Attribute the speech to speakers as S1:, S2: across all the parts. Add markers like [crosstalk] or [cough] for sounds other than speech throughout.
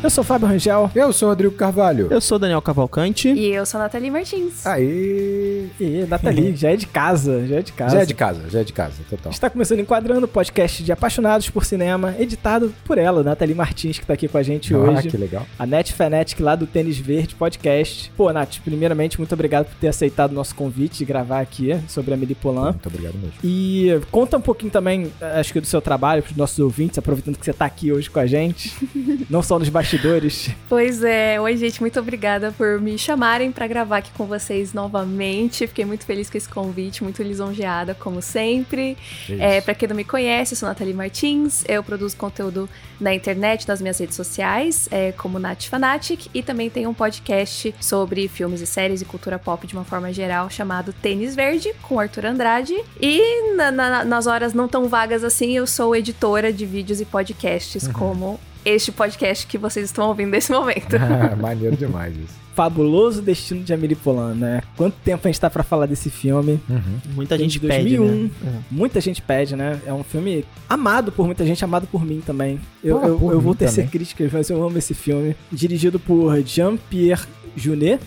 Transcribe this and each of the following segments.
S1: Eu sou o Fábio Rangel.
S2: Eu sou o Rodrigo Carvalho.
S3: Eu sou o Daniel Cavalcante.
S4: E eu sou a Nathalie Martins.
S2: Aí.
S1: E Nathalie, já é de casa, já é de casa.
S2: Já é de casa, já é de casa, total.
S1: Está começando Enquadrando, podcast de apaixonados por cinema, editado por ela, Nathalie Martins, que tá aqui com a gente
S2: Ah,
S1: hoje.
S2: que legal.
S1: A Net Fanatic lá do Tênis Verde Podcast. Pô, Nath, primeiramente, muito obrigado por ter aceitado o nosso convite de gravar aqui sobre a Amelie Polan.
S2: Muito obrigado mesmo.
S1: E conta um pouquinho também, acho que do seu trabalho para os nossos ouvintes, aproveitando que você tá aqui hoje com a gente, [laughs] não só nos bastidores.
S4: Pois é, oi gente, muito obrigada por me chamarem pra gravar aqui com vocês novamente. Fiquei muito feliz com esse convite, muito lisonjeada, como sempre. É, para quem não me conhece, eu sou Nathalie Martins, eu produzo conteúdo na internet, nas minhas redes sociais, é, como Nath Fanatic, e também tenho um podcast sobre filmes e séries e cultura pop de uma forma geral, chamado Tênis Verde, com Arthur Andrade. E na- na- nas horas não tão vagas assim, eu sou editora de vídeos e podcasts, como este podcast que vocês estão ouvindo nesse momento. [laughs]
S2: Maneiro demais isso.
S1: Fabuloso Destino de Amelie Polan, né? Quanto tempo a gente tá pra falar desse filme?
S2: Uhum.
S3: Muita gente
S1: de
S3: pede,
S1: 2001.
S3: né?
S1: Muita gente pede, né? É um filme amado por muita gente, amado por mim também. Eu,
S2: Pô,
S1: eu, eu
S2: mim
S1: vou tecer
S2: também.
S1: críticas, mas eu amo esse filme. Dirigido por Jean-Pierre Junet,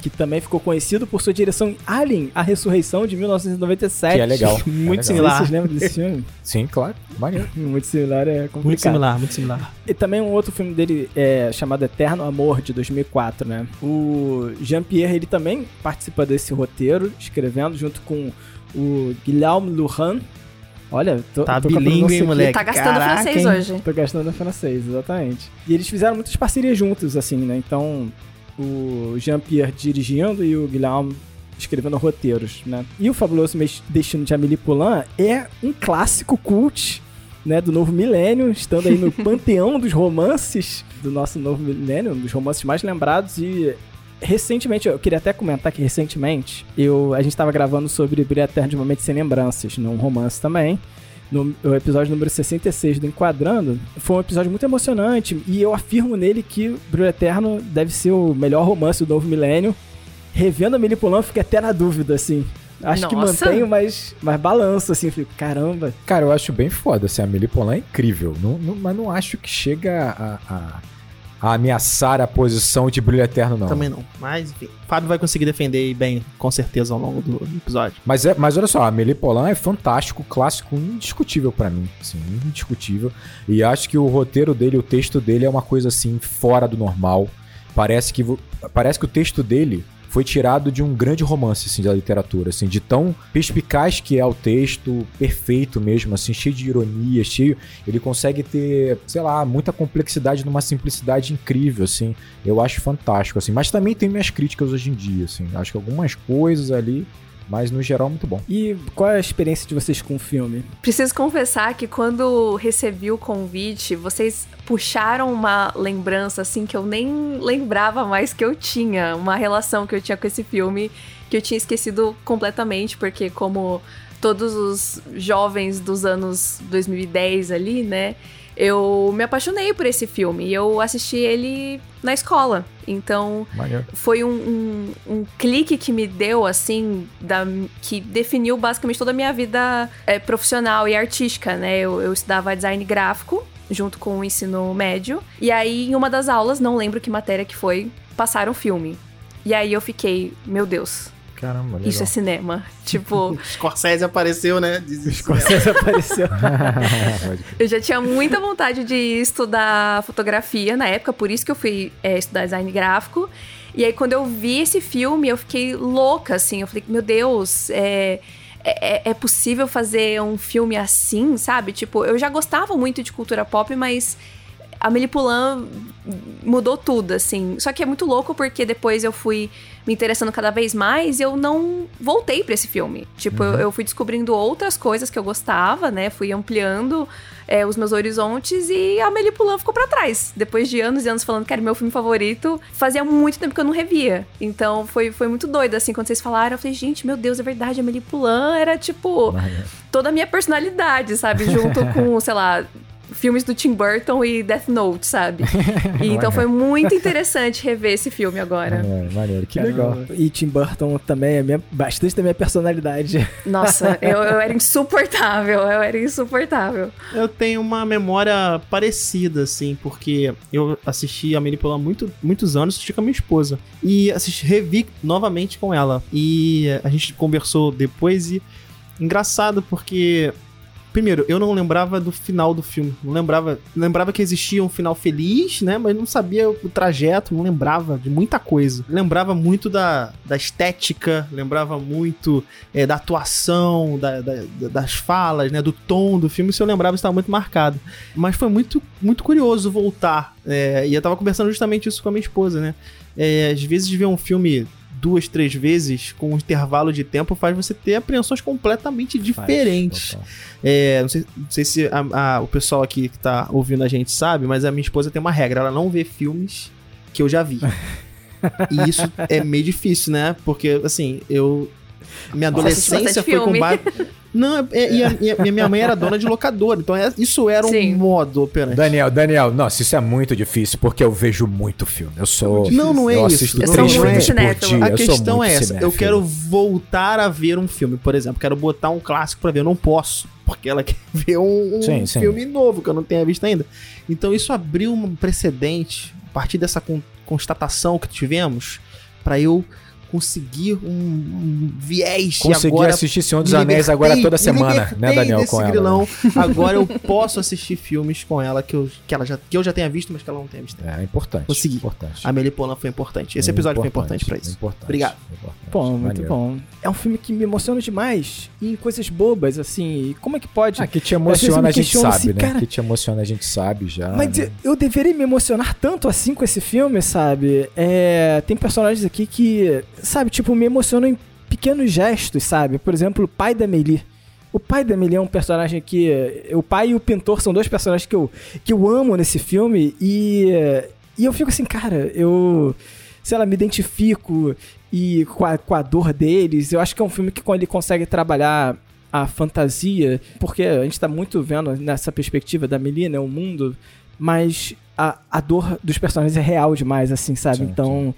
S1: que também ficou conhecido por sua direção em Alien, A Ressurreição de 1997.
S2: Que é legal. [laughs]
S3: Muito
S2: É legal.
S3: similar.
S1: Vocês lembram desse filme?
S2: Sim, claro. Maneiro. [laughs]
S1: Muito similar, é complicado.
S3: Muito similar, muito similar.
S1: E também um outro filme dele é chamado Eterno Amor, de 2004, né? O Jean-Pierre, ele também participa desse roteiro, escrevendo junto com o Guilherme Lujan. Olha, tô,
S3: Tá
S1: tô com a
S3: bilíngue, hein, moleque?
S4: tá gastando
S3: Caraca,
S4: francês
S3: hein?
S4: hoje.
S1: Tô gastando francês, exatamente. E eles fizeram muitas parcerias juntos, assim, né? Então, o Jean-Pierre dirigindo e o Guilherme escrevendo roteiros, né? E o Fabuloso Destino de Amélie Poulain é um clássico cult, né? Do novo milênio, estando aí no [laughs] panteão dos romances do nosso novo milênio, um dos romances mais lembrados e... Recentemente, eu queria até comentar que recentemente eu, a gente estava gravando sobre Brilho Eterno de Momentos Sem Lembranças, num romance também no episódio número 66 do Enquadrando, foi um episódio muito emocionante e eu afirmo nele que Brilho Eterno deve ser o melhor romance do novo milênio. Revendo a Melipolão, fica até na dúvida, assim. Acho que
S4: Nossa.
S1: mantenho, mas, mas balanço, assim. Fico, caramba.
S2: Cara, eu acho bem foda. Assim, a Amelie Poulain é incrível. Não, não- mas não acho que chega a, a- a ameaçar a posição de Brilho Eterno, não.
S3: Também não. Mas, enfim, Fábio vai conseguir defender bem, com certeza, ao longo do episódio.
S2: Mas, é, mas olha só, a Poulain é fantástico, clássico, indiscutível pra mim, assim, indiscutível. E acho que o roteiro dele, o texto dele é uma coisa assim fora do normal. Parece que parece que o texto dele foi tirado de um grande romance assim da literatura, assim, de tão perspicaz que é o texto, perfeito mesmo, assim, cheio de ironia, cheio, ele consegue ter, sei lá, muita complexidade numa simplicidade incrível, assim. Eu acho fantástico, assim. Mas também tem minhas críticas hoje em dia, assim. Acho que algumas coisas ali, mas no geral muito bom.
S1: E qual é a experiência de vocês com o filme?
S4: Preciso confessar que quando recebi o convite, vocês puxaram uma lembrança assim que eu nem lembrava mais que eu tinha, uma relação que eu tinha com esse filme que eu tinha esquecido completamente, porque como todos os jovens dos anos 2010 ali, né? Eu me apaixonei por esse filme e eu assisti ele na escola. Então, foi um, um, um clique que me deu, assim, da, que definiu basicamente toda a minha vida é, profissional e artística, né? Eu, eu estudava design gráfico junto com o ensino médio. E aí, em uma das aulas, não lembro que matéria que foi, passaram o filme. E aí eu fiquei, meu Deus,
S2: Caramba, legal.
S4: isso é cinema. tipo, [laughs]
S3: Scorsese apareceu, né? Isso.
S1: Scorsese apareceu. [laughs]
S4: Eu já tinha muita vontade de estudar fotografia na época, por isso que eu fui é, estudar design gráfico. E aí, quando eu vi esse filme, eu fiquei louca, assim. Eu falei, meu Deus, é, é, é possível fazer um filme assim, sabe? Tipo, eu já gostava muito de cultura pop, mas a Amélie Poulain mudou tudo, assim. Só que é muito louco porque depois eu fui me interessando cada vez mais e eu não voltei pra esse filme. Tipo, eu, eu fui descobrindo outras coisas que eu gostava, né? Fui ampliando é, os meus horizontes e a Amélie Poulain ficou pra trás. Depois de anos e anos falando que era meu filme favorito, fazia muito tempo que eu não revia. Então foi, foi muito doido, assim, quando vocês falaram, eu falei, gente, meu Deus, é verdade, a Amélie Poulain era, tipo, toda a minha personalidade, sabe? Junto [laughs] com, sei lá, filmes do Tim Burton e Death Note, sabe? E [laughs] então foi muito interessante rever esse filme agora.
S2: É, maneiro, que
S1: Caramba.
S2: legal.
S1: E Tim Burton também é minha- bastante da minha personalidade. [laughs]
S4: Nossa, eu, eu era insuportável, eu era insuportável.
S3: Eu tenho uma memória parecida, assim, porque eu assisti a Poulain há muito, muitos anos, assisti com a minha esposa. E assisti, revi novamente com ela. E a gente conversou depois e... Engraçado, porque... Primeiro, eu não lembrava do final do filme. Não lembrava... Lembrava que existia um final feliz, né? Mas não sabia o trajeto, não lembrava de muita coisa. Lembrava muito da, da estética, lembrava muito é, da atuação, da- da- da- das falas, né, do tom do filme, se eu lembrava, estava muito marcado. Mas foi muito, muito curioso voltar. é, e eu tava conversando justamente isso com a minha esposa, né? É, às vezes ver um filme duas, três vezes com um intervalo de tempo faz você ter apreensões completamente diferentes.
S2: Total.
S3: É, não, sei, não sei se a- a- o pessoal aqui que tá ouvindo a gente sabe, mas a minha esposa tem uma regra, ela não vê filmes que eu já vi. [laughs] e isso é meio difícil, né? Porque, assim, eu. Minha adolescência foi com base. Não, é- e a, e a minha mãe era dona de locadora, então é- isso era um
S4: Sim.
S3: modo operante.
S2: Daniel, Daniel, nossa, isso é muito difícil, porque eu vejo muito filme. Eu sou.
S3: Não, não é
S2: eu
S3: isso. Eu
S2: três
S3: sou
S4: muito cinéfilo.
S3: A questão é essa, eu quero voltar a ver um filme, por exemplo, quero botar um clássico pra ver, eu não posso, porque ela [laughs] quer ver um, um
S2: Sim, sim.
S3: filme novo que eu não tenha visto ainda. Então isso abriu um precedente a partir dessa con- constatação que tivemos pra eu conseguir um, um viés e
S2: Consegui
S3: agora
S2: assistir Senhor dos
S3: me
S2: Anéis
S3: libertei-
S2: agora toda semana,
S3: libertei
S2: né, Daniel, com ela.
S3: grilão.
S2: né?
S3: Agora eu posso assistir filmes com ela que, eu, que, ela já, que eu já tenha visto, mas que ela não tenha visto.
S2: É importante.
S3: Consegui.
S2: Importante.
S3: A Poulain foi importante. Esse episódio foi importante pra isso.
S2: Importante,
S3: Obrigado.
S2: importante.
S1: Bom, muito bom. É um filme que me emociona demais em coisas bobas, assim. E como é que pode?
S2: Ah, que te emociona a gente sabe,
S1: assim,
S2: né?
S1: cara-
S2: Que te emociona a gente sabe já.
S1: Mas
S2: né?
S1: eu- eu deveria me emocionar tanto assim com esse filme, sabe? É, tem personagens aqui que, sabe, tipo, me emocionam em pequenos gestos, sabe? Por exemplo, o pai da Meili. O pai da Meili é um personagem que. O pai e o pintor são dois personagens que eu, que eu amo nesse filme e. E eu fico assim, cara, eu. Sei lá, me identifico e com a, com a dor deles. Eu acho que é um filme que ele consegue trabalhar a fantasia, porque a gente tá muito vendo nessa perspectiva da Meili, né, o mundo, mas a, a dor dos personagens é real demais, assim, sabe?
S2: Sim,
S1: então,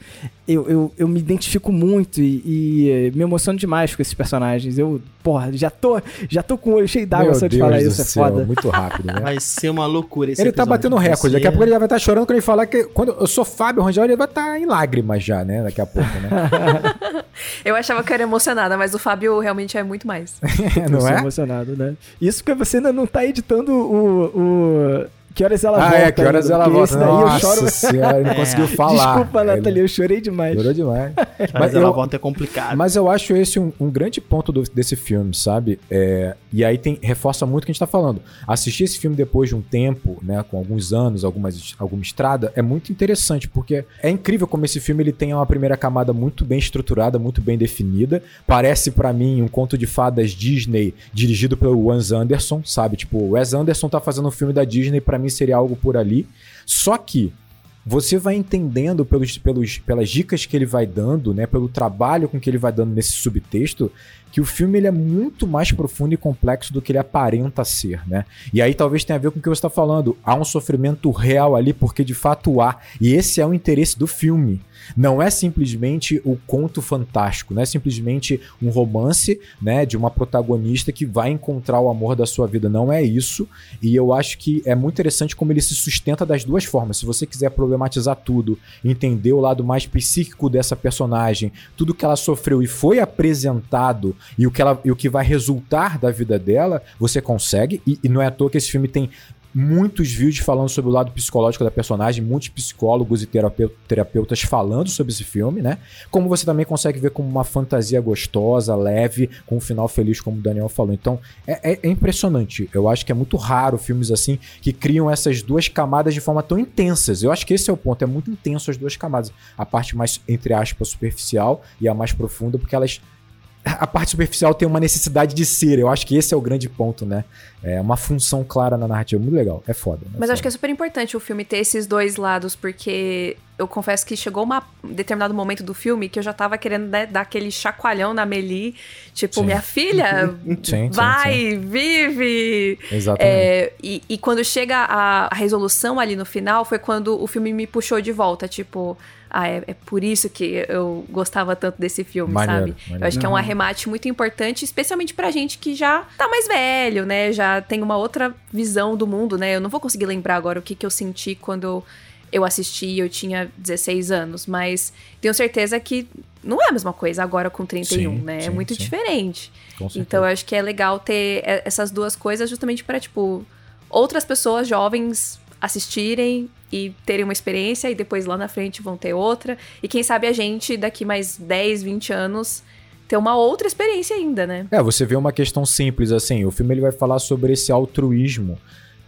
S1: Eu, eu, eu me identifico muito e, e, eh, me emociono demais com esses personagens. Eu, porra, já tô, já tô com o olho cheio d'água só de
S2: Deus
S1: falar isso, é
S2: céu,
S1: foda.
S2: Muito rápido, né? [laughs]
S3: Vai ser uma loucura esse
S2: Ele tá batendo recorde. Daqui a pouco ele já vai estar chorando quando ele falar que. Quando eu sou Fábio Rangel, ele vai estar em lágrimas já, né? Daqui a pouco, né? [laughs]
S4: Eu achava que eu era emocionada, mas o Fábio realmente é muito mais. [laughs]
S1: eu
S2: não
S1: sou
S2: é?
S1: emocionado, né? Isso porque você ainda não tá editando o. o... Que horas ela
S2: Ah,
S1: volta?
S2: é, que horas
S1: ainda,
S2: ela
S1: porque
S2: volta?
S1: daí eu
S2: Nossa
S1: choro.
S2: senhora, ele [laughs] não
S3: É.
S2: conseguiu falar.
S1: Desculpa, Nathalie, eu chorei demais.
S2: Chorou demais. [laughs]
S3: Mas
S2: Mas
S3: ela
S2: eu-
S3: volta é complicado.
S2: Mas eu acho esse um, um grande ponto do- desse filme, sabe? É, e aí tem, reforça muito o que a gente tá falando. Assistir esse filme depois de um tempo, né? Com alguns anos, algumas, alguma estrada, é muito interessante, porque é incrível como esse filme ele tem uma primeira camada muito bem estruturada, muito bem definida. Parece pra mim um conto de fadas Disney dirigido pelo Wes Anderson, sabe? Tipo, o Wes Anderson tá fazendo um filme da Disney, pra mim seria algo por ali. Só que você vai entendendo pelos, pelos, pelas dicas que ele vai dando, né, pelo trabalho com que ele vai dando nesse subtexto, que o filme ele é muito mais profundo e complexo do que ele aparenta ser, né? E aí talvez tenha a ver com o que você está falando. Há um sofrimento real ali, porque de fato há. E esse é o interesse do filme. Não é simplesmente o conto fantástico, não é simplesmente um romance, né, de uma protagonista que vai encontrar o amor da sua vida. Não é isso. E eu acho que é muito interessante como ele se sustenta das duas formas. Se você quiser problematizar tudo, entender o lado mais psíquico dessa personagem, tudo que ela sofreu e foi apresentado e o que, ela, e o que vai resultar da vida dela, você consegue. E, e não é à toa que esse filme tem muitos vídeos falando sobre o lado psicológico da personagem, muitos psicólogos e terapeu- terapeutas falando sobre esse filme, né? Como você também consegue ver como uma fantasia gostosa, leve, com um final feliz, como o Daniel falou. Então, é, é- é impressionante. Eu acho que é muito raro filmes assim que criam essas duas camadas de forma tão intensas. Eu acho que esse é o ponto. É muito intenso as duas camadas. A parte mais, entre aspas, superficial e a mais profunda, porque elas a parte superficial tem uma necessidade de ser. Eu acho que esse é o grande ponto, né? É uma função clara na narrativa. Muito legal. É foda.
S4: Mas acho que é super importante o filme ter esses dois lados, porque eu confesso que chegou uma, um determinado momento do filme que eu já tava querendo né, dar aquele chacoalhão na Meli. Tipo,
S2: Sim.
S4: minha filha, [laughs]
S2: Sim, sim,
S4: vai,
S2: sim.
S4: vive.
S2: Exatamente.
S4: É, e, e quando chega a, a resolução ali no final, foi quando o filme me puxou de volta. Tipo, ah, é, é por isso que eu gostava tanto desse filme,
S2: Maneiro,
S4: sabe?
S2: maneiro.
S4: Eu acho que é um
S1: Uhum.
S4: arremate muito importante, especialmente pra gente que já tá mais velho, né? Já tem uma outra visão do mundo, né? Eu não vou conseguir lembrar agora o que, que eu senti quando eu, assisti e eu tinha 16 anos, mas tenho certeza que não é a mesma coisa agora com 31,
S2: Sim,
S4: né? é
S2: sim,
S4: muito
S2: sim.
S4: diferente. Então eu acho que é legal ter é, essas duas coisas justamente para tipo outras pessoas jovens assistirem e terem uma experiência e depois lá na frente vão ter outra e quem sabe a gente daqui mais 10, 20 anos ter uma outra experiência ainda, né?
S2: É, você vê uma questão simples assim, o filme ele vai falar sobre esse altruísmo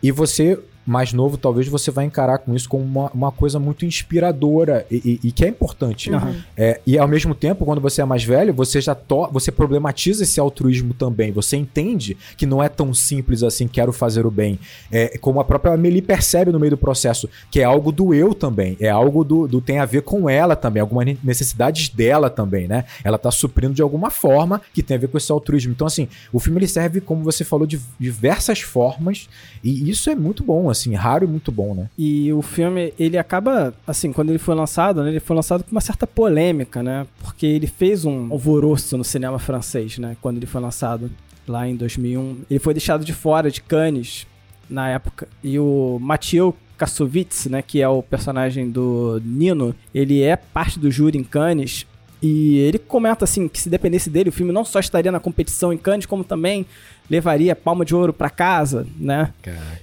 S2: e você, mais novo, talvez você vai encarar com isso como uma, uma coisa muito inspiradora e, e- e que é importante.
S1: Aham.
S2: É, e ao mesmo tempo, quando você é mais velho, você já to você problematiza esse altruísmo também. Você entende que não é tão simples assim, quero fazer o bem. É, como a própria Amelie percebe no meio do processo, que é algo do eu também. É algo do, do tem a ver com ela também, algumas ne- necessidades dela também, né? Ela tá suprindo de alguma forma que tem a ver com esse altruísmo. Então, assim, o filme ele serve, como você falou, de diversas formas. E isso é muito bom, assim, raro e muito bom, né?
S1: E o filme, ele acaba, assim, quando ele foi lançado, né, ele foi lançado com uma certa polêmica, né? Porque ele fez um alvoroço no cinema francês, né? Quando ele foi lançado lá em 2001. Ele foi deixado de fora de Cannes na época. E o Mathieu Kassovitz, né, que é o personagem do Nino, ele é parte do júri em Cannes. E ele comenta assim que se dependesse dele, o filme não só estaria na competição em Cannes, como também levaria palma de ouro pra casa, né?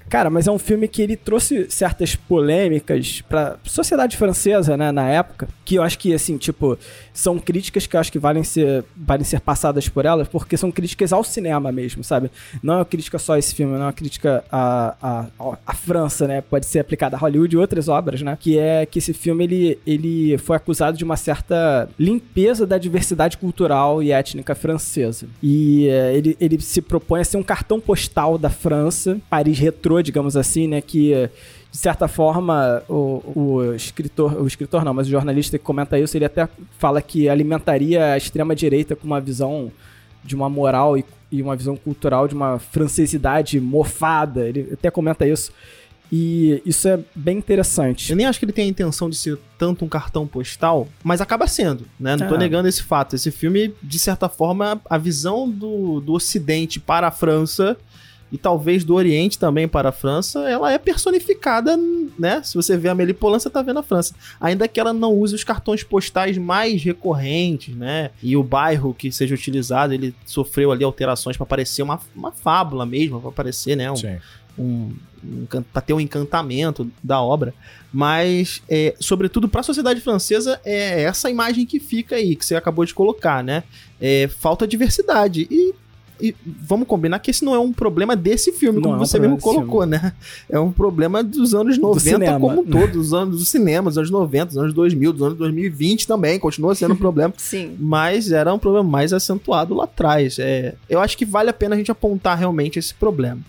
S1: Cara, mas é um filme que ele trouxe certas polêmicas pra sociedade francesa, né, na época, que eu acho que, assim, tipo, são críticas que eu acho que valem ser, valem ser passadas por elas, porque são críticas ao cinema mesmo, sabe? Não é uma crítica só a esse filme, não é uma crítica à, à, à França, né? Pode ser aplicada a Hollywood e outras obras, né? Que é que esse filme, ele, ele foi acusado de uma certa limpeza da diversidade cultural e étnica francesa. E eh, ele, ele se propõe a ser um cartão postal da França, Paris retrô, digamos assim, né? Que de certa forma, o, o escritor, o escritor não, mas o jornalista que comenta isso, ele até fala que alimentaria a extrema-direita com uma visão de uma moral e, e uma visão cultural de uma francesidade mofada. Ele até comenta isso. E isso é bem interessante.
S3: Eu nem acho que ele tem a intenção de ser tanto um cartão postal, mas acaba sendo, né? Não tô
S1: Ah.
S3: negando esse fato. Esse filme, de certa forma, a visão do, do Ocidente para a França e talvez do Oriente também para a França, ela é personificada, né? Se você vê a Amélie Poulain, você tá vendo a França. Ainda que ela não use os cartões postais mais recorrentes, né? E o bairro que seja utilizado, ele sofreu ali alterações para parecer uma, uma fábula mesmo, para parecer, né? Um,
S2: Sim.
S3: um, um pra ter um encantamento da obra, mas é, sobretudo para a sociedade francesa é essa imagem que fica aí que você acabou de colocar, né? É, falta diversidade e, e vamos combinar que esse não é um problema desse filme,
S1: Não
S3: como
S1: é um
S3: você
S1: problema
S3: mesmo colocou, né? É um problema dos anos 90
S1: cinema.
S3: como um todo, dos anos do cinema, dos anos 90, dos anos 2000, dos anos 2020 também, continua sendo um [laughs] problema
S4: Sim.
S3: mas era um problema mais acentuado lá atrás. É, eu acho que vale a pena a gente apontar realmente esse problema.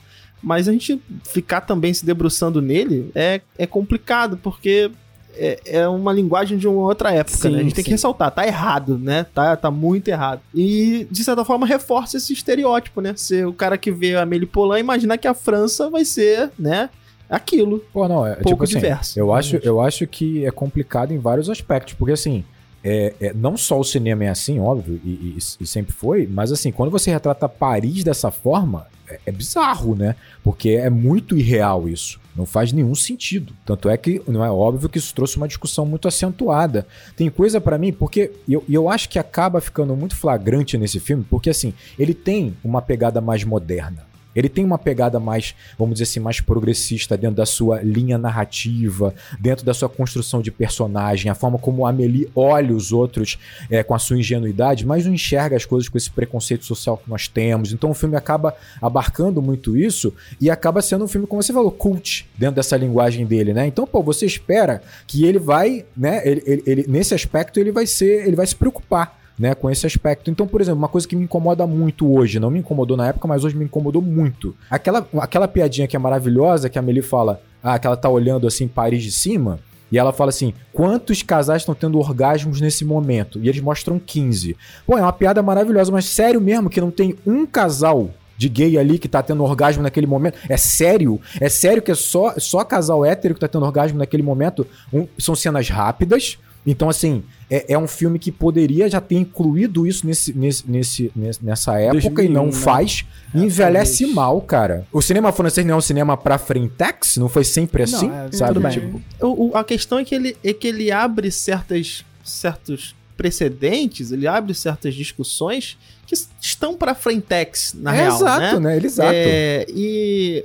S3: Mas a gente ficar também se debruçando nele é, é complicado, porque é, é uma linguagem de uma outra época,
S1: Sim,
S3: né? A gente tem que
S1: sim.
S3: ressaltar, tá errado, né? Tá, tá muito errado. E, de certa forma, reforça esse estereótipo, né? Ser o cara que vê a Amélie Poulain imaginar que a França vai ser, né? Aquilo.
S2: Pô, não, é
S3: Pouco
S2: tipo assim,
S3: diverso,
S2: Eu acho, eu acho que é complicado em vários aspectos, porque assim, é, é, não só o cinema é assim, óbvio, e, e- e sempre foi, mas assim, quando você retrata Paris dessa forma, é, é bizarro, né? Porque é muito irreal isso. Não faz nenhum sentido. Tanto é que não é óbvio que isso trouxe uma discussão muito acentuada. Tem coisa pra mim, porque eu, eu acho que acaba ficando muito flagrante nesse filme, porque assim, ele tem uma pegada mais moderna. Ele tem uma pegada mais, vamos dizer assim, mais progressista dentro da sua linha narrativa, dentro da sua construção de personagem, a forma como Amelie olha os outros é, com a sua ingenuidade, mas não enxerga as coisas com esse preconceito social que nós temos. Então o filme acaba abarcando muito isso e acaba sendo um filme, como você falou, cult dentro dessa linguagem dele, né? Então, pô, você espera que ele vai, né? Ele, ele- ele- nesse aspecto ele vai ser, ele vai se preocupar né, com esse aspecto. Então, por exemplo, uma coisa que me incomoda muito hoje, não me incomodou na época, mas hoje me incomodou muito. Aquela, aquela piadinha que é maravilhosa, que a Amelie fala, ah, que ela tá olhando assim Paris de cima, E ela fala assim: quantos casais estão tendo orgasmos nesse momento? E eles mostram 15. Pô, é uma piada maravilhosa, mas sério mesmo que não tem um casal de gay ali que tá tendo orgasmo naquele momento. É sério? É sério que é só, só casal hétero que tá tendo orgasmo naquele momento? Um- são cenas rápidas. Então, assim, é, é um filme que poderia já ter incluído isso nesse, nesse, nesse, nessa época
S1: 2001,
S2: e não
S1: né?
S2: faz.
S1: É,
S2: envelhece
S1: talvez.
S2: mal, cara. O cinema francês não é um cinema pra frentex? Não foi sempre assim?
S1: Não, é,
S2: sabe?
S1: tudo bem.
S2: Tipo,
S3: O- o- a questão é que ele, é que ele abre certas, certos precedentes, ele abre certas discussões que estão pra frentex, na
S2: é
S3: real,
S2: exato,
S3: né?
S2: né? Ele exato.
S3: É, e,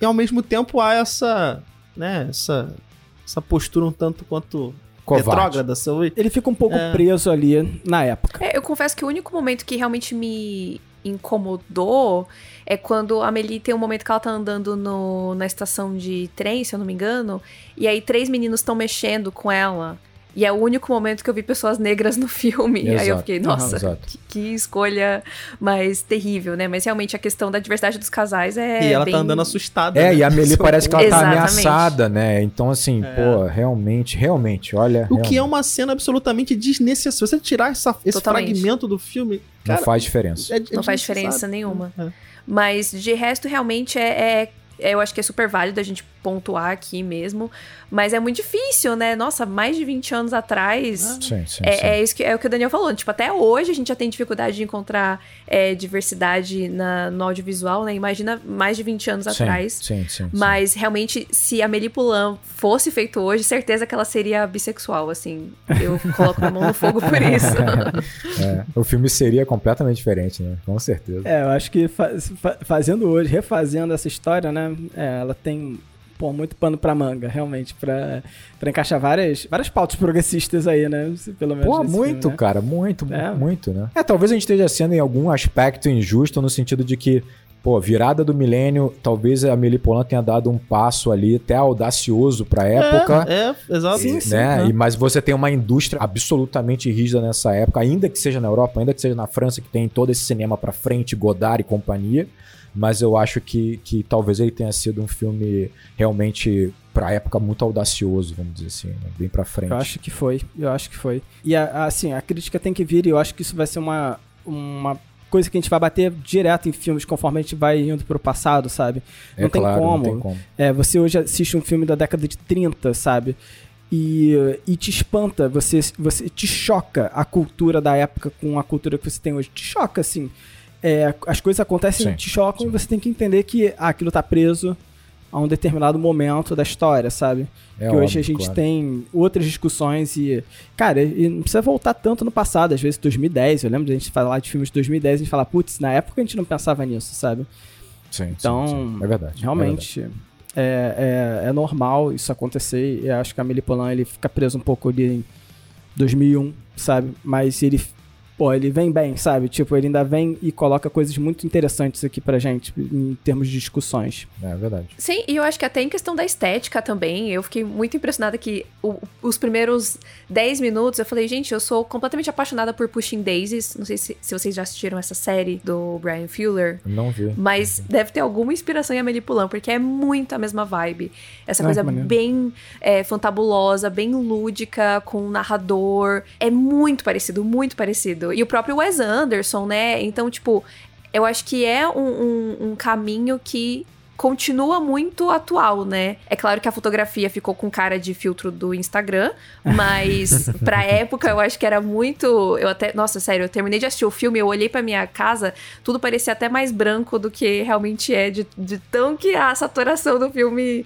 S3: e ao mesmo tempo há essa, né, essa, essa postura um tanto quanto
S2: Covarde.
S3: retrógrada, sabe?
S1: Ele fica um pouco
S3: É.
S1: preso ali na época.
S4: É, eu confesso que o único momento que realmente me incomodou é quando a Amelie tem um momento que ela tá andando no, na estação de trem, se eu não me engano, e aí três meninos estão mexendo com ela. E é o único momento que eu vi pessoas negras no [laughs] filme. Aí eu
S2: Exato.
S4: fiquei, nossa,
S2: exato.
S4: que, que escolha mais terrível, né? Mas realmente a questão da diversidade dos casais é.
S3: e ela
S4: bem...
S3: tá andando assustada.
S2: É,
S3: né?
S2: e a Amelie parece que ela tá
S4: Exatamente.
S2: ameaçada, né? Então, assim,
S3: É.
S2: pô, realmente, realmente, olha.
S3: O que é
S2: realmente,
S3: uma cena absolutamente desnecessária. Se você tirar essa- esse
S4: Totalmente.
S3: fragmento do filme,
S2: Não
S3: cara,
S2: faz diferença.
S3: é- é
S4: Não faz diferença nenhuma.
S3: É.
S4: Mas de resto, realmente é- é- Eu acho que é super válido a gente pontuar aqui mesmo. Mas é muito difícil, né? Nossa, mais de 20 anos atrás.
S2: Sim, sim, sim.
S4: É, é isso que, é o que o Daniel falou. Tipo, até hoje a gente já tem dificuldade de encontrar é, diversidade na- no audiovisual, né? Imagina mais de 20 anos
S2: Sim,
S4: atrás.
S2: Sim, sim, sim.
S4: Mas realmente, se a Amélie Poulain fosse feito hoje, certeza que ela seria bissexual, assim. Eu coloco a mão no fogo por [laughs] isso.
S2: É, o filme seria completamente diferente, né? Com certeza.
S1: É, eu acho que fa- fa- fazendo hoje, refazendo essa história, né? É, ela tem pô, muito pano pra manga, realmente, pra, pra encaixar várias, várias pautas progressistas aí, né? Pelo menos.
S2: Pô, muito,
S1: filme, né?
S2: cara, muito,
S1: É.
S2: muito, né? É, talvez a gente esteja sendo em algum aspecto injusto no sentido de que, pô, virada do milênio, talvez a Amélie Poulain tenha dado um passo ali até audacioso pra época.
S3: É, é, exato.
S1: Sim, sim.
S2: né? E, mas você tem uma indústria absolutamente rígida nessa época, ainda que seja na Europa, ainda que seja na França, que tem todo esse cinema pra frente, Godard e companhia. Mas eu acho que, que talvez ele tenha sido um filme realmente, pra época, muito audacioso, vamos dizer assim, né? bem pra frente.
S1: Eu acho que foi, eu acho que foi. E a- assim, a crítica tem que vir e eu acho que isso vai ser uma, uma coisa que a gente vai bater direto em filmes conforme a gente vai indo pro passado, sabe?
S2: É
S1: não tem
S2: claro,
S1: como.
S2: não tem como.
S1: É, você hoje assiste um filme da década de 30, sabe? E, e te espanta, você, você te choca a cultura da época com a cultura que você tem hoje. Te choca, assim. É, as coisas acontecem,
S2: Sim,
S1: te chocam
S2: sim.
S1: e você tem que entender que ah, aquilo tá preso a um determinado momento da história, sabe?
S2: É
S1: que hoje
S2: óbvio,
S1: a gente
S2: claro.
S1: tem outras discussões e. Cara, e não precisa voltar tanto no passado, às vezes 2010. Eu lembro de a gente falar de filmes de 2010 e a gente falar, putz, na época a gente não pensava nisso, sabe?
S2: Sim, sim,
S1: Então,
S2: sim. é verdade.
S1: Realmente, é, é, é normal isso acontecer. E acho que a Amélie Poulain ele fica preso um pouco ali em 2001, sabe? Mas ele, pô, ele vem bem, sabe? Tipo, ele ainda vem e coloca coisas muito interessantes aqui pra gente em termos de discussões.
S2: É, verdade. é verdade.
S4: Sim, e eu acho que até em questão da estética também, eu fiquei muito impressionada que o- os primeiros 10 minutos eu falei, gente, eu sou completamente apaixonada por Pushing Daisies. Não sei se, se vocês já assistiram essa série do Brian Fuller.
S2: Não vi.
S4: Mas deve ter alguma inspiração em Amélie Poulain, porque é muito a mesma vibe. Essa
S1: Ah,
S4: coisa bem é, fantabulosa, bem lúdica, com um narrador. É muito parecido, muito parecido. E o próprio Wes Anderson, né? Então, tipo, eu acho que é um, um- um caminho que continua muito atual, né? É claro que a fotografia ficou com cara de filtro do Instagram, mas [laughs] pra época eu acho que era muito, eu até, nossa, sério, eu terminei de assistir o filme, eu olhei pra minha casa, tudo parecia até mais branco do que realmente é, de, de tão que a saturação do filme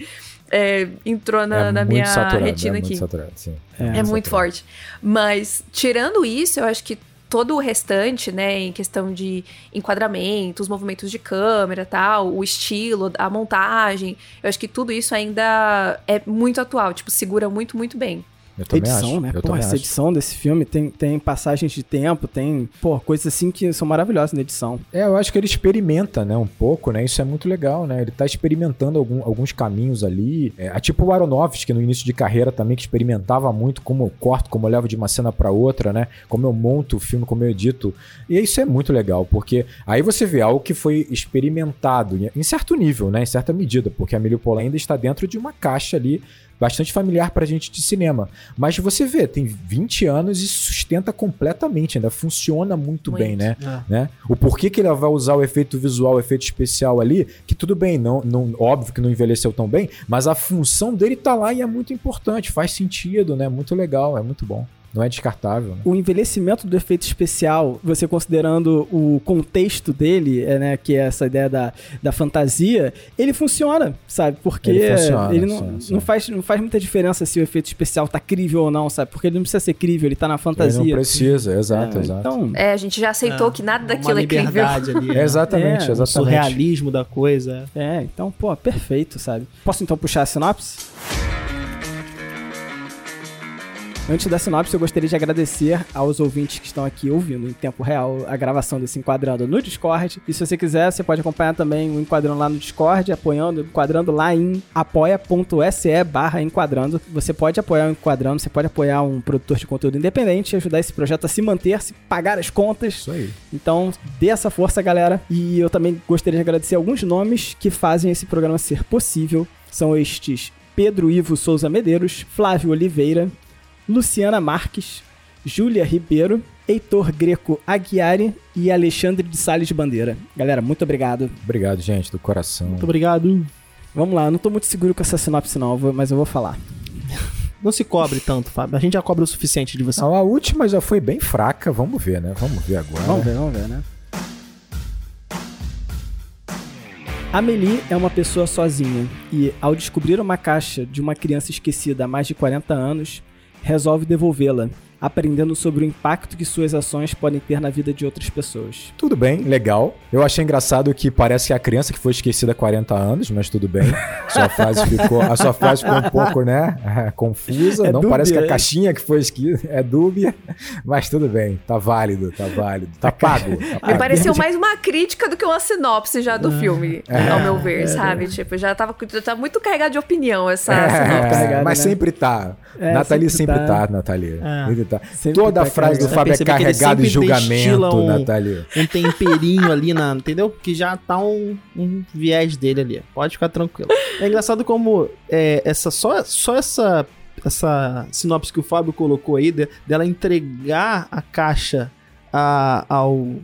S4: é, entrou na,
S2: é
S4: na minha
S2: saturado,
S4: retina
S2: é
S4: aqui.
S2: Muito saturado, sim.
S4: É muito forte. Mas, tirando isso, eu acho que todo o restante, né, em questão de enquadramento, os movimentos de câmera tal, o estilo, a montagem, eu acho que tudo isso ainda é muito atual, tipo, segura muito, muito bem.
S1: Edição,
S2: acho.
S1: né?
S2: Eu
S1: Pô, essa
S2: acho.
S1: edição desse filme tem, tem passagens de tempo, tem, pô, coisas assim que são maravilhosas na edição.
S2: É, eu acho que ele experimenta, né, um pouco, né? Isso é muito legal, né? Ele tá experimentando algum- alguns caminhos ali. É, é tipo o Aronofsky no início de carreira também, que experimentava muito como eu corto, como eu levo de uma cena pra outra, né? Como eu monto o filme, como eu edito. E isso é muito legal, porque aí você vê algo que foi experimentado em- certo nível, né? Em certa medida, porque a Emílio Pola ainda está dentro de uma caixa ali bastante familiar pra gente de cinema. Mas você vê, tem 20 anos e sustenta completamente, ainda funciona muito,
S4: Muito.
S2: bem, né?
S3: É.
S2: né? O porquê que ele vai usar o efeito visual, o efeito especial ali, que tudo bem, não, não, óbvio que não envelheceu tão bem, mas a função dele tá lá e é muito importante, faz sentido, né? Muito legal, é muito bom. Não é descartável, né?
S1: O envelhecimento do efeito especial, você considerando o contexto dele, é, né, que é essa ideia da, da fantasia, ele funciona, sabe? Porque
S2: Ele funciona,
S1: ele não,
S2: sim, sim.
S1: não, faz, não faz muita diferença se o efeito especial tá crível ou não, sabe? Porque ele não precisa ser crível, ele tá na
S2: Ele
S1: fantasia.
S2: não precisa, exato,
S1: É,
S2: exato.
S1: Então,
S4: É, a gente já aceitou que nada daquilo
S3: uma
S4: é
S3: liberdade ali.
S2: É, [laughs]
S3: né?
S2: exatamente,
S1: É, o
S3: O
S2: exatamente.
S3: surrealismo da coisa.
S1: é, então, pô, perfeito, sabe? Posso então puxar a sinopse? Antes da sinopse, eu gostaria de agradecer aos ouvintes que estão aqui ouvindo em tempo real a gravação desse Enquadrando no Discord. E se você quiser, você pode acompanhar também o Enquadrando lá no Discord, apoiando, enquadrando lá em apoia.se barra enquadrando. Você pode apoiar o Enquadrando, você pode apoiar um produtor de conteúdo independente, ajudar esse projeto a se manter, se pagar as contas.
S2: Isso aí.
S1: Então, dê essa força, galera. E eu também gostaria de agradecer alguns nomes que fazem esse programa ser possível. São estes Pedro Ivo Souza Medeiros, Flávio Oliveira, Luciana Marques, Júlia Ribeiro, Heitor Greco Aguiari e Alexandre de Salles Bandeira. Galera, muito obrigado.
S2: Obrigado, gente, do coração.
S3: Muito obrigado.
S1: Vamos lá, eu não tô muito seguro com essa sinopse vou- mas eu vou falar. [laughs]
S3: Não se cobre tanto, Fábio. A gente já cobra o suficiente de você.
S2: Não, a última já foi bem fraca, vamos ver, né? Vamos ver agora.
S1: Vamos ver, vamos ver, né? Amelie é uma pessoa sozinha e, ao descobrir uma caixa de uma criança esquecida há mais de 40 anos, resolve devolvê-la, aprendendo sobre o impacto que suas ações podem ter na vida de outras pessoas.
S2: Tudo bem, legal. Eu achei engraçado que parece que é a criança que foi esquecida há 40 anos, mas tudo bem. Sua [laughs] frase ficou, a sua frase ficou um pouco, né, [laughs] confusa.
S1: É
S2: Não
S1: dúbia,
S2: parece que a
S1: é?
S2: caixinha que foi esquecida é dúbia, [laughs] mas tudo bem. Tá válido, tá válido. Tá pago. Tá
S4: Me
S2: pago.
S4: pareceu mais uma crítica do que uma sinopse já do filme, ao meu ver, sabe? Tipo, já tava, já tá muito carregado de opinião essa sinopse.
S2: É,
S1: carregado,
S2: mas
S1: né?
S2: sempre tá.
S1: É,
S2: Nathalie
S1: sempre
S2: sempre
S1: tá.
S2: tá, Nathalie.
S3: É.
S2: Sempre tá.
S1: Sempre
S2: Toda
S1: tá
S2: a frase do. Fábio é carregada
S3: destila
S2: julgamento,
S3: um-
S2: Nathalie.
S3: Um temperinho ali na. Entendeu? Que já tá um, um viés dele ali. Pode ficar tranquilo. É engraçado como é, essa, só, só essa, essa sinopse que o Fábio colocou aí, de- dela entregar a caixa a- ao.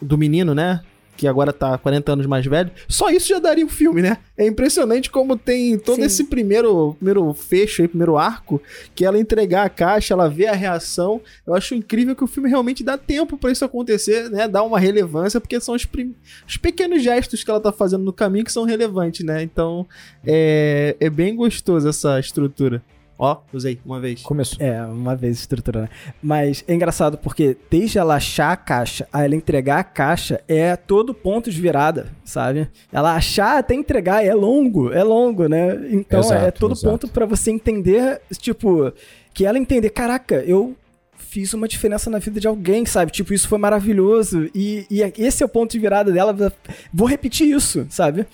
S3: do menino, né? Que agora tá 40 anos mais velho. Só isso já daria um filme, né? É impressionante como tem todo
S4: Sim.
S3: esse primeiro, primeiro fecho aí, primeiro arco, que ela entregar a caixa, ela vê a reação. Eu acho incrível que o filme realmente dá tempo pra isso acontecer, né? Dá uma relevância, porque são os, prim- os pequenos gestos que ela tá fazendo no caminho que são relevantes, né? Então, é, é bem gostoso essa estrutura. Ó, usei uma vez.
S2: Começou.
S1: É, uma vez estruturando. né? Mas é engraçado porque desde ela achar a caixa a ela entregar a caixa é todo ponto de virada, sabe? Ela achar até entregar é longo, é longo, né? Então é
S2: Exato,
S1: todo
S2: exato.
S1: ponto pra você entender, tipo, que ela entender, caraca, eu fiz uma diferença na vida de alguém, sabe? Tipo, isso foi maravilhoso e, e esse é o ponto de virada dela. Vou repetir isso, sabe?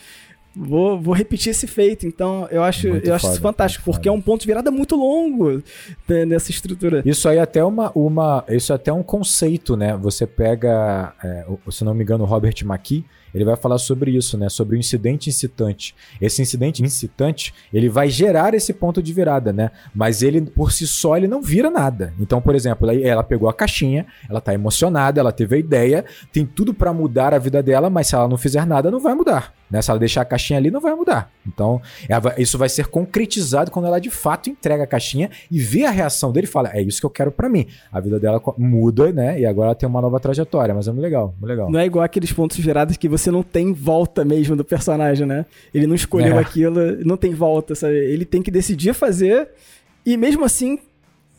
S1: Vou, vou repetir esse feito. Então, eu acho,
S2: Muito
S1: eu acho
S2: foda,
S1: isso fantástico, porque é um ponto de virada muito longo né, nessa estrutura.
S2: Isso aí é até uma, uma. Isso é até um conceito, né? Você pega, é, se não me engano, o Robert McKee, ele vai falar sobre isso, né? Sobre o incidente incitante. Esse incidente incitante, ele vai gerar esse ponto de virada, né? Mas ele, por si só, ele não vira nada. Então, por exemplo, ela pegou a caixinha, ela tá emocionada, ela teve a ideia, tem tudo pra mudar a vida dela, mas se ela não fizer nada, não vai mudar. Né? Se ela deixar a caixinha ali, não vai mudar. Então, vai- isso vai ser concretizado quando ela de fato entrega a caixinha e vê a reação dele e fala: É isso que eu quero pra mim. A vida dela muda, né? E agora ela tem uma nova trajetória, mas é muito legal, muito legal.
S1: Não é igual aqueles pontos virados que você não tem volta mesmo do personagem, né? Ele não escolheu
S2: É.
S1: aquilo, não tem volta, sabe? Ele tem que decidir fazer e mesmo assim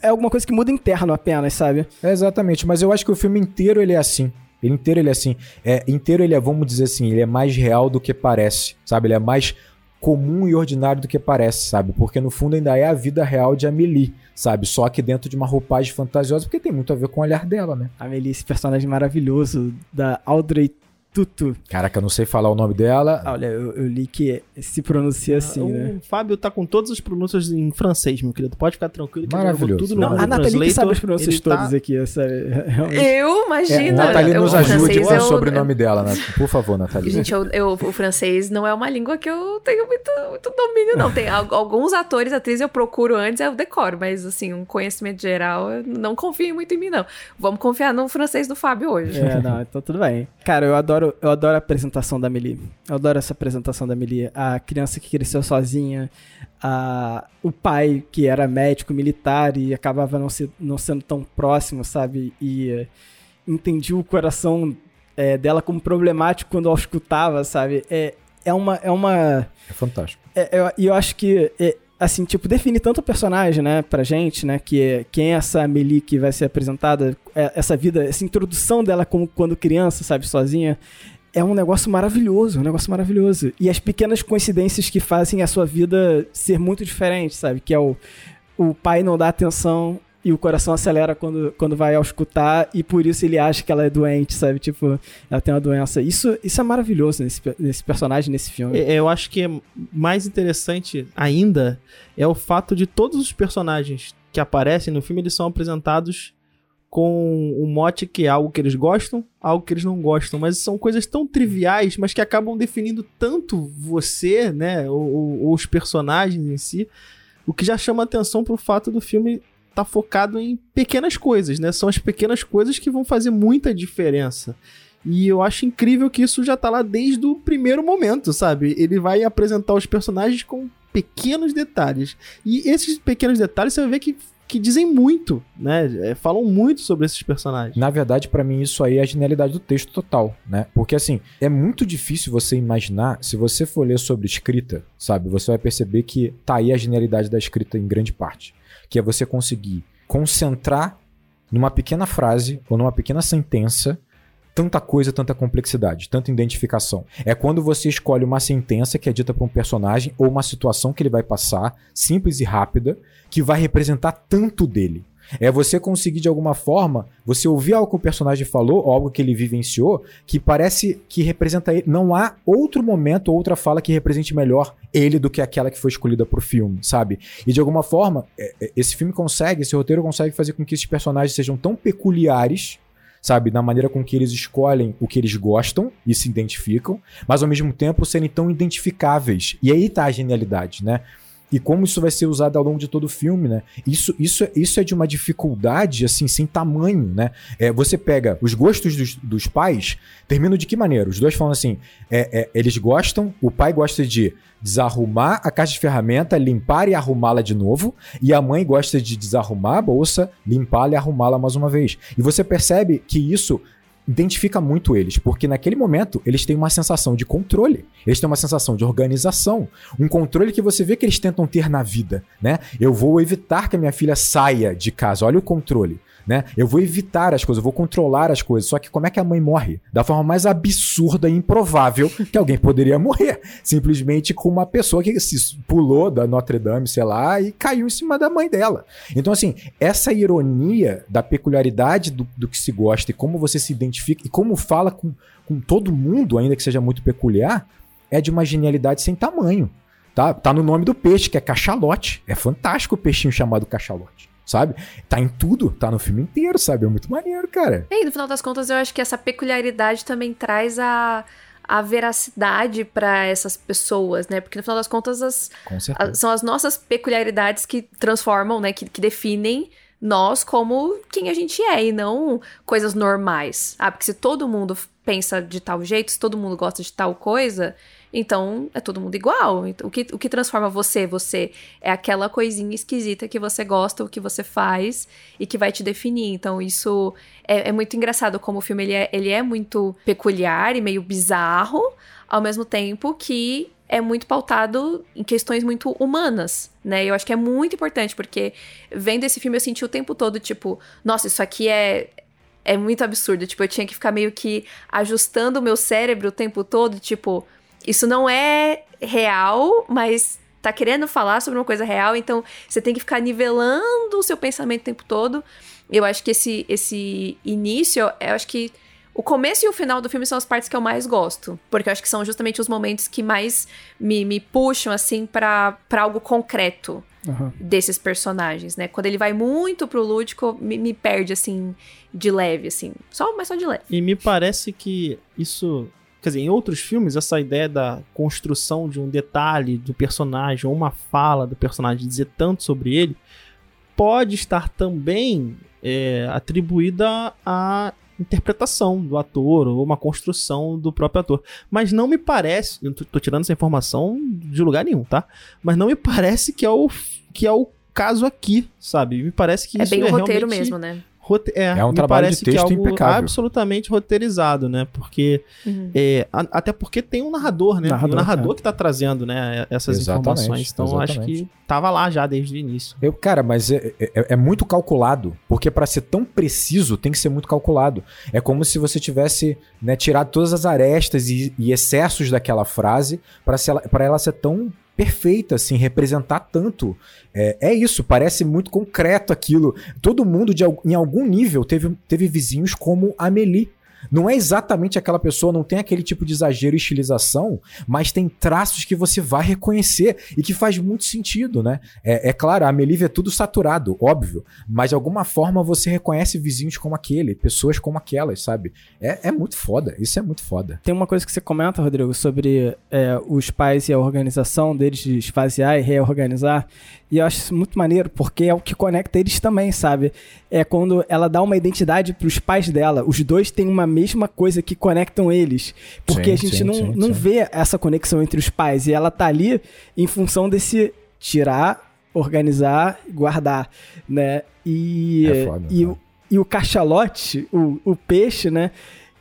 S1: é alguma coisa que muda interno apenas, sabe?
S2: É, exatamente, mas eu acho que o filme inteiro ele é assim. Ele inteiro ele é assim. É, inteiro ele é, vamos dizer assim, ele é mais real do que parece, sabe? Ele é mais comum e ordinário do que parece, sabe? Porque no fundo ainda é a vida real de Amelie, sabe? Só que dentro de uma roupagem fantasiosa, porque tem muito a ver com o olhar dela, né?
S1: A Melissa, esse personagem maravilhoso da Audrey Tutu.
S2: Caraca, eu não sei falar o nome dela.
S1: Olha, eu, eu li que se pronuncia assim,
S3: o
S1: né?
S3: Fábio tá com todas as pronúncias em francês, meu querido. Pode ficar tranquilo que
S2: Maravilhoso.
S3: tudo no
S1: Não,
S3: Google
S1: a Nathalie que sabe as pronúncias
S3: tá-
S1: todas aqui, essa realmente.
S4: Eu, imagina.
S2: É, Nathalie
S4: eu-
S2: nos ajude com o
S4: eu-
S2: sobrenome dela, né? Por favor, Nathalie.
S4: Gente, eu, eu- o francês não é uma língua que eu tenho muito, muito domínio, não. Tem al- alguns atores, atrizes eu procuro antes, eu decoro, mas assim, um conhecimento geral, eu não confio muito em mim, não. Vamos confiar no francês do Fábio hoje.
S1: É, não, então tudo bem. Cara, eu adoro, eu adoro a apresentação da Melie. Eu adoro essa apresentação da Melie. A criança que cresceu sozinha, a, o pai que era médico militar e acabava não, se, não sendo tão próximo, sabe? E eh, entendi o coração eh, dela como problemático quando eu escutava, sabe? É, é uma. É uma
S2: É fantástico.
S1: é, eu, e eu acho que, é, assim, tipo, define tanto o personagem, né, pra gente, né, que é, quem é essa Melie que vai ser apresentada, é, essa vida, essa introdução dela como quando criança, sabe, sozinha, é um negócio maravilhoso, um negócio maravilhoso. E as pequenas coincidências que fazem a sua vida ser muito diferente, sabe, que é o, o pai não dá atenção e o coração acelera quando, quando vai ao escutar e por isso ele acha que ela é doente, sabe, tipo, ela tem uma doença. Isso, isso é maravilhoso nesse, nesse personagem, nesse filme.
S3: É, Eu acho que é mais interessante ainda é o fato de todos os personagens que aparecem no filme, eles são apresentados com o mote que é algo que eles gostam, algo que eles não gostam, mas são coisas tão triviais, mas que acabam definindo tanto você, né, ou- ou os personagens em si, o que já chama atenção pro fato do filme estar focado em pequenas coisas, né? São as pequenas coisas que vão fazer muita diferença. E eu acho incrível que isso já tá lá desde o primeiro momento, sabe? Ele vai apresentar os personagens com pequenos detalhes. E esses pequenos detalhes você vai ver que, que dizem muito, né? É, falam muito sobre esses personagens.
S2: Na verdade, pra mim, isso aí é a genialidade do texto total, né? Porque, assim, é muito difícil você imaginar, se você for ler sobre escrita, sabe? Você vai perceber que tá aí a genialidade da escrita em grande parte. Que é você conseguir concentrar numa pequena frase ou numa pequena sentença tanta coisa, tanta complexidade, tanta identificação. É quando você escolhe uma sentença que é dita por um personagem ou uma situação que ele vai passar, simples e rápida, que vai representar tanto dele. É você conseguir, de alguma forma, você ouvir algo que o personagem falou, ou algo que ele vivenciou, que parece que representa ele. Não há outro momento, outra fala que represente melhor ele do que aquela que foi escolhida pro filme, sabe? E de alguma forma, é- é- esse filme consegue, esse roteiro consegue fazer com que esses personagens sejam tão peculiares, sabe? Na maneira com que eles escolhem o que eles gostam e se identificam, mas ao mesmo tempo serem tão identificáveis. E aí tá a genialidade, né? E como isso vai ser usado ao longo de todo o filme, né? Isso, isso, isso é de uma dificuldade, assim, sem tamanho, né? É, você pega os gostos dos, dos pais, terminam de que maneira? Os dois falam assim: é, é, eles gostam, o pai gosta de desarrumar a caixa de ferramenta, limpar e arrumá-la de novo, e a mãe gosta de desarrumar a bolsa, limpá-la e arrumá-la mais uma vez. E você percebe que isso identifica muito eles, porque naquele momento eles têm uma sensação de controle, eles têm uma sensação de organização, um controle que você vê que eles tentam ter na vida, né? Eu vou evitar que a minha filha saia de casa, olha o controle. Né? Eu vou evitar as coisas, eu vou controlar as coisas. Só que como é que a mãe morre? Da forma mais absurda e improvável que alguém poderia morrer. Simplesmente com uma pessoa que se pulou da Notre Dame, sei lá, e caiu em cima da mãe dela. Então, assim, essa ironia da peculiaridade do, do que se gosta e como você se identifica e como fala com, com todo mundo, ainda que seja muito peculiar, é de uma genialidade sem tamanho. Tá? tá no nome do peixe, que é cachalote. É fantástico o peixinho chamado cachalote. Sabe? Tá em tudo, tá no filme inteiro, sabe? É muito maneiro, cara.
S4: E no final das contas, eu acho que essa peculiaridade também traz a, a veracidade pra essas pessoas, né? Porque no final das contas, as, a- são as nossas peculiaridades que transformam, né? Que, que definem nós como quem a gente é e não coisas normais. Ah, porque se todo mundo pensa de tal jeito, se todo mundo gosta de tal coisa, então é todo mundo igual. Então, o, que, o que transforma você, você é aquela coisinha esquisita que você gosta, o que você faz e que vai te definir. Então isso é, é muito engraçado como o filme ele é, ele é muito peculiar e meio bizarro, ao mesmo tempo que é muito pautado em questões muito humanas, né? Eu acho que é muito importante, porque vendo esse filme eu senti o tempo todo, tipo, nossa, isso aqui é. É muito absurdo. Tipo, eu tinha que ficar meio que ajustando o meu cérebro o tempo todo, tipo, isso não é real, mas tá querendo falar sobre uma coisa real, então você tem que ficar nivelando o seu pensamento o tempo todo. Eu acho que esse, esse início, eu acho que O começo e o final do filme são as partes que eu mais gosto. Porque eu acho que são justamente os momentos que mais me, me puxam, assim, para algo concreto
S1: Aham.
S4: desses personagens, né? Quando ele vai muito pro lúdico, me, me perde, assim, de leve, assim. Só, mas só de leve.
S3: E me parece que isso. Quer dizer, em outros filmes, essa ideia da construção de um detalhe do personagem, ou uma fala do personagem dizer tanto sobre ele, pode estar também é, atribuída à interpretação do ator, ou uma construção do próprio ator. Mas não me parece, eu tô, tô tirando essa informação de lugar nenhum, tá? Mas não me parece que é o, que é o caso aqui, sabe? Me parece que
S4: É
S3: isso
S4: bem
S3: é
S4: o roteiro mesmo, né?
S3: Rote- é,
S2: É um
S3: me
S2: trabalho de
S3: parece que é
S2: texto
S3: algo
S2: impecável.
S3: absolutamente roteirizado, né? Porque
S4: Uhum.
S3: é, a- até porque tem um narrador, né?
S1: Narrador,
S3: e o narrador
S1: é.
S3: que tá trazendo, né, essas
S2: Exatamente,
S3: informações. Então eu acho
S2: exatamente.
S3: que tava lá já desde o início.
S2: Eu, cara, mas é, é- é muito calculado, porque pra ser tão preciso tem que ser muito calculado. É como se você tivesse né, tirado todas as arestas e, e excessos daquela frase ela- pra ela ser tão perfeita, assim, representar tanto. É, é isso, parece muito concreto aquilo. Todo mundo, de, em algum nível, teve, teve vizinhos como Amélie. Não é exatamente aquela pessoa, não tem aquele tipo de exagero e estilização, mas tem traços que você vai reconhecer e que faz muito sentido, né? É, é claro, a Amelie vê tudo saturado, óbvio, mas de alguma forma você reconhece vizinhos como aquele, pessoas como aquelas, sabe? É, é muito foda, isso é muito foda.
S1: Tem uma coisa que você comenta, Rodrigo, sobre é, os pais e a organização deles de esvaziar e reorganizar. E eu acho isso muito maneiro, porque é o que conecta eles também, sabe? É quando ela dá uma identidade pros pais dela. Os dois têm uma mesma coisa que conectam eles. Porque
S2: Sim,
S1: a gente
S2: sim,
S1: não,
S2: sim,
S1: não vê essa conexão entre os pais. E ela tá ali em função desse tirar, organizar, guardar, né? E,
S2: É foda,
S1: e,
S2: né?
S1: o- e o cachalote, o, o peixe, né?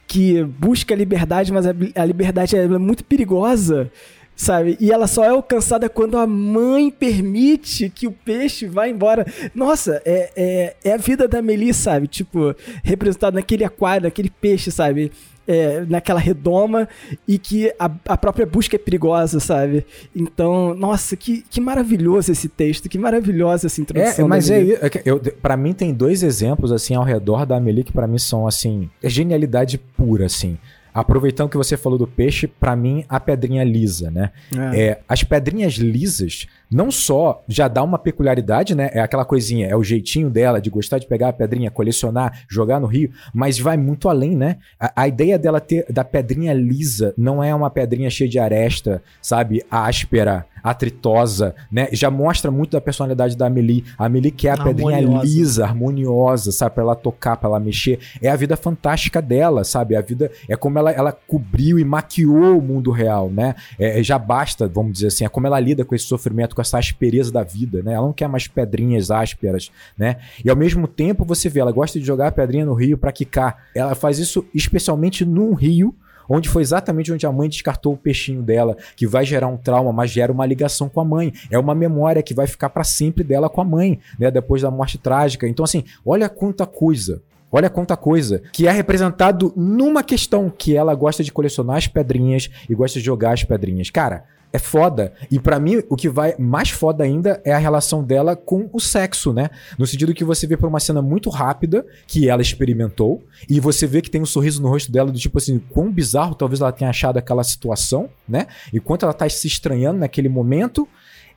S1: Que busca a liberdade, mas a, a liberdade é muito perigosa, sabe? E ela só é alcançada quando a mãe permite que o peixe vá embora. Nossa, é, é, é a vida da Meli, sabe? Tipo, representado naquele aquário, naquele peixe, sabe? É, naquela redoma e que a, a própria busca é perigosa, sabe? Então, nossa, que, que maravilhoso esse texto, que maravilhosa essa
S2: É,
S1: introdução.
S2: mas é, i- é eu, para mim tem dois exemplos assim ao redor da Amelie que pra mim são assim, é genialidade pura assim. Aproveitando que você falou do peixe, pra mim a pedrinha lisa, né?
S1: É.
S2: É, as pedrinhas lisas não só já dá uma peculiaridade, né? É aquela coisinha, é o jeitinho dela de gostar de pegar a pedrinha, colecionar, jogar no rio, mas vai muito além, né? A, a ideia dela ter da pedrinha lisa não é uma pedrinha cheia de aresta, sabe? Áspera, atritosa, né? Já mostra muito da personalidade da Amelie. A Amelie quer a pedrinha
S3: Harmoniosa.
S2: lisa, harmoniosa, sabe? Pra ela tocar, pra ela mexer. É a vida fantástica dela, sabe? A vida é como ela, ela cobriu e maquiou o mundo real, né? É, já basta, vamos dizer assim, é como ela lida com esse sofrimento, com essa aspereza da vida, né? Ela não quer mais pedrinhas ásperas, né? E ao mesmo tempo você vê, ela gosta de jogar a pedrinha no rio pra quicar. Ela faz isso especialmente num rio onde foi exatamente onde a mãe descartou o peixinho dela, que vai gerar um trauma, mas gera uma ligação com a mãe. É uma memória que vai ficar pra sempre dela com a mãe, né, depois da morte trágica. Então assim, olha quanta coisa Olha quanta coisa que é representado numa questão que ela gosta de colecionar as pedrinhas e gosta de jogar as pedrinhas. Cara, é foda. E pra mim, o que vai mais foda ainda é a relação dela com o sexo, né? No sentido que você vê por uma cena muito rápida que ela experimentou e você vê que tem um sorriso no rosto dela do tipo assim, quão bizarro talvez ela tenha achado aquela situação, né? E quanto ela tá se estranhando naquele momento.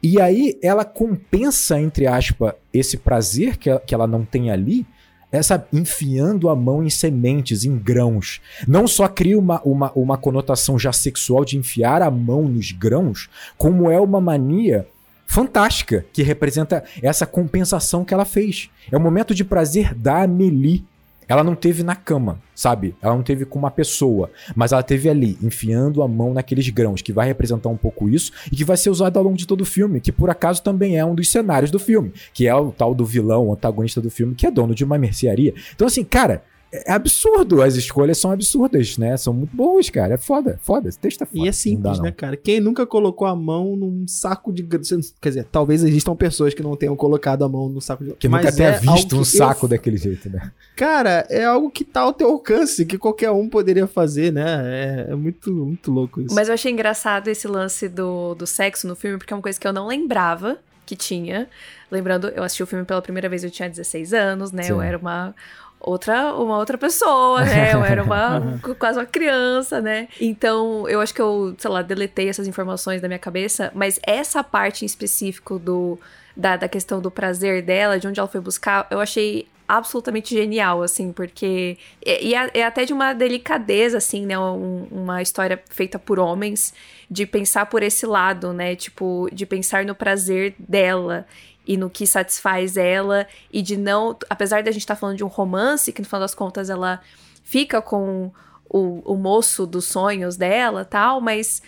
S2: E aí ela compensa, entre aspas, esse prazer que ela não tem ali essa enfiando a mão em sementes, em grãos. Não só cria uma, uma, uma conotação já sexual de enfiar a mão nos grãos, como é uma mania fantástica que representa essa compensação que ela fez. É um momento de prazer da Amelie. Ela não teve na cama, sabe? Ela não teve com uma pessoa, mas ela teve ali, enfiando a mão naqueles grãos, que vai representar um pouco isso e que vai ser usado ao longo de todo o filme, que por acaso também é um dos cenários do filme, que é o tal do vilão, o antagonista do filme, que é dono de uma mercearia. Então, assim, cara, é absurdo. As escolhas são absurdas, né? São muito boas, cara. É foda, foda. Esse texto é foda.
S3: E é simples,
S2: dá,
S3: né, cara? Quem nunca colocou a mão num saco de. Quer dizer, talvez existam pessoas que não tenham colocado a mão no saco de.
S2: Que
S3: mas
S2: nunca tenha
S3: é
S2: visto um saco
S3: eu-
S2: daquele jeito, né?
S3: Cara, é algo que tá ao teu alcance, que qualquer um poderia fazer, né? É, é muito, muito louco isso.
S4: Mas eu achei engraçado esse lance do, do sexo no filme, porque é uma coisa que eu não lembrava que tinha. Lembrando, eu assisti o filme pela primeira vez, eu tinha 16 anos, né?
S2: Sim.
S4: Eu era uma, outra uma outra pessoa, né? Eu era uma [laughs] quase uma criança, né? Então, eu acho que eu, sei lá, deletei essas informações da minha cabeça, mas essa parte em específico do da, da questão do prazer dela, de onde ela foi buscar, eu achei absolutamente genial, assim, porque. E, é até de uma delicadeza, assim, né? Um, uma história feita por homens, de pensar por esse lado, né? Tipo, de pensar no prazer dela e no que satisfaz ela, e de não. Apesar de a gente estar tá falando de um romance, que no final das contas ela fica com o, o moço dos sonhos dela tal, mas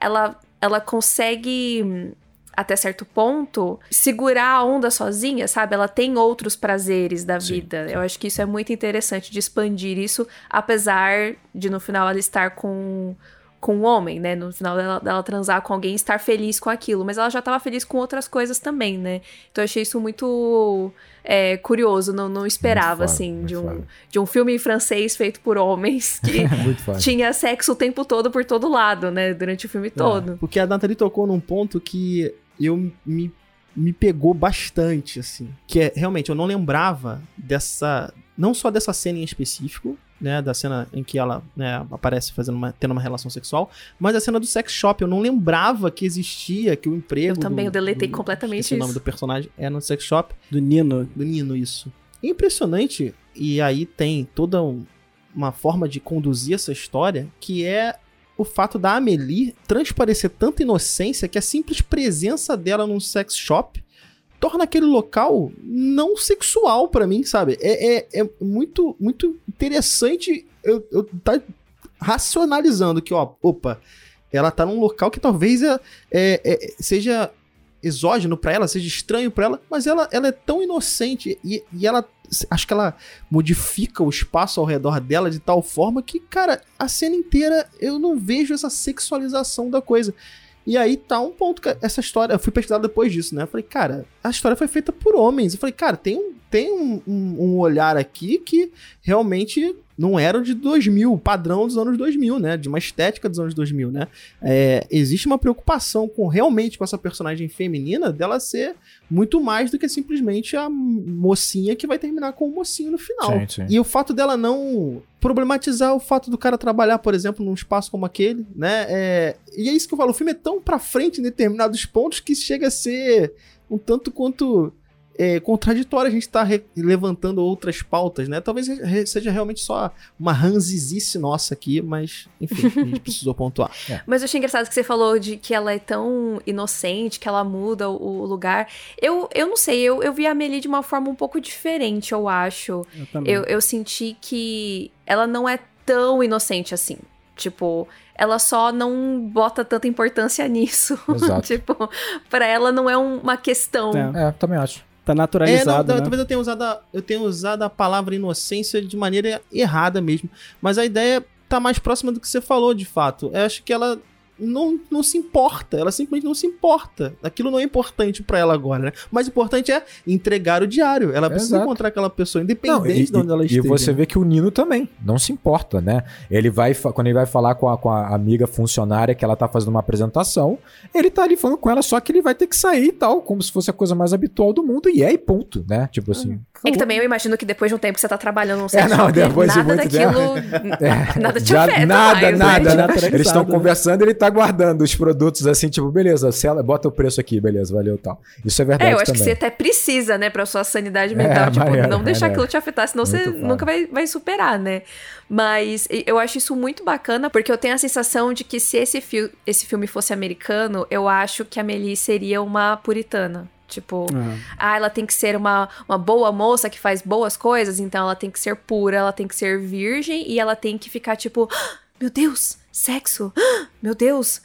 S4: ela, ela consegue até certo ponto, segurar a onda sozinha, sabe? Ela tem outros prazeres da sim, vida. Sim. Eu acho que isso é muito interessante de expandir isso, apesar de no final ela estar com com um homem, né? No final dela, dela transar com alguém estar feliz com aquilo. Mas ela já estava feliz com outras coisas também, né? Então eu achei isso muito é, curioso. Não, não esperava, assim, de um, de um filme francês feito por homens [laughs] que tinha sexo o tempo todo por todo lado, né? Durante o filme é, todo.
S3: porque a Nathalie tocou num ponto que eu me, me pegou bastante, assim. Que é, realmente, eu não lembrava dessa. Não só dessa cena em específico, né, da cena em que ela né, aparece fazendo uma, tendo uma relação sexual, mas a cena do sex shop. Eu não lembrava que existia, que o emprego.
S4: Eu também,
S3: do,
S4: eu deletei do, completamente isso.
S3: O nome do personagem é no sex shop.
S1: Do Nino.
S3: Do Nino, isso. É impressionante, e aí tem toda um, uma forma de conduzir essa história que é o fato da Amelie transparecer tanta inocência que a simples presença dela num sex shop torna aquele local não sexual para mim, sabe? É, é, é, muito, muito interessante eu, eu tá racionalizando que, ó, opa, ela tá num local que talvez é, é, é seja exógeno para ela, seja estranho para ela, mas ela, ela é tão inocente e, e ela acho que ela modifica o espaço ao redor dela de tal forma que, cara, a cena inteira eu não vejo essa sexualização da coisa. E aí tá um ponto que essa história. Eu fui pesquisar depois disso, né? Eu falei, cara, a história foi feita por homens. Eu falei, cara, tem um, tem um, um, um olhar aqui que realmente não era de 2000, padrão dos anos 2000, né? De uma estética dos anos 2000, né? É, existe uma preocupação com realmente com essa personagem feminina dela ser muito mais do que simplesmente a mocinha que vai terminar com o mocinho no final. Sim, sim. E o fato dela não problematizar o fato do cara trabalhar, por exemplo, num espaço como aquele, né? É, e é isso que eu falo, o filme é tão pra frente em determinados pontos que chega a ser um tanto quanto é, contraditório a gente estar tá levantando outras pautas, né? Talvez seja realmente só uma ranzizice nossa aqui, mas enfim, a gente [laughs] precisou pontuar.
S4: É. Mas eu achei engraçado que você falou de que ela é tão inocente, que ela muda o, lugar. Eu, eu não sei, eu, eu vi a Amelie de uma forma um pouco diferente, eu acho. Eu, eu, eu senti que ela não é tão inocente assim. Tipo, ela só não bota tanta importância [laughs] nisso.
S2: Exato.
S4: tipo, pra ela não é uma questão.
S2: É, é também acho.
S1: Tá naturalizado. É, não,
S3: né? Talvez eu tenha, usado a, eu tenha usado a palavra inocência de maneira errada mesmo. Mas a ideia tá mais próxima do que você falou, de fato. Eu acho que ela não, não se importa, ela simplesmente não se importa. Aquilo não é importante para ela agora, né? Mas o importante é entregar o diário. Ela precisa Exato. encontrar aquela pessoa, independente não, e, de onde ela esteja.
S2: E você vê que o Nino também não se importa, né? Ele vai, quando ele vai falar com a, com a amiga funcionária que ela tá fazendo uma apresentação, ele tá ali falando com ela, só que ele vai ter que sair e tal, como se fosse a coisa mais habitual do mundo, e é e ponto, né? Tipo assim. Uhum.
S4: E que também eu imagino que depois de um tempo que você tá trabalhando num set é, não, depois nada de muito daquilo, [laughs] é, nada te afeta
S2: Nada, mais, nada, né? nada. Eles estão conversando, ele tá guardando os produtos assim, tipo, beleza, ela, bota o preço aqui, beleza, valeu tal. Isso é verdade.
S4: É, eu acho
S2: também.
S4: que você até precisa, né, pra sua sanidade mental. É, tipo, maneiro, não deixar aquilo te afetar, senão muito você foda. nunca vai, vai superar, né? Mas eu acho isso muito bacana, porque eu tenho a sensação de que se esse, fi esse filme fosse americano, eu acho que a Melly seria uma puritana. Tipo, uhum. ah, ela tem que ser uma, uma boa moça que faz boas coisas, então ela tem que ser pura, ela tem que ser virgem e ela tem que ficar tipo, ah, meu Deus, sexo, ah, [gasps] meu Deus,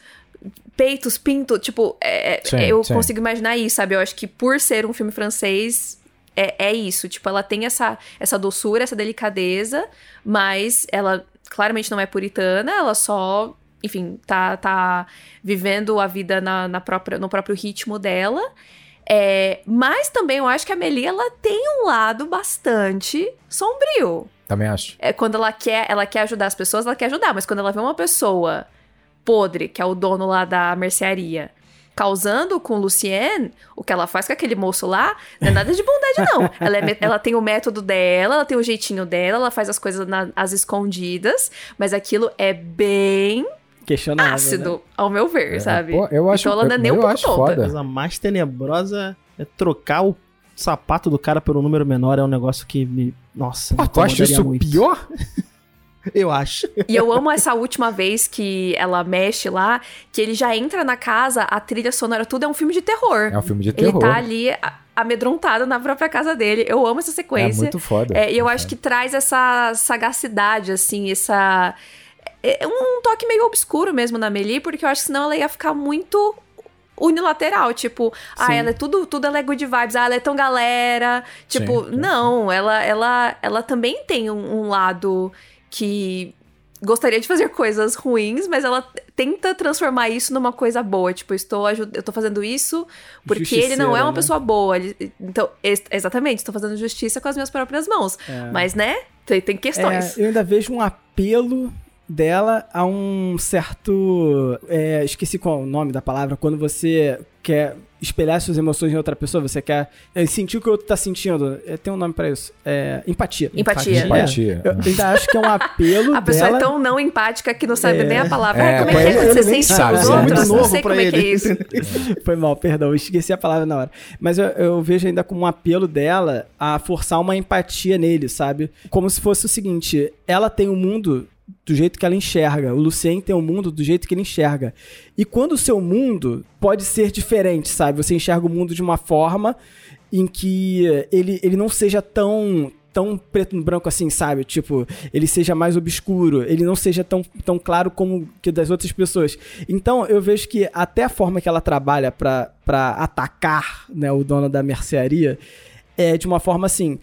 S4: peitos, pinto, tipo, é, é, sim, eu sim. consigo imaginar isso, sabe? Eu acho que por ser um filme francês, é, é isso. Tipo, ela tem essa, essa doçura, essa delicadeza, mas ela claramente não é puritana, ela só, enfim, tá, tá vivendo a vida na, na própria, no próprio ritmo dela. É, mas também eu acho que a Melia ela tem um lado bastante sombrio.
S2: Também acho.
S4: É, quando ela quer, ela quer ajudar as pessoas, ela quer ajudar, mas quando ela vê uma pessoa podre, que é o dono lá da mercearia, causando com o Lucien, o que ela faz com aquele moço lá, não é nada de bondade, não. [laughs] ela, é, ela tem o método dela, ela tem o jeitinho dela, ela faz as coisas nas as escondidas, mas aquilo é bem
S1: Questionável,
S4: ácido,
S1: né?
S4: ao meu ver,
S2: É,
S4: sabe?
S2: pô, eu acho-
S4: então ela não é nem um
S2: eu
S4: pouco tonta.
S3: A
S2: foda.
S3: coisa mais tenebrosa é trocar o sapato do cara pelo número menor. É um negócio que me. Nossa,
S2: Pô,
S3: me
S2: tu acha isso
S3: muito.
S2: pior? [laughs]
S3: Eu acho.
S4: E eu amo essa última vez que ela mexe lá, que ele já entra na casa, a trilha sonora, tudo é um filme de terror.
S2: É um filme de
S4: Ele
S2: terror.
S4: tá ali a- amedrontado na própria casa dele. Eu amo essa
S2: é
S4: sequência.
S2: muito foda.
S4: É, e eu acho que traz essa sagacidade, assim, essa. É um toque meio obscuro mesmo na Meli, porque eu acho que senão ela ia ficar muito unilateral, tipo, ah,
S1: Sim.
S4: ela é tudo, tudo ela é good vibes, ah, ela é tão galera, tipo,
S2: Sim,
S4: não, ela, ela, ela também tem um, um lado que gostaria de fazer coisas ruins, mas ela tenta transformar isso numa coisa boa, tipo, eu estou eu tô fazendo isso porque ele não é uma
S1: né?
S4: pessoa boa, ele- então, ex- exatamente, estou fazendo justiça com as minhas próprias mãos,
S1: É.
S4: mas, né, tem, tem questões.
S1: É, eu ainda vejo um apelo dela a um certo. é, esqueci qual é o nome da palavra. Quando você quer espelhar suas emoções em outra pessoa, você quer é, sentir o que o outro tá sentindo. É, tem um nome pra isso. É, empatia.
S4: Empatia.
S2: Empatia.
S1: Eu ainda acho que é um apelo [laughs]
S4: A pessoa
S1: dela.
S4: é tão não empática que não sabe
S1: É.
S4: nem a palavra.
S2: É,
S4: Ah, como é que
S2: ele-
S4: é quando você
S2: ele
S4: sente
S2: sabe,
S4: os
S2: ele é
S4: outros?
S2: muito
S4: não sei como é que é
S3: ele.
S4: isso. [laughs]
S1: Foi mal, perdão, eu esqueci a palavra na hora. Mas eu, eu vejo ainda como um apelo dela a forçar uma empatia nele, sabe? Como se fosse o seguinte: ela tem o mundo do jeito que ela enxerga, o Lucien tem o mundo do jeito que ele enxerga. E quando o seu mundo pode ser diferente, sabe? Você enxerga o mundo de uma forma em que ele, ele não seja tão tão preto no branco assim, sabe? Tipo, ele seja mais obscuro, ele não seja tão, tão claro como que das outras pessoas. Então, eu vejo que até a forma que ela trabalha pra atacar, né, o dono da mercearia é de uma forma assim,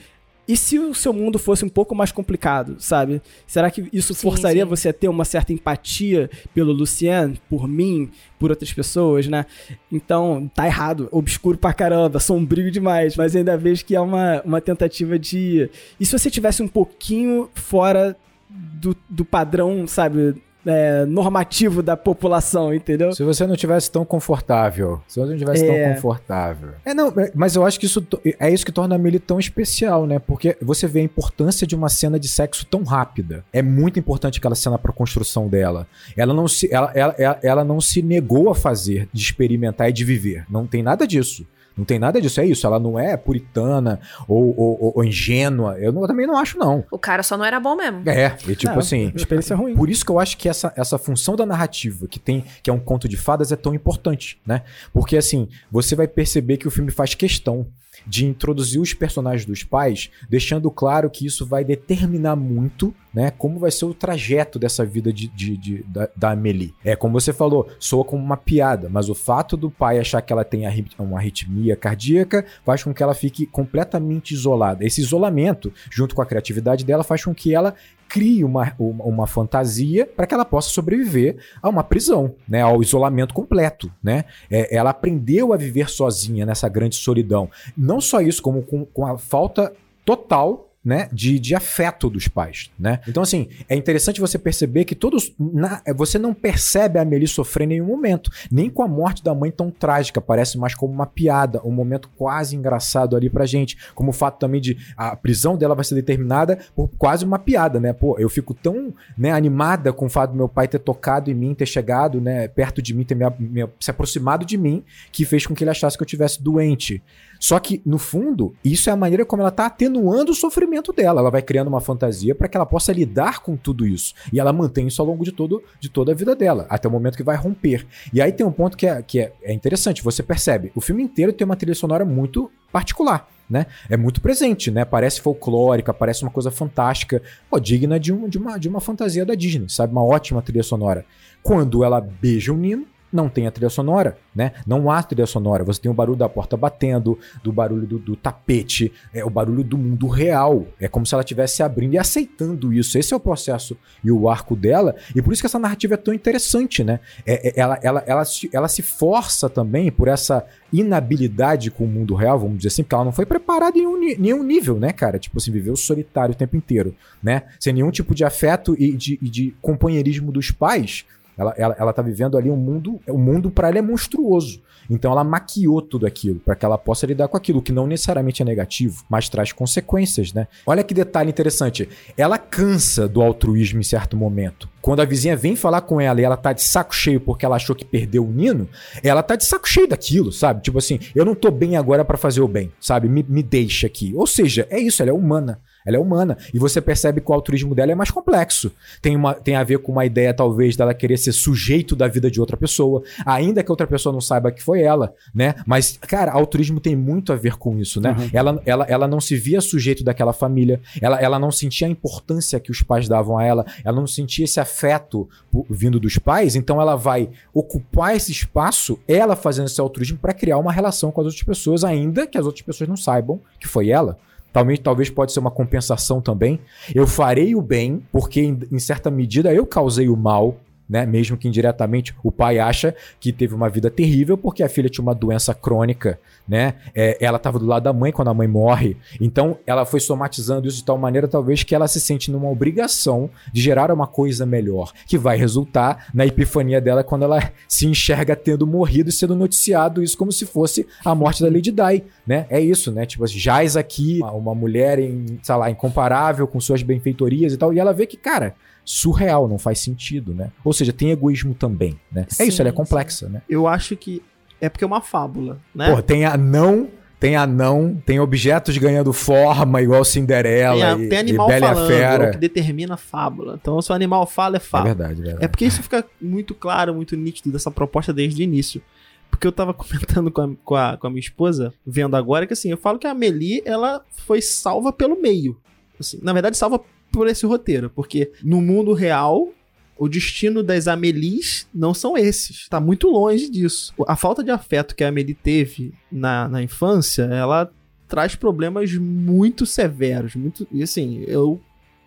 S1: e se o seu mundo fosse um pouco mais complicado, sabe? Será que isso
S4: Sim,
S1: forçaria
S4: sim.
S1: você a ter uma certa empatia pelo Lucien, por mim, por outras pessoas, né? Então, tá errado. Obscuro pra caramba, sombrio demais. Mas ainda vejo que é uma, uma tentativa de. E se você tivesse um pouquinho fora do, do padrão, sabe? É, normativo da população, entendeu?
S2: Se você não tivesse tão confortável. Se você não tivesse
S1: É.
S2: tão confortável. É, não, é, mas eu acho que isso é isso que torna a Millie tão especial, né? Porque você vê a importância de uma cena de sexo tão rápida. É muito importante aquela cena pra construção dela. Ela não se, ela, ela, ela, ela não se negou a fazer, de experimentar e de viver. Não tem nada disso. Não tem nada disso, é isso. Ela não é puritana ou, ou- ou- ou ingênua. Eu, não- eu também não acho, não.
S4: O cara só não era bom mesmo.
S2: É, e tipo
S1: Não,
S2: assim.
S1: Experiência ruim.
S2: Por isso que eu acho que essa, essa função da narrativa, que tem que é um conto de fadas, é tão importante, né? Porque assim, você vai perceber que o filme faz questão de introduzir os personagens dos pais, deixando claro que isso vai determinar muito, né, como vai ser o trajeto dessa vida de, de- de- da, da Amelie. É como você falou, soa como uma piada, mas o fato do pai achar que ela tem uma arritmia cardíaca faz com que ela fique completamente isolada. Esse isolamento, junto com a criatividade dela, faz com que ela crie uma, uma, uma fantasia para que ela possa sobreviver a uma prisão, né, ao isolamento completo, né? É, ela aprendeu a viver sozinha nessa grande solidão. Não só isso, como com, com a falta total né, de, de afeto dos pais, né? Então, assim, é interessante você perceber que todos... na- você não percebe a Amelie sofrer em nenhum momento, nem com a morte da mãe tão trágica, parece mais como uma piada, um momento quase engraçado ali pra gente, como o fato também de a prisão dela vai ser determinada por quase uma piada, né? Pô, eu fico tão né, animada com o fato do meu pai ter tocado em mim, ter chegado, né, perto de mim, ter me, me- se aproximado de mim, que fez com que ele achasse que eu tivesse doente. Só que, no fundo, isso é a maneira como ela tá atenuando o sofrimento dela. Ela vai criando uma fantasia para que ela possa lidar com tudo isso. E ela mantém isso ao longo de, todo, de toda a vida dela, até o momento que vai romper. E aí tem um ponto que é, que é, é interessante, você percebe. O filme inteiro tem uma trilha sonora muito particular. Né? É muito presente, né? Parece folclórica, parece uma coisa fantástica, pô, digna de, um, de, uma, de uma fantasia da Disney, sabe? Uma ótima trilha sonora. Quando ela beija o Nino, não tem a trilha sonora, né? Não há trilha sonora. Você tem o barulho da porta batendo, do barulho do, do tapete, é o barulho do mundo real. É como se ela estivesse abrindo e aceitando isso. Esse é o processo e o arco dela. E por isso que essa narrativa é tão interessante, né? É- é- ela, ela, ela, se, ela se força também por essa inabilidade com o mundo real, vamos dizer assim, porque ela não foi preparada em um nenhum nível, né, cara? Tipo assim, viveu solitário o tempo inteiro, né? Sem nenhum tipo de afeto e de, e de companheirismo dos pais Ela, ela, ela tá vivendo ali um mundo. O mundo para ela é monstruoso. Então ela maquiou tudo aquilo para que ela possa lidar com aquilo, que não necessariamente é negativo, mas traz consequências, né? Olha que detalhe interessante. Ela cansa do altruísmo em certo momento. Quando a vizinha vem falar com ela e ela tá de saco cheio porque ela achou que perdeu o Nino, ela tá de saco cheio daquilo, sabe? Tipo assim, eu não tô bem agora para fazer o bem, sabe? Me, me deixa aqui. Ou seja, é isso, ela é humana. Ela é humana. E você percebe que o altruísmo dela é mais complexo. Tem, uma, tem a ver com uma ideia, talvez, dela querer ser sujeito da vida de outra pessoa, ainda que outra pessoa não saiba que foi ela, né? Mas, cara, altruísmo tem muito a ver com isso, né? Uhum. Ela, ela, ela não se via sujeito daquela família, ela, ela não sentia a importância que os pais davam a ela, ela não sentia esse afeto vindo dos pais, então ela vai ocupar esse espaço, ela fazendo esse altruísmo para criar uma relação com as outras pessoas, ainda que as outras pessoas não saibam que foi ela. Talvez, talvez pode ser uma compensação também. Eu farei o bem, porque em, em certa medida eu causei o mal né? Mesmo que indiretamente o pai acha que teve uma vida terrível porque a filha tinha uma doença crônica, né? É, ela estava do lado da mãe quando a mãe morre. Então ela foi somatizando isso de tal maneira, talvez, que ela se sente numa obrigação de gerar uma coisa melhor, que vai resultar na epifania dela quando ela se enxerga tendo morrido e sendo noticiado isso como se fosse a morte da Lady Di, né? É isso, né? Tipo, jaz aqui uma, uma mulher, em, sei lá, incomparável com suas benfeitorias e tal, e ela vê que, cara, surreal, não faz sentido, né? Ou seja, tem egoísmo também, né? Sim, é isso, ela é complexa, sim. né?
S3: Eu acho que é porque é uma fábula, né?
S2: Pô, tem anão, tem anão, tem objetos ganhando forma igual Cinderela tem, a, e, tem animal e Bela falando, Fera. É
S3: o que determina a fábula. Então, se o animal fala, é fábula.
S2: É verdade, é verdade.
S3: É porque isso fica muito claro, muito nítido dessa proposta desde o início. Porque eu tava [laughs] comentando com a, com a, com a minha esposa, vendo agora, que assim, eu falo que a Amelie, ela foi salva pelo meio. Assim, na verdade, salva por esse roteiro, porque no mundo real o destino das Amelies não são esses. Tá muito longe disso. A falta de afeto que a Amelie teve na, na infância, ela traz problemas muito severos. Muito, e assim, eu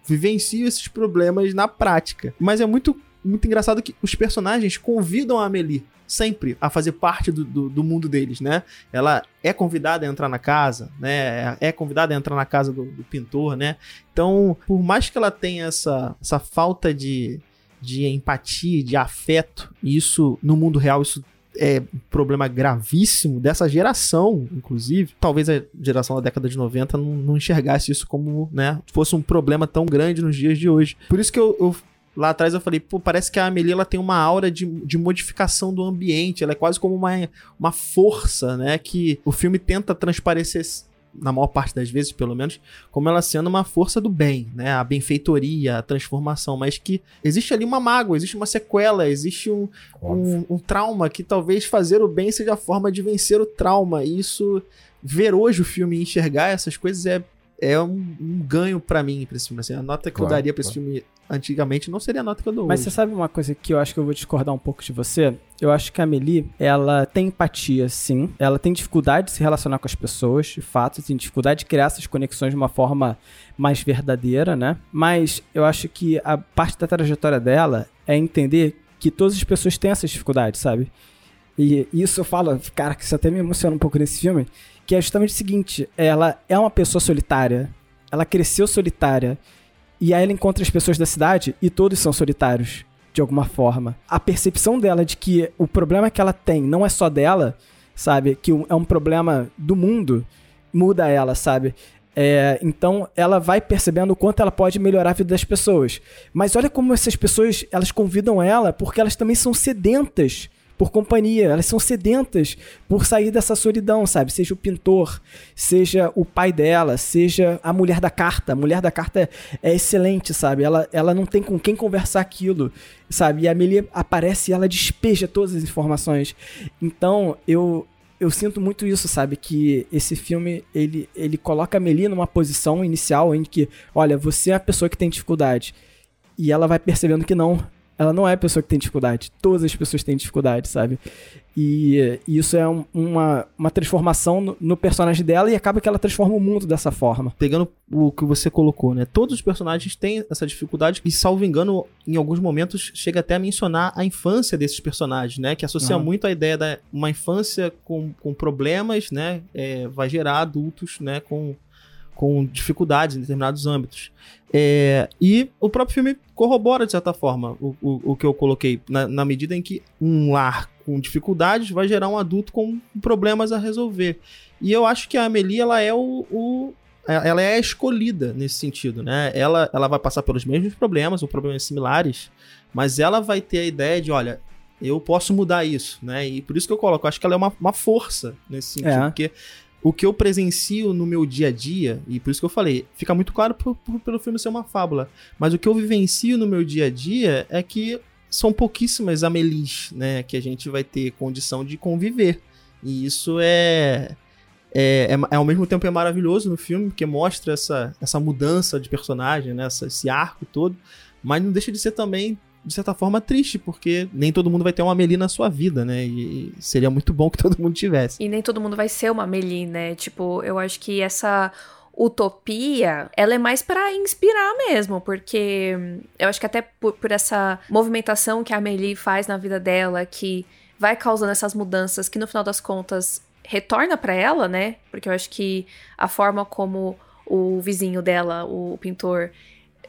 S3: vivencio esses problemas na prática. Mas é muito, muito engraçado que os personagens convidam a Amelie sempre a fazer parte do, do, do, mundo deles, né? Ela é convidada a entrar na casa, né? É convidada a entrar na casa do, do pintor, né? Então, por mais que ela tenha essa, essa falta de, de empatia, de afeto, e isso no mundo real isso é um problema gravíssimo dessa geração, inclusive. Talvez a geração da década de 90 não, não enxergasse isso como, né, fosse um problema tão grande nos dias de hoje. Por isso que eu, eu lá atrás eu falei, pô, parece que a Amelie ela tem uma aura de, de modificação do ambiente, ela é quase como uma, uma força, né, que o filme tenta transparecer na maior parte das vezes, pelo menos, como ela sendo uma força do bem, né? A benfeitoria, a transformação, mas que existe ali uma mágoa, existe uma sequela, existe um, um, um, trauma que talvez fazer o bem seja a forma de vencer o trauma. E isso, ver hoje o filme e enxergar essas coisas é, é um, um ganho para mim pra esse filme. Assim, a nota que claro, eu daria pra claro. esse filme antigamente não seria a nota que eu dou
S1: Mas
S3: hoje.
S1: você sabe uma coisa que eu acho que eu vou discordar um pouco de você? Eu acho que a Amelie, ela tem empatia, sim. Ela tem dificuldade de se relacionar com as pessoas, de fato. Tem dificuldade de criar essas conexões de uma forma mais verdadeira, né? Mas eu acho que a parte da trajetória dela é entender que todas as pessoas têm essas dificuldades, sabe? E isso eu falo, cara, que isso até me emociona um pouco nesse filme, que é justamente o seguinte, ela é uma pessoa solitária, ela cresceu solitária, e aí ela encontra as pessoas da cidade e todos são solitários, de alguma forma. A percepção dela de que o problema que ela tem não é só dela, sabe? Que é um problema do mundo, muda ela, sabe? É, então ela vai percebendo o quanto ela pode melhorar a vida das pessoas. Mas olha como essas pessoas elas convidam ela porque elas também são sedentas por companhia, elas são sedentas por sair dessa solidão, sabe? Seja o pintor, seja o pai dela, seja a mulher da carta. A mulher da carta é, é excelente, sabe? Ela, ela não tem com quem conversar aquilo, sabe? E a Amelie aparece e ela despeja todas as informações. Então, eu, eu sinto muito isso, sabe? Que esse filme, ele, ele coloca a Amelie numa posição inicial em que, olha, você é a pessoa que tem dificuldade. E ela vai percebendo que não, ela não é a pessoa que tem dificuldade. Todas as pessoas têm dificuldade, sabe? E, e isso é um, uma, uma transformação no, no, personagem dela e acaba que ela transforma o mundo dessa forma.
S3: Pegando o que você colocou, né? Todos os personagens têm essa dificuldade e, salvo engano, em alguns momentos chega até a mencionar a infância desses personagens, né? Que associa uhum. muito a ideia da uma infância com, com problemas, né? É, vai gerar adultos, né? Com com dificuldades em determinados âmbitos. É, e o próprio filme corrobora, de certa forma, o, o, o que eu coloquei, na, na, medida em que um lar com dificuldades vai gerar um adulto com problemas a resolver. E eu acho que a Amelie, ela é o, o ela é a escolhida nesse sentido, né? Ela, ela vai passar pelos mesmos problemas, ou problemas similares, mas ela vai ter a ideia de, olha, eu posso mudar isso, né? E por isso que eu coloco, eu acho que ela é uma, uma força nesse sentido, é. porque o que eu presencio no meu dia a dia, e por isso que eu falei, fica muito claro pelo filme ser uma fábula, mas o que eu vivencio no meu dia a dia é que são pouquíssimas Amelies, né, que a gente vai ter condição de conviver. E isso é, é, é, é, ao mesmo tempo é maravilhoso no filme, porque mostra essa, essa mudança de personagem, né, essa, esse arco todo, mas não deixa de ser também de certa forma, triste, porque nem todo mundo vai ter uma Amelie na sua vida, né? E seria muito bom que todo mundo tivesse.
S4: E nem todo mundo vai ser uma Amelie, né? Tipo, eu acho que essa utopia, ela é mais para inspirar mesmo, porque eu acho que até por, por, essa movimentação que a Amelie faz na vida dela, que vai causando essas mudanças, que no final das contas retorna para ela, né? Porque eu acho que a forma como o vizinho dela, o pintor,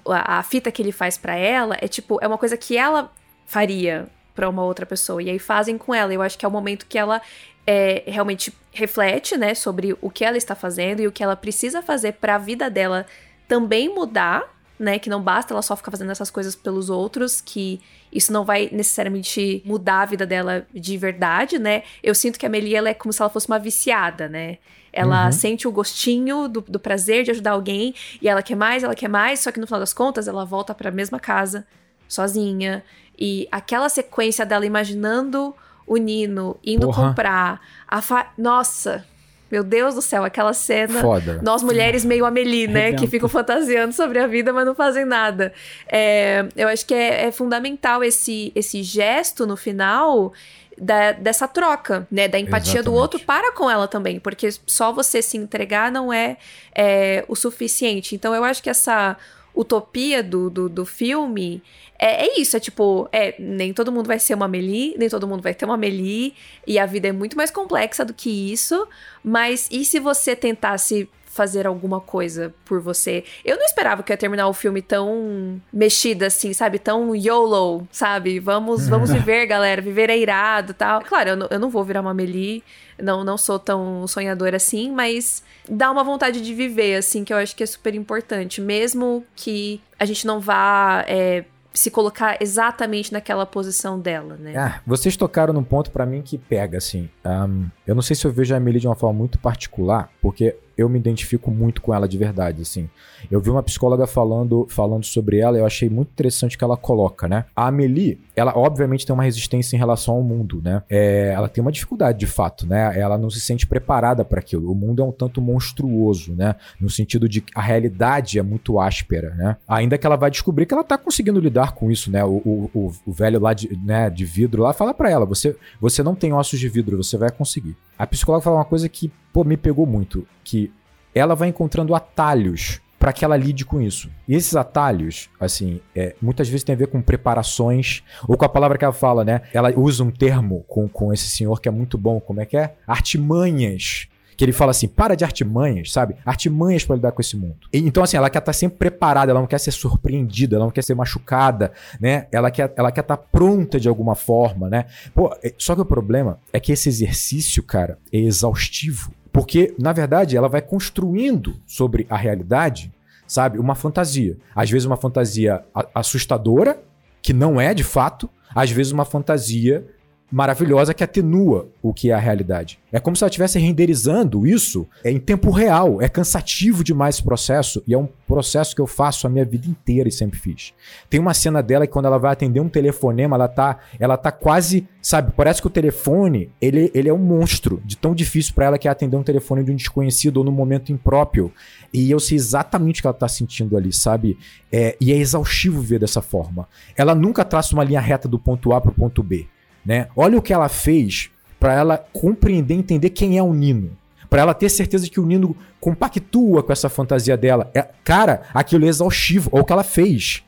S4: a, a fita que ele faz para ela é tipo, é uma coisa que ela faria para uma outra pessoa. E aí fazem com ela. Eu acho que é o momento que ela é, realmente reflete, né, sobre o que ela está fazendo e o que ela precisa fazer para a vida dela também mudar, né, que não basta ela só ficar fazendo essas coisas pelos outros, que isso não vai necessariamente mudar a vida dela de verdade, né? Eu sinto que a Melia ela é como se ela fosse uma viciada, né? Ela uhum. sente o gostinho do, do, prazer de ajudar alguém e ela quer mais, ela quer mais, só que no final das contas ela volta para a mesma casa, sozinha. E aquela sequência dela imaginando o Nino indo Porra. comprar a fa... Nossa, meu Deus do céu, aquela cena.
S2: Foda.
S4: Nós mulheres meio Amelie, né? Que ficam fantasiando sobre a vida, mas não fazem nada. É, eu acho que é, é fundamental esse, esse gesto no final da, dessa troca, né? Da empatia Exatamente. do outro para com ela também. Porque só você se entregar não é, é o suficiente. Então eu acho que essa utopia do, do, do filme é, é, isso, é tipo, é, nem todo mundo vai ser uma Amelie, nem todo mundo vai ter uma Amelie, e a vida é muito mais complexa do que isso, mas e se você tentasse fazer alguma coisa por você. Eu não esperava que ia terminar o filme tão mexida assim, sabe? Tão YOLO, sabe? Vamos, vamos [laughs] viver, galera. Viver é irado tal. Claro, eu não, eu não vou virar uma Amelie, não, não sou tão sonhadora assim, mas dá uma vontade de viver, assim, que eu acho que é super importante. Mesmo que a gente não vá. É, se colocar exatamente naquela posição dela, né?
S2: Ah, vocês tocaram num ponto para mim que pega, assim. Um, eu não sei se eu vejo a Emily de uma forma muito particular, porque eu me identifico muito com ela de verdade, assim. Eu vi uma psicóloga falando, falando sobre ela e eu achei muito interessante o que ela coloca, né? A Amelie, ela obviamente tem uma resistência em relação ao mundo, né? É, ela tem uma dificuldade de fato, né? Ela não se sente preparada para aquilo. O mundo é um tanto monstruoso, né? No sentido de que a realidade é muito áspera, né? Ainda que ela vai descobrir que ela tá conseguindo lidar com isso, né? O, o, o velho lá de, né, de vidro lá fala para ela: você, você não tem ossos de vidro, você vai conseguir. A psicóloga fala uma coisa que, pô, me pegou muito, que ela vai encontrando atalhos para que ela lide com isso. E esses atalhos, assim, é, muitas vezes tem a ver com preparações, ou com a palavra que ela fala, né? Ela usa um termo com, com esse senhor que é muito bom, como é que é? Artimanhas. Que ele fala assim, para de artimanhas, sabe? Artimanhas para lidar com esse mundo. E, então, assim, ela quer estar tá sempre preparada, ela não quer ser surpreendida, ela não quer ser machucada, né? Ela quer ela quer estar tá pronta de alguma forma, né? Pô, é, só que o problema é que esse exercício, cara, é exaustivo. Porque, na verdade, ela vai construindo sobre a realidade, sabe, uma fantasia. Às vezes, uma fantasia assustadora, que não é de fato, às vezes, uma fantasia maravilhosa que atenua o que é a realidade. É como se ela estivesse renderizando isso em tempo real. É cansativo demais esse processo e é um processo que eu faço a minha vida inteira e sempre fiz. Tem uma cena dela que quando ela vai atender um telefonema, ela tá, ela tá quase, sabe, parece que o telefone, ele, ele é um monstro, de tão difícil para ela que é atender um telefone de um desconhecido ou no momento impróprio. E eu sei exatamente o que ela tá sentindo ali, sabe? É, e é exaustivo ver dessa forma. Ela nunca traça uma linha reta do ponto A pro ponto B né? Olha o que ela fez para ela compreender, entender quem é o Nino. Para ela ter certeza de que o Nino compactua com essa fantasia dela. É, cara, aquilo é exaustivo. Olha o que ela fez.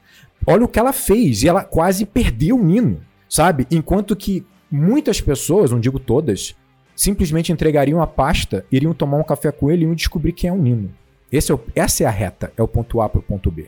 S2: Olha o que ela fez. E ela quase perdeu o Nino, sabe? Enquanto que muitas pessoas, não digo todas, simplesmente entregariam a pasta, iriam tomar um café com ele e iam descobrir quem é o Nino. É o- essa é a reta, é o ponto A pro ponto B.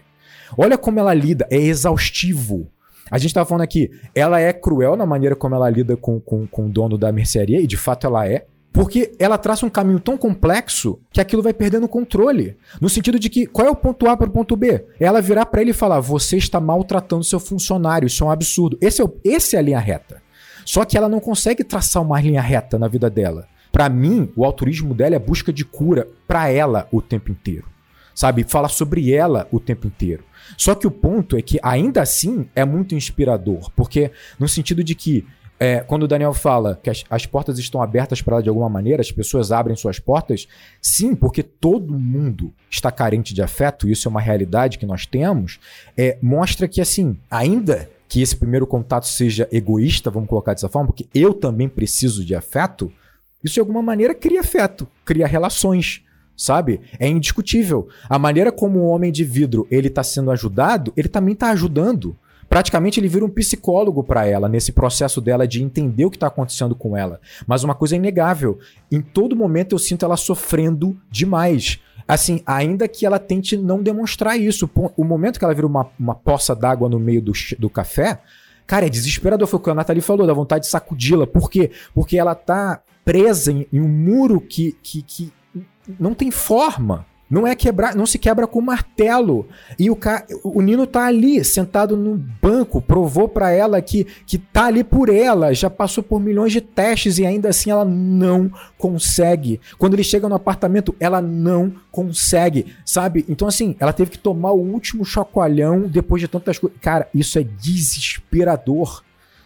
S2: Olha como ela lida, é exaustivo. A gente tava falando aqui, ela é cruel na maneira como ela lida com, com, com o dono da mercearia, e de fato ela é. Porque ela traça um caminho tão complexo que aquilo vai perdendo controle. No sentido de que, qual é o ponto A para o ponto B? É ela virar para ele e falar: você está maltratando seu funcionário, isso é um absurdo. Esse é, o- esse é a linha reta. Só que ela não consegue traçar uma linha reta na vida dela. Pra mim, o autorismo dela é busca de cura pra ela o tempo inteiro. Sabe? Fala sobre ela o tempo inteiro. Só que o ponto é que, ainda assim, é muito inspirador. Porque, no sentido de que, é, quando o Daniel fala que as, as portas estão abertas para ela de alguma maneira, as pessoas abrem suas portas, sim, porque todo mundo está carente de afeto, isso é uma realidade que nós temos, é, mostra que, assim, ainda que esse primeiro contato seja egoísta, vamos colocar dessa forma, porque eu também preciso de afeto, isso de alguma maneira cria afeto, cria relações, sabe? É indiscutível. A maneira como o homem de vidro ele está sendo ajudado, ele também está ajudando. Praticamente ele vira um psicólogo para ela nesse processo dela de entender o que está acontecendo com ela. Mas uma coisa é inegável, em todo momento eu sinto ela sofrendo demais. Assim, ainda que ela tente não demonstrar isso. O momento que ela vira uma, uma poça d'água no meio do, do café, cara, é desesperador. Foi o que a Nathalie falou, dá vontade de sacudi-la. Por quê? Porque ela tá presa em, em um muro que, que, que não tem forma. Não é quebrar, não se quebra com martelo. E o, ca... o Nino tá ali, sentado no banco, provou pra ela que, que tá ali por ela, já passou por milhões de testes e ainda assim ela não consegue. Quando ele chega no apartamento, ela não consegue, sabe? Então assim, ela teve que tomar o último chacoalhão depois de tantas coisas. Cara, isso é desesperador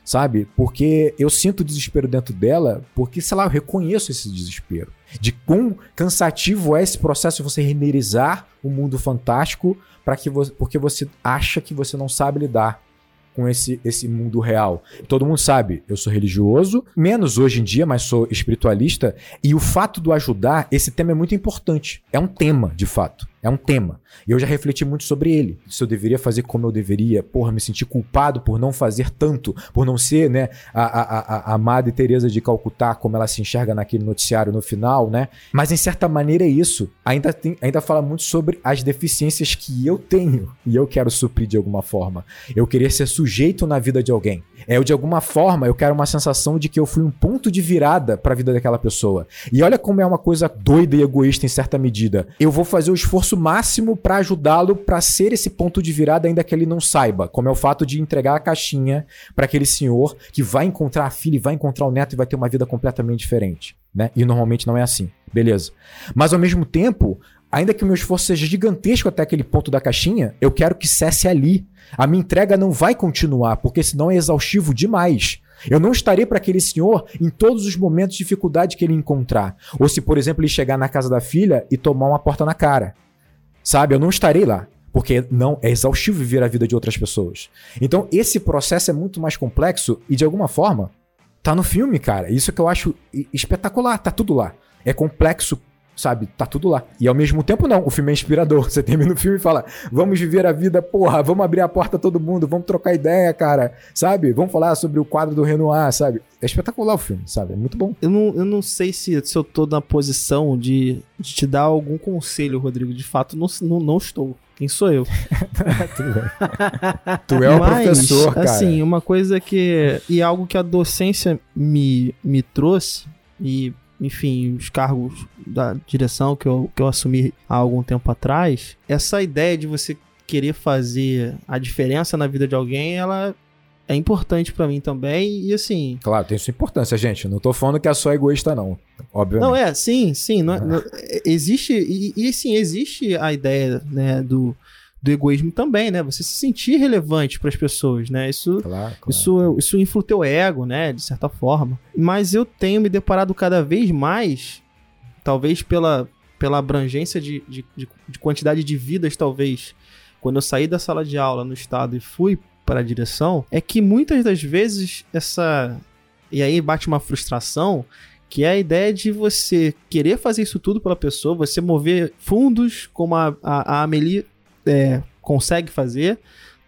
S2: sabe? Porque eu sinto desespero dentro dela, porque, sei lá, eu reconheço esse desespero. De quão cansativo é esse processo de você renderizar o mundo fantástico para que você, porque você acha que você não sabe lidar com esse, esse mundo real. Todo mundo sabe, eu sou religioso, menos hoje em dia, mas sou espiritualista, e o fato do ajudar, esse tema é muito importante. É um tema, de fato. É um tema. E eu já refleti muito sobre ele. Se eu deveria fazer como eu deveria, porra, me sentir culpado por não fazer tanto, por não ser, né, a, a, a, a Madre Teresa de Calcutá, como ela se enxerga naquele noticiário no final, né? Mas em certa maneira é isso. Ainda, tem, ainda fala muito sobre as deficiências que eu tenho e eu quero suprir de alguma forma. Eu querer ser sujeito na vida de alguém. É, eu, de alguma forma, eu quero uma sensação de que eu fui um ponto de virada para a vida daquela pessoa. E olha como é uma coisa doida e egoísta em certa medida. Eu vou fazer o esforço máximo para ajudá-lo para ser esse ponto de virada, ainda que ele não saiba. Como é o fato de entregar a caixinha para aquele senhor que vai encontrar a filha vai encontrar o neto e vai ter uma vida completamente diferente. Né? E normalmente não é assim. Beleza. Mas ao mesmo tempo, ainda que o meu esforço seja gigantesco até aquele ponto da caixinha, eu quero que cesse ali. A minha entrega não vai continuar, porque senão é exaustivo demais. Eu não estarei para aquele senhor em todos os momentos de dificuldade que ele encontrar. Ou se, por exemplo, ele chegar na casa da filha e tomar uma porta na cara. Sabe? Eu não estarei lá. Porque não é exaustivo viver a vida de outras pessoas. Então, esse processo é muito mais complexo e, de alguma forma, tá no filme, cara. Isso que eu acho espetacular. Tá tudo lá. É complexo, sabe? Tá tudo lá. E ao mesmo tempo, não. O filme é inspirador. [laughs] Você termina o filme e fala: vamos viver a vida, porra, vamos abrir a porta a todo mundo, vamos trocar ideia, cara. Sabe? Vamos falar sobre o quadro do Renoir, sabe? É espetacular o filme, sabe? É muito bom.
S3: Eu não, eu não sei se, se eu tô na posição de, de te dar algum conselho, Rodrigo. De fato, não, não, não estou. Quem sou eu? [laughs]
S2: Tu é o
S3: Mas,
S2: professor, cara.
S3: Assim, uma coisa que. E algo que a docência me, me trouxe, e, enfim, os cargos da direção que eu, que eu assumi há algum tempo atrás, essa ideia de você querer fazer a diferença na vida de alguém, ela é importante pra mim também. E assim.
S2: Claro, tem sua importância, gente. Não tô falando que é só egoísta, não. Obviamente.
S3: Não, é, sim, sim. não é- [laughs] não- é- existe. E, e sim, existe a ideia, né, do, do egoísmo também, né? Você se sentir relevante para as pessoas, né? Isso.
S2: Claro, claro.
S3: Isso, isso infla o teu ego, né? De certa forma. Mas eu tenho me deparado cada vez mais, talvez pela, pela abrangência de, de, de, de quantidade de vidas, talvez, quando eu saí da sala de aula no estado e fui para a direção, é que muitas das vezes essa. E aí bate uma frustração. Que é a ideia de você querer fazer isso tudo pela pessoa, você mover fundos como a, a, a Amelie é, consegue fazer,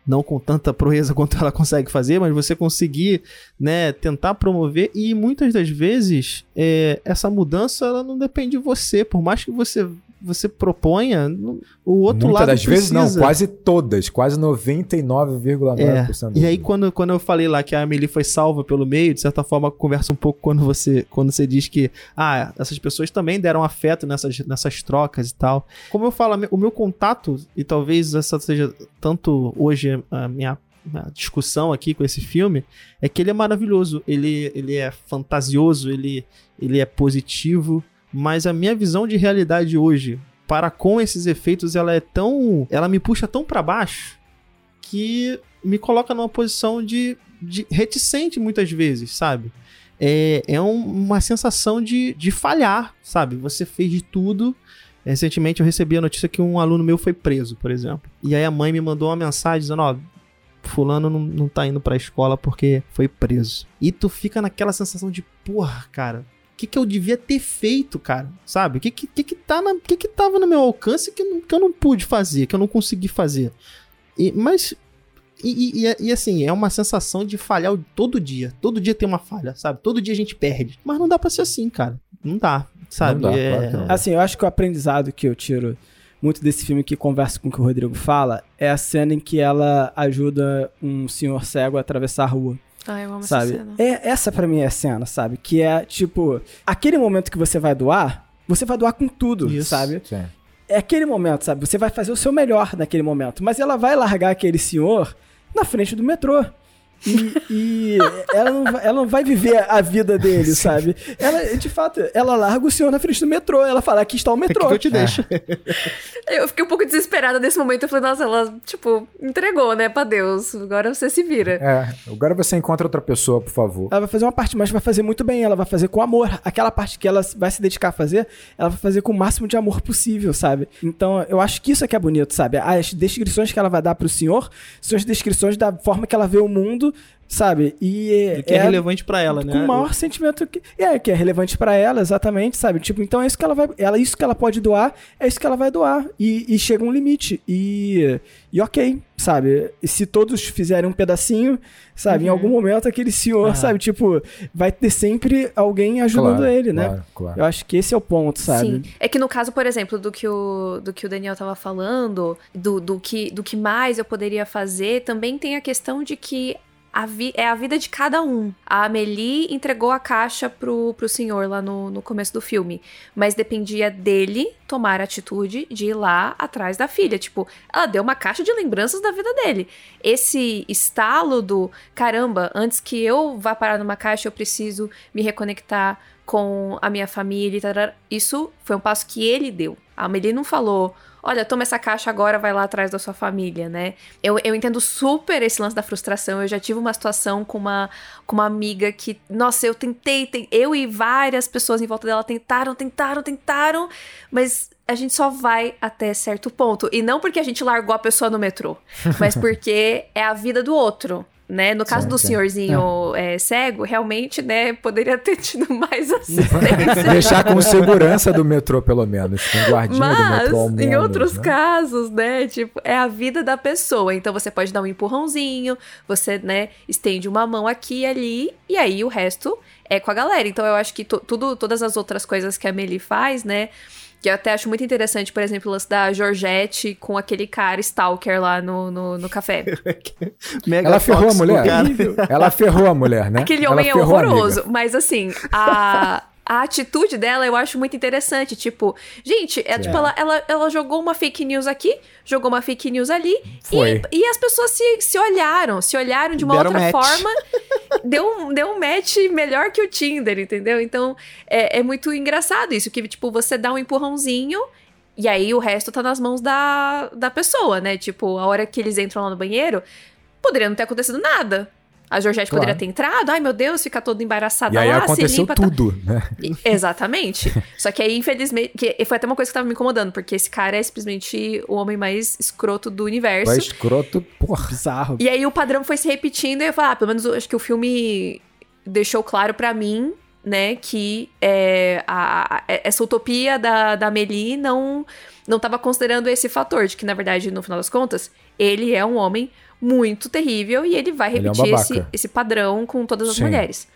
S3: não com tanta proeza [laughs] quanto ela consegue fazer, mas você conseguir, né, tentar promover. E muitas das vezes é, essa mudança ela não depende de você, por mais que você você proponha, o outro
S2: Muitas
S3: lado
S2: das vezes não,
S3: precisa.
S2: quase todas, quase 99,9%
S3: É. E aí, quando, quando eu falei lá que a Amelie foi salva pelo meio, de certa forma, conversa um pouco quando você, quando você diz que, ah, essas pessoas também deram afeto nessas, nessas trocas e tal. Como eu falo, o meu contato, e talvez essa seja tanto hoje a minha discussão aqui com esse filme, é que ele é maravilhoso, ele, ele é fantasioso, ele, ele é positivo, mas a minha visão de realidade hoje, para com esses efeitos, ela é tão. Ela me puxa tão para baixo que me coloca numa posição de, de reticente muitas vezes, sabe? É, é um- uma sensação de, de falhar, sabe? Você fez de tudo. Recentemente eu recebi a notícia que um aluno meu foi preso, por exemplo. E aí a mãe me mandou uma mensagem dizendo: Ó, Fulano não, não tá indo pra escola porque foi preso. E tu fica naquela sensação de, porra, cara, que, que eu devia ter feito, cara? Sabe? O que, que, que, que, tá na, que, que tava no meu alcance que, não- que eu não pude fazer, que eu não consegui fazer? E, mas. E, e- e, assim, é uma sensação de falhar o- todo dia. Todo dia tem uma falha, sabe? Todo dia a gente perde. Mas não dá pra ser assim, cara. Não dá, sabe?
S2: Não dá,
S3: É-
S2: claro não dá.
S1: Assim, eu acho que o aprendizado que eu tiro muito desse filme que conversa com o que o Rodrigo fala é a cena em que ela ajuda um senhor cego a atravessar a rua,
S4: Ai, eu amo essa
S1: sabe?
S4: cena.
S1: É, essa pra mim é a cena, sabe? Que é, tipo, aquele momento que você vai doar, você vai doar com tudo,
S3: Isso.
S1: sabe?
S2: Sim.
S1: É aquele momento, sabe? Você vai fazer o seu melhor naquele momento. Mas ela vai largar aquele senhor na frente do metrô. E, e ela, não vai, ela não vai viver a vida dele, sabe? Ela, de fato, ela larga o senhor na frente do metrô. Ela fala, aqui está o
S3: Aqui
S1: metrô.
S3: que eu te deixo.
S4: Eu fiquei um pouco desesperada nesse momento. Eu falei, nossa, ela, tipo, entregou, né, pra Deus. Agora você se vira.
S2: É, agora você encontra outra pessoa, por favor.
S1: Ela vai fazer uma parte, mas vai fazer muito bem. Ela vai fazer com amor. Aquela parte que ela vai se dedicar a fazer, ela vai fazer com o máximo de amor possível, sabe? Então, eu acho que isso é que é bonito, sabe? As descrições que ela vai dar pro senhor são as descrições da forma que ela vê o mundo, sabe? E
S3: Do que é, relevante pra ela, né?
S1: com o maior sentimento que é que é relevante pra ela, exatamente, sabe? Tipo, então é isso que ela vai, ela isso que ela pode doar, é isso que ela vai doar e, e chega um limite e e ok, sabe? E se todos fizerem um pedacinho, sabe? Em algum momento aquele senhor,
S3: Ah.
S1: sabe? Tipo, vai ter sempre alguém ajudando
S2: Claro,
S1: ele, né?
S2: Claro, claro.
S1: Eu acho que esse é o ponto, sabe?
S4: Sim. É que no caso, por exemplo, do que o, do que o Daniel tava falando, do, do, que, do que mais eu poderia fazer, também tem a questão de que a vi- é a vida de cada um. A Amelie entregou a caixa pro, pro senhor lá no, no começo do filme. Mas dependia dele tomar a atitude de ir lá atrás da filha. Tipo, ela deu uma caixa de lembranças da vida dele. Esse estalo do caramba, antes que eu vá parar numa caixa, eu preciso me reconectar com a minha família. Isso foi um passo que ele deu. A Amelie não falou, olha, toma essa caixa agora, vai lá atrás da sua família, né? Eu, eu entendo super esse lance da frustração. Eu já tive uma situação com uma, com uma amiga que, nossa, eu tentei, ten- eu e várias pessoas em volta dela tentaram, tentaram, tentaram, mas a gente só vai até certo ponto. E não porque a gente largou a pessoa no metrô, mas [laughs] porque é a vida do outro. Né? No caso
S2: Sim,
S4: do senhorzinho é, cego, realmente, né, poderia ter [laughs] tido mais assistência. [laughs]
S2: Deixar com segurança do metrô, pelo menos. Com guardinha do
S4: Mas,
S2: metrô ao
S4: em outros
S2: né?
S4: casos, né? Tipo, é a vida da pessoa. Então você pode dar um empurrãozinho, você, né, estende uma mão aqui e ali, e aí o resto é com a galera. Então eu acho que tudo, todas as outras coisas que a Meli faz, né? Que eu até acho muito interessante, por exemplo, o lance da Georgette com aquele cara stalker lá no, no, no café. [laughs]
S3: Mega
S2: Ela ferrou a mulher. Ela ferrou a mulher, né?
S4: Aquele
S2: Ela
S4: homem é horroroso. Mas assim, a. A atitude dela eu acho muito interessante. Tipo, gente, é,
S2: Sim.
S4: tipo, ela, ela, ela jogou uma fake news aqui, jogou uma fake news ali. E, e as pessoas se, se olharam, se olharam de uma
S3: Deram
S4: outra
S3: match.
S4: forma. [laughs] deu, um, deu um match melhor que o Tinder, entendeu? Então, é, é muito engraçado isso, que, tipo, você dá um empurrãozinho. E aí o resto tá nas mãos da, da pessoa, né? Tipo, a hora que eles entram lá no banheiro, poderia não ter acontecido nada. A Georgette
S2: Claro.
S4: poderia ter entrado, ai meu Deus, fica toda embaraçada
S2: E aí
S4: lá,
S2: aconteceu
S4: se limpa. tá-
S2: tudo, né?
S4: E- Exatamente. Só que aí, infelizmente, que foi até uma coisa que tava me incomodando, porque esse cara é simplesmente o homem mais escroto do universo.
S2: Vai escroto, porra.
S1: Bizarro.
S4: E aí o padrão foi se repetindo e eu falei, ah, pelo menos acho que o filme deixou claro pra mim, né, que é, a- a- essa utopia da, da Amélie não, não tava considerando esse fator, de que, na verdade, no final das contas, ele é um homem muito terrível e ele vai
S2: Ele é um
S4: repetir esse, esse padrão com todas as
S2: Sim.
S4: mulheres.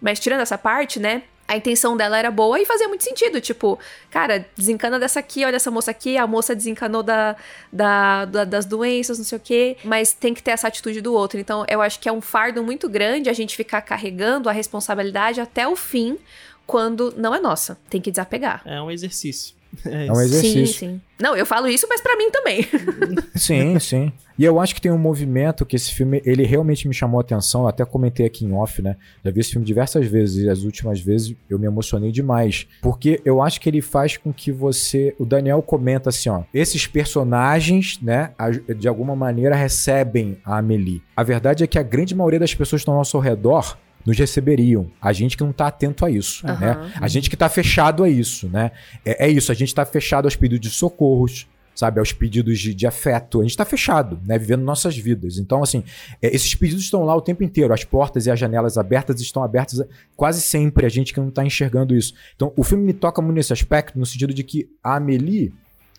S4: Mas tirando essa parte, né, a intenção dela era boa e fazia muito sentido. Tipo, cara, desencana dessa aqui, olha essa moça aqui, a moça desencanou da, da, da, das doenças, não sei o quê, mas tem que ter essa atitude do outro. Então, eu acho que é um fardo muito grande a gente ficar carregando a responsabilidade até o fim, quando não é nossa. Tem que desapegar.
S3: É um exercício.
S2: É, é um exercício.
S4: Sim, sim. Não, eu falo isso, mas para mim também. [laughs]
S2: sim, sim. E eu acho que tem um movimento que esse filme, ele realmente me chamou a atenção. Eu até comentei aqui em off, né? Já vi esse filme diversas vezes e as últimas vezes eu me emocionei demais. Porque eu acho que ele faz com que você. O Daniel comenta assim, ó. Esses personagens, né, de alguma maneira recebem a Amelie. A verdade é que a grande maioria das pessoas que estão ao nosso redor nos receberiam. A gente que não está atento a isso, uhum. né? A gente que está fechado a isso, né? É, é isso, a gente está fechado aos pedidos de socorros, sabe, aos pedidos de, de afeto. A gente está fechado, né, vivendo nossas vidas. Então, assim, é, esses pedidos estão lá o tempo inteiro. As portas e as janelas abertas estão abertas quase sempre. A gente que não está enxergando isso. Então, o filme me toca muito nesse aspecto, no sentido de que a Amelie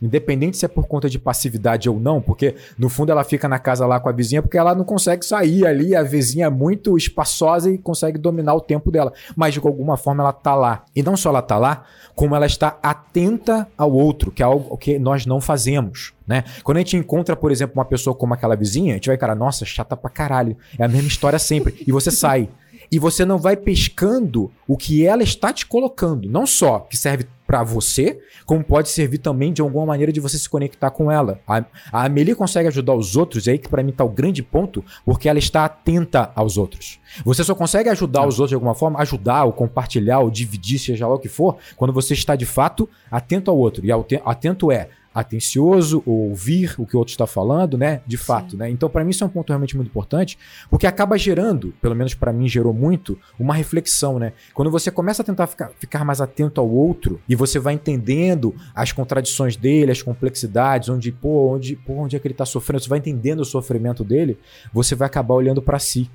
S2: Independente se é por conta de passividade ou não, porque no fundo ela fica na casa lá com a vizinha porque ela não consegue sair ali, a vizinha é muito espaçosa e consegue dominar o tempo dela. Mas de alguma forma ela tá lá. E não só ela tá lá, como ela está atenta ao outro, que é algo que nós não fazemos. Né? Quando a gente encontra, por exemplo, uma pessoa como aquela vizinha, a gente vai, cara, nossa, chata pra caralho. É a mesma história sempre. E você sai. E você não vai pescando o que ela está te colocando. Não só que serve para você, como pode servir também de alguma maneira de você se conectar com ela. A, a Amelie consegue ajudar os outros, e aí que para mim tá o grande ponto, porque ela está atenta aos outros. Você só consegue ajudar os outros de alguma forma, ajudar, ou compartilhar, ou dividir, seja lá o que for, quando você está de fato atento ao outro. E atento é atencioso, ouvir o que o outro está falando, né? De fato, né? Então, para mim, isso é um ponto realmente muito importante, porque acaba gerando, pelo menos para mim gerou muito, uma reflexão, né? Quando você começa a tentar ficar, ficar mais atento ao outro e você vai entendendo as contradições dele, as complexidades, onde, pô, onde, pô, onde é que ele tá sofrendo, você vai entendendo o sofrimento dele, você vai acabar olhando para si.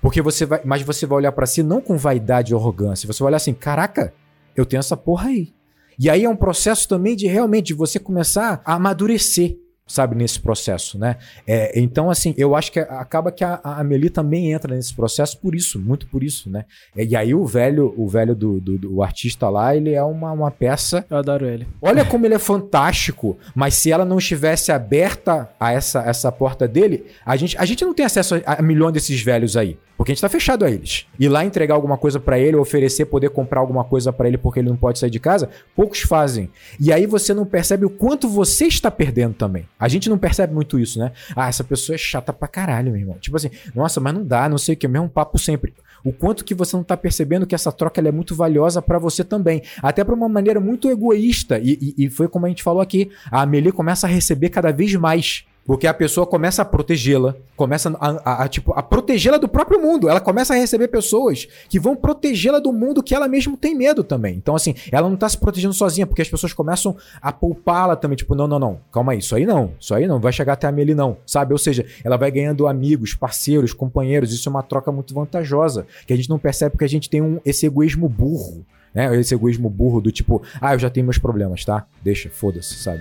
S2: Porque você vai, mas você vai olhar para si não com vaidade e arrogância, você vai olhar assim, caraca, eu tenho essa porra aí. E aí é um processo também de realmente você começar a amadurecer sabe, nesse processo, né? É, então, assim, eu acho que acaba que a, a Amelie também entra nesse processo por isso, muito por isso, né? E aí o velho, o velho do, do, do, artista lá, ele é uma, uma peça...
S1: Eu adoro ele.
S2: Olha como ele é fantástico, mas se ela não estivesse aberta a essa, essa porta dele, a gente, a gente não tem acesso a, a milhão desses velhos aí. Porque a gente tá fechado a eles. Ir lá entregar alguma coisa para ele, oferecer, poder comprar alguma coisa para ele porque ele não pode sair de casa, poucos fazem. E aí você não percebe o quanto você está perdendo também. A gente não percebe muito isso, né? Ah, essa pessoa é chata pra caralho, meu irmão. Tipo assim, nossa, mas não dá, não sei o que, mesmo papo sempre. O quanto que você não tá percebendo que essa troca é muito valiosa para você também. Até para uma maneira muito egoísta. E, e, e foi como a gente falou aqui. A Amelie começa a receber cada vez mais porque a pessoa começa a protegê-la, começa a, a, a, tipo, a protegê-la do próprio mundo. Ela começa a receber pessoas que vão protegê-la do mundo que ela mesmo tem medo também. Então, assim, ela não tá se protegendo sozinha, porque as pessoas começam a poupá-la também. Tipo, não, não, não, calma aí, isso aí não, isso aí não, vai chegar até a Meli não, sabe? Ou seja, ela vai ganhando amigos, parceiros, companheiros. Isso é uma troca muito vantajosa, que a gente não percebe porque a gente tem um, esse egoísmo burro, né? Esse egoísmo burro do tipo, ah, eu já tenho meus problemas, tá? Deixa, foda-se, sabe?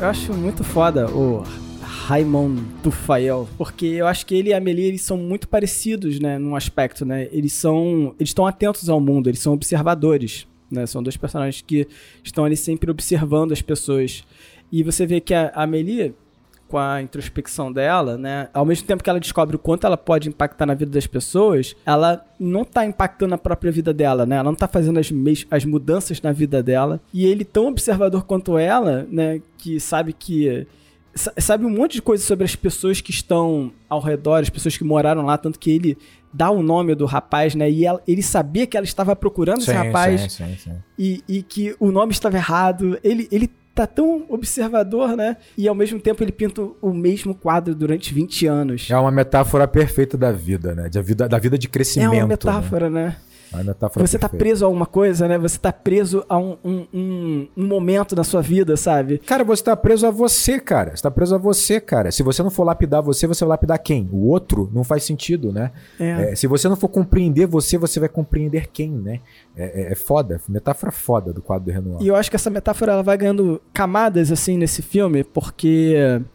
S1: Eu acho muito foda o Raymond Tufael, porque eu acho que ele e a Amelie eles são muito parecidos, né, num aspecto, né? Eles são, eles estão atentos ao mundo, eles são observadores, né? São dois personagens que estão ali sempre observando as pessoas. E você vê que a Amelie com a introspecção dela, né? Ao mesmo tempo que ela descobre o quanto ela pode impactar na vida das pessoas, ela não tá impactando a própria vida dela, né? Ela não tá fazendo as, as mudanças na vida dela. E ele, tão observador quanto ela, né? Que sabe que sabe um monte de coisa sobre as pessoas que estão ao redor, as pessoas que moraram lá, tanto que ele dá o nome do rapaz, né? E ela, ele sabia que ela estava procurando sim, esse rapaz sim, sim, e, e, que o nome estava errado. Ele, ele tá tão observador, né? E ao mesmo tempo ele pinta o mesmo quadro durante 20 anos.
S2: É uma metáfora perfeita da vida, né? Da vida, da vida de crescimento. É
S1: uma metáfora, né? né?
S2: A metáfora
S1: Você tá
S2: perfeita.
S1: preso a alguma coisa, né? Você tá preso a um, um, um, um momento na sua vida, sabe?
S2: Cara, você tá preso a você, cara. Você tá preso a você, cara. Se você não for lapidar você, você vai lapidar quem? O outro? Não faz sentido, né?
S1: É.
S2: É, se você não for compreender você, você vai compreender quem, né? É, é- é foda. Metáfora foda do quadro do Renoir.
S1: E eu acho que essa metáfora ela vai ganhando camadas assim nesse filme, porque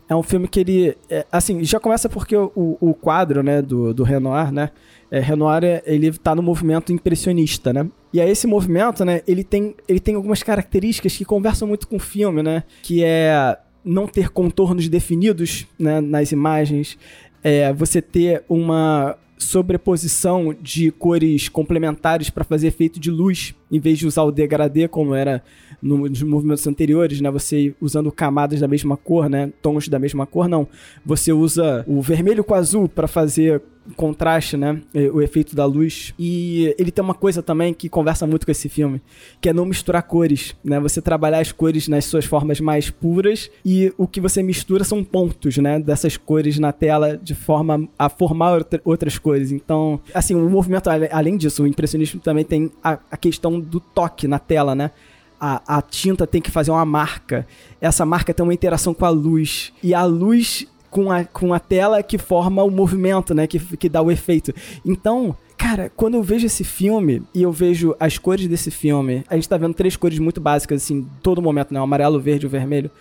S1: é um filme que ele. é, assim, já começa porque o, o- o quadro né, do, do Renoir, né? É, Renoir é- ele tá no movimento impressionista, né? E aí esse movimento, né, ele tem, ele tem algumas características que conversam muito com o filme, né? Que é não ter contornos definidos né, nas imagens, é você ter uma sobreposição de cores complementares para fazer efeito de luz, em vez de usar o degradê como era nos movimentos anteriores, né? Você usando camadas da mesma cor, né? Tons da mesma cor, não. Você usa o vermelho com azul para fazer contraste, né? E- O efeito da luz. E ele tem uma coisa também que conversa muito com esse filme, que é não misturar cores, né? Você trabalhar as cores nas suas formas mais puras e o que você mistura são pontos, né? Dessas cores na tela de forma a formar outra- outras cores. Então, assim, o movimento, além disso, o impressionismo também tem a, a questão do toque na tela, né? A, a tinta tem que fazer uma marca. Essa marca tem uma interação com a luz. E a luz com a, com a tela que forma o movimento, né? Que, que dá o efeito. Então, cara, quando eu vejo esse filme e eu vejo as cores desse filme, a gente tá vendo três cores muito básicas, assim, todo momento, né? O amarelo, o verde e o vermelho.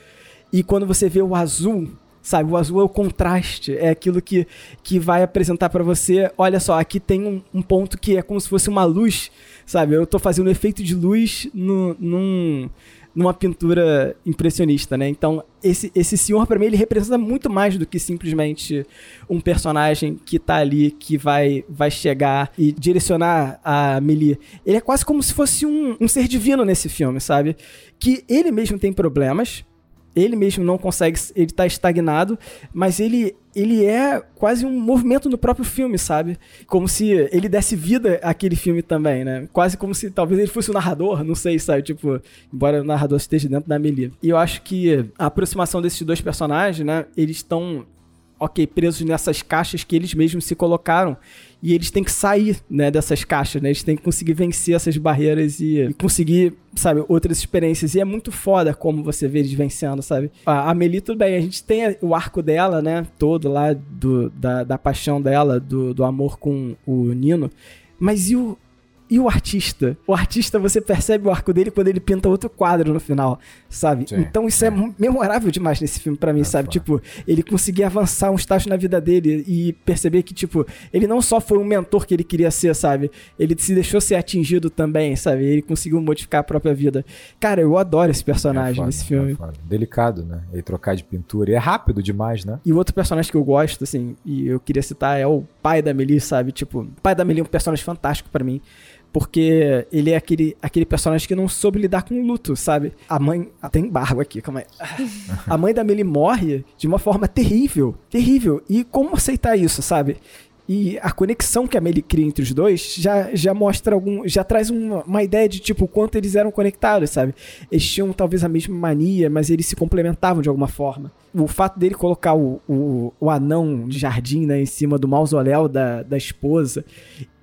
S1: E quando você vê o azul, sabe? O azul é o contraste, é aquilo que, que vai apresentar pra você. Olha só, aqui tem um, um ponto que é como se fosse uma luz, sabe? Eu tô fazendo um efeito de luz no, num, numa pintura impressionista, né? Então, esse, esse senhor, pra mim, ele representa muito mais do que simplesmente um personagem que tá ali, que vai, vai chegar e direcionar a Melie. Ele é quase como se fosse um, um ser divino nesse filme, sabe? Que ele mesmo tem problemas, ele mesmo não consegue, ele tá estagnado, mas ele ele é quase um movimento no próprio filme, sabe? Como se ele desse vida àquele filme também, né? Quase como se talvez ele fosse o narrador, não sei, sabe? Tipo, embora o narrador esteja dentro da Amelie. E eu acho que a aproximação desses dois personagens, né? Eles estão ok, presos nessas caixas que eles mesmos se colocaram. E eles têm que sair, né, dessas caixas, né? Eles têm que conseguir vencer essas barreiras e, e conseguir, sabe, outras experiências. E é muito foda como você vê eles vencendo, sabe? A Amelie, tudo bem, a gente tem o arco dela, né, todo lá, do, da, da paixão dela, do, do amor com o Nino. Mas e o, e o artista? O artista, você percebe o arco dele quando ele pinta outro quadro no final, sabe?
S2: Sim,
S1: então isso é.
S2: é.
S1: memorável demais nesse filme pra mim,
S2: É
S1: sabe?
S2: foda.
S1: Tipo, ele conseguir avançar um estágio na vida dele e perceber que, tipo, ele não só foi um mentor que ele queria ser, sabe? Ele se deixou ser atingido também, sabe? Ele conseguiu modificar a própria vida. Cara, eu adoro esse personagem
S2: É foda,
S1: nesse filme.
S2: é. Delicado, né? Ele trocar de pintura. E é rápido demais, né?
S1: E o outro personagem que eu gosto, assim, e eu queria citar é o pai da Melie, sabe? Tipo, o pai da Melie é um personagem fantástico pra mim. Porque ele é aquele, aquele personagem que não soube lidar com o luto, sabe? A mãe. Ah, tem aqui, calma aí. [laughs] A mãe da Melie morre de uma forma terrível. Terrível. E como aceitar isso, sabe? E a conexão que a Melie cria entre os dois já, já mostra algum. já traz uma, uma ideia de tipo quanto eles eram conectados, sabe? Eles tinham talvez a mesma mania, mas eles se complementavam de alguma forma. O fato dele colocar o, o, o anão de jardim né, em cima do mausoléu da, da esposa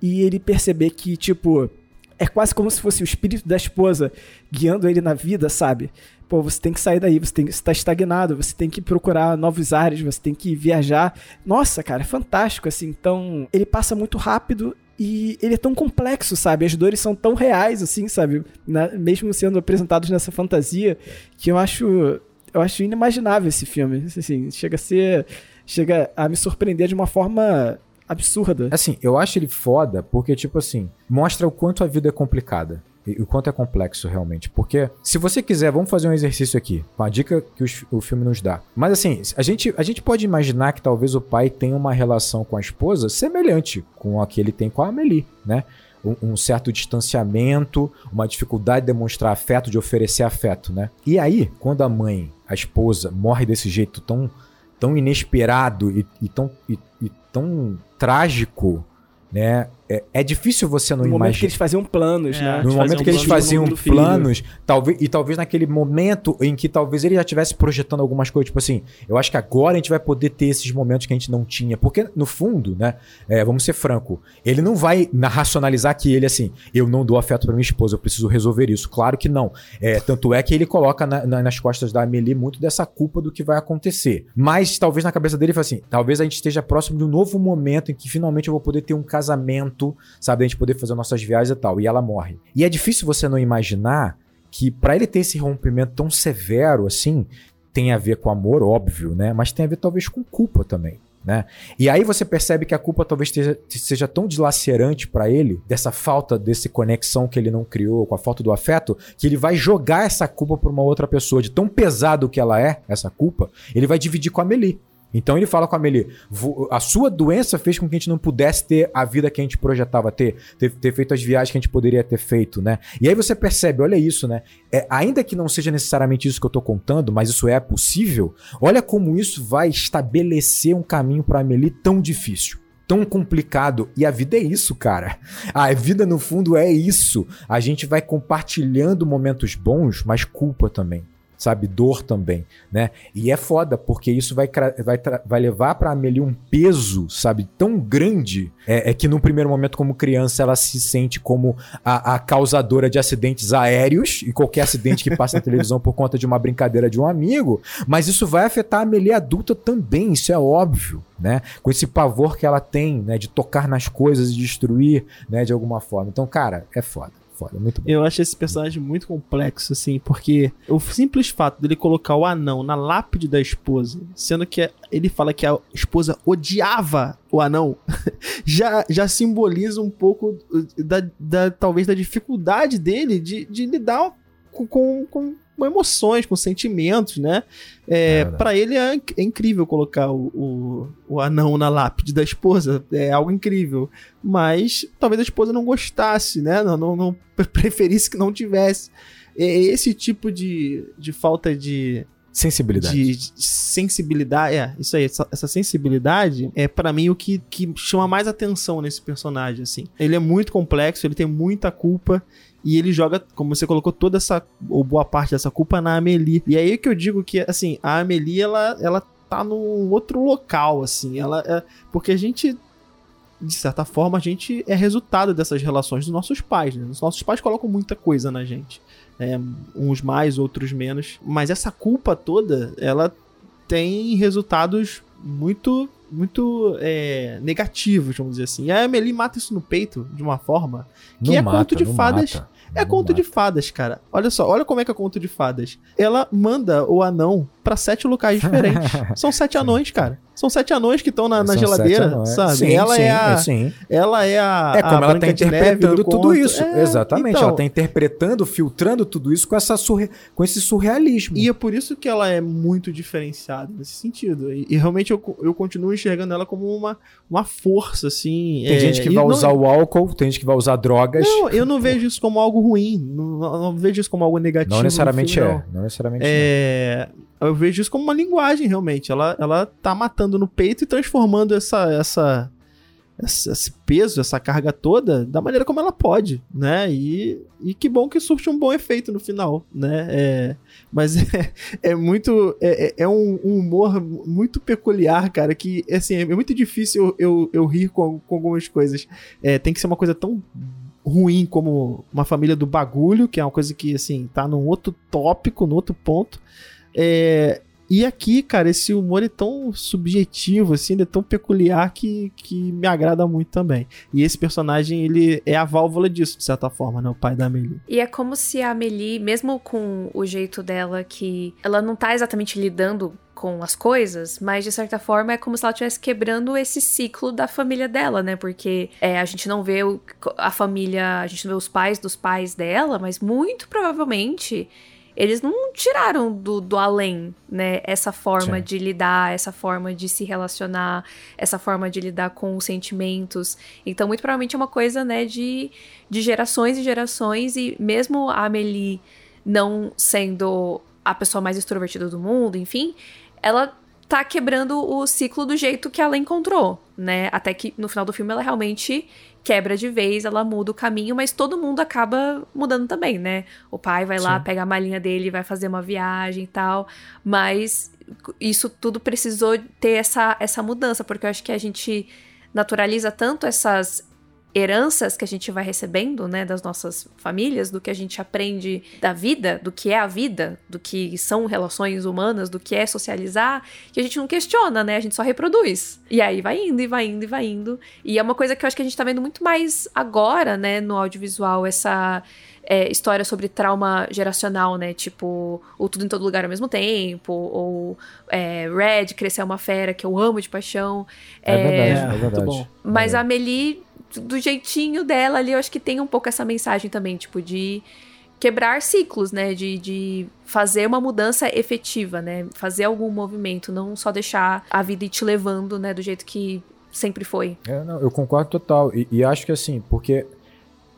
S1: e ele perceber que, tipo, é quase como se fosse o espírito da esposa guiando ele na vida, sabe? Pô, você tem que sair daí, você, tem, você tá estagnado, você tem que procurar novos ares, você tem que viajar. Nossa, cara, é fantástico, assim. Então, ele passa muito rápido e ele é tão complexo, sabe? As dores são tão reais, assim, sabe? Na- mesmo sendo apresentados nessa fantasia, que eu acho. Eu acho inimaginável esse filme. Assim, chega a ser. Chega a me surpreender de uma forma absurda.
S2: Assim, eu acho ele foda porque, tipo assim, mostra o quanto a vida é complicada. E o quanto é complexo realmente. Porque, se você quiser, vamos fazer um exercício aqui. Uma dica que os- o filme nos dá. Mas assim, a gente, a gente pode imaginar que talvez o pai tenha uma relação com a esposa semelhante com a que ele tem com a Amelie, né? Um, certo distanciamento, uma dificuldade de demonstrar afeto, de oferecer afeto, né? E aí, quando a mãe, a esposa, morre desse jeito tão, tão inesperado e, e tão, e- e tão trágico, né? É, é difícil você não
S1: No momento que
S2: imaginar.
S1: eles faziam planos,
S3: É.
S1: né?
S2: No momento que eles faziam planos, talvez, e talvez naquele momento em que talvez ele já estivesse projetando algumas coisas, tipo assim, eu acho que agora a gente vai poder ter esses momentos que a gente não tinha. Porque, no fundo, né, é, vamos ser franco, ele não vai na- racionalizar que ele, assim, eu não dou afeto pra minha esposa, eu preciso resolver isso. Claro que não. É, tanto é que ele coloca na- na- nas costas da Amelie muito dessa culpa do que vai acontecer. Mas talvez na cabeça dele ele fala assim: talvez a gente esteja próximo de um novo momento em que finalmente eu vou poder ter um casamento, sabe? A gente poder fazer nossas viagens e tal. E ela morre. E é difícil você não imaginar que pra ele ter esse rompimento tão severo assim, tem a ver com amor, óbvio, né? Mas tem a ver talvez com culpa também. Né? E aí você percebe que a culpa talvez seja tão dilacerante pra ele, dessa falta desse conexão que ele não criou, com a falta do afeto, que ele vai jogar essa culpa pra uma outra pessoa, de tão pesado que ela é, essa culpa, ele vai dividir com a Amelie. Então ele fala com a Amelie: "Vo- a sua doença fez com que a gente não pudesse ter a vida que a gente projetava ter, ter, ter feito as viagens que a gente poderia ter feito, né? E aí você percebe, olha isso, né? É, ainda que não seja necessariamente isso que eu tô contando, mas isso é possível, olha como isso vai estabelecer um caminho pra Amelie tão difícil. Tão complicado. E a vida é isso, cara. A vida, no fundo, é isso. A gente vai compartilhando momentos bons, mas culpa também. Sabe? Dor também, né? E é foda, porque isso vai, vai, vai levar pra Amelie um peso, sabe? Tão grande, é, é que no primeiro momento, como criança, ela se sente como a, a causadora de acidentes aéreos e qualquer acidente que passa na televisão por conta de uma brincadeira de um amigo, mas isso vai afetar a Amelie adulta também, isso é óbvio, né? Com esse pavor que ela tem, né? De tocar nas coisas e destruir, né? De alguma forma. Então, cara, é foda, foda, muito bom.
S3: Eu acho esse personagem muito complexo, assim, porque o simples fato dele colocar o anão na lápide da esposa, sendo que ele fala que a esposa odiava o anão, [laughs] já, já simboliza um pouco da, da- talvez da dificuldade dele de, de lidar com, com, com emoções, com sentimentos, né? É, para ele é, é incrível colocar o, o, o anão na lápide da esposa, é algo incrível mas talvez a esposa não gostasse, né? Não, não, não [laughs] preferisse que não tivesse. É esse tipo de, de falta de,
S2: Sensibilidade.
S3: de, de sensibilidade, é, isso aí, essa, essa sensibilidade é pra mim o que, que chama mais atenção nesse personagem, assim. Ele é muito complexo, ele tem muita culpa e ele joga, como você colocou, toda essa, ou boa parte dessa culpa na Amelie. E aí que eu digo que, assim, a Amelie, ela, ela tá num outro local, assim, ela é, porque a gente de certa forma, a gente é resultado dessas relações dos nossos pais. Né? Os nossos pais colocam muita coisa na gente. É, uns mais, outros menos. Mas essa culpa toda, ela tem resultados muito, muito é, negativos, vamos dizer assim. E a Amelie mata isso no peito de uma forma que
S2: Não
S3: é
S2: mata,
S3: conto de fadas.
S2: mata,
S3: É conto de
S2: mata.
S3: fadas, cara. Olha só, olha como é que é conto de fadas. Ela manda o anão pra sete locais diferentes. [laughs] São sete anões, cara. São sete anões que estão na, na geladeira, sabe?
S2: Sim,
S3: ela
S2: sim,
S3: é a,
S2: sim.
S3: ela é a.
S2: É como
S3: a
S2: ela tá
S3: Neve
S2: interpretando
S3: do
S2: tudo isso.
S3: É,
S2: Exatamente.
S3: então,
S2: ela tá interpretando, filtrando tudo isso com, essa surre... com esse surrealismo.
S3: E é por isso que ela é muito diferenciada nesse sentido. E, e realmente eu, eu continuo enxergando ela como uma, uma força, assim.
S2: Tem
S3: é,
S2: gente que vai
S3: não-
S2: usar o álcool, tem gente que vai usar drogas.
S3: Não, eu não vejo isso como algo ruim. Não, não- não vejo isso como algo negativo.
S2: Não necessariamente
S3: filme,
S2: é.
S3: não.
S2: Não necessariamente
S3: É, eu vejo isso como uma linguagem, realmente. Ela, ela tá matando no peito e transformando essa, essa, essa- esse peso, essa carga toda, da maneira como ela pode, né? E, e que bom que surte um bom efeito no final, né? É, mas [laughs] é, é muito. É, é- é um, um humor muito peculiar, cara, que assim, é muito difícil eu, eu, eu rir com, com algumas coisas. É, tem que ser uma coisa tão ruim como uma família do bagulho, que é uma coisa que, assim, tá num outro tópico, num outro ponto. É, e aqui, cara, esse humor é tão subjetivo, assim, é tão peculiar que, que me agrada muito também. E esse personagem, ele é a válvula disso, de certa forma, né? O pai da Amelie.
S4: E é como se a Amelie, mesmo com o jeito dela, que ela não tá exatamente lidando com as coisas, mas de certa forma é como se ela estivesse quebrando esse ciclo da família dela, né? Porque é, a gente não vê o- a família, a gente não vê os pais dos pais dela, mas muito provavelmente eles não tiraram do, do além, né? Essa forma
S2: Sim.
S4: de lidar, essa forma de se relacionar, essa forma de lidar com os sentimentos. Então, muito provavelmente é uma coisa, né, de, de gerações e gerações, e mesmo a Amelie não sendo a pessoa mais extrovertida do mundo, enfim, ela tá quebrando o ciclo do jeito que ela encontrou, né? Até que no final do filme ela realmente quebra de vez, ela muda o caminho, mas todo mundo acaba mudando também, né? O pai vai lá,
S2: Sim.
S4: pega a malinha dele, vai fazer uma viagem e tal, mas isso tudo precisou ter essa, essa mudança, porque eu acho que a gente naturaliza tanto essas heranças que a gente vai recebendo, né, das nossas famílias, do que a gente aprende da vida, do que é a vida, do que são relações humanas, do que é socializar, que a gente não questiona, né, a gente só reproduz. E aí vai indo, e vai indo, e vai indo. E é uma coisa que eu acho que a gente tá vendo muito mais agora, né, no audiovisual, essa é, história sobre trauma geracional, né? Tipo, o Tudo em Todo Lugar ao mesmo tempo, ou é, Red, Crescer é uma Fera, que eu amo de paixão.
S2: É, verdade, é,
S1: muito
S2: verdade.
S3: bom.
S4: Mas
S2: É.
S4: a Amelie, do jeitinho dela ali, eu acho que tem um pouco essa mensagem também, tipo, de quebrar ciclos, né? De, de fazer uma mudança efetiva, né? Fazer algum movimento, não só deixar a vida ir te levando, né? Do jeito que sempre foi.
S2: É, não, eu concordo total. E, e acho que assim, porque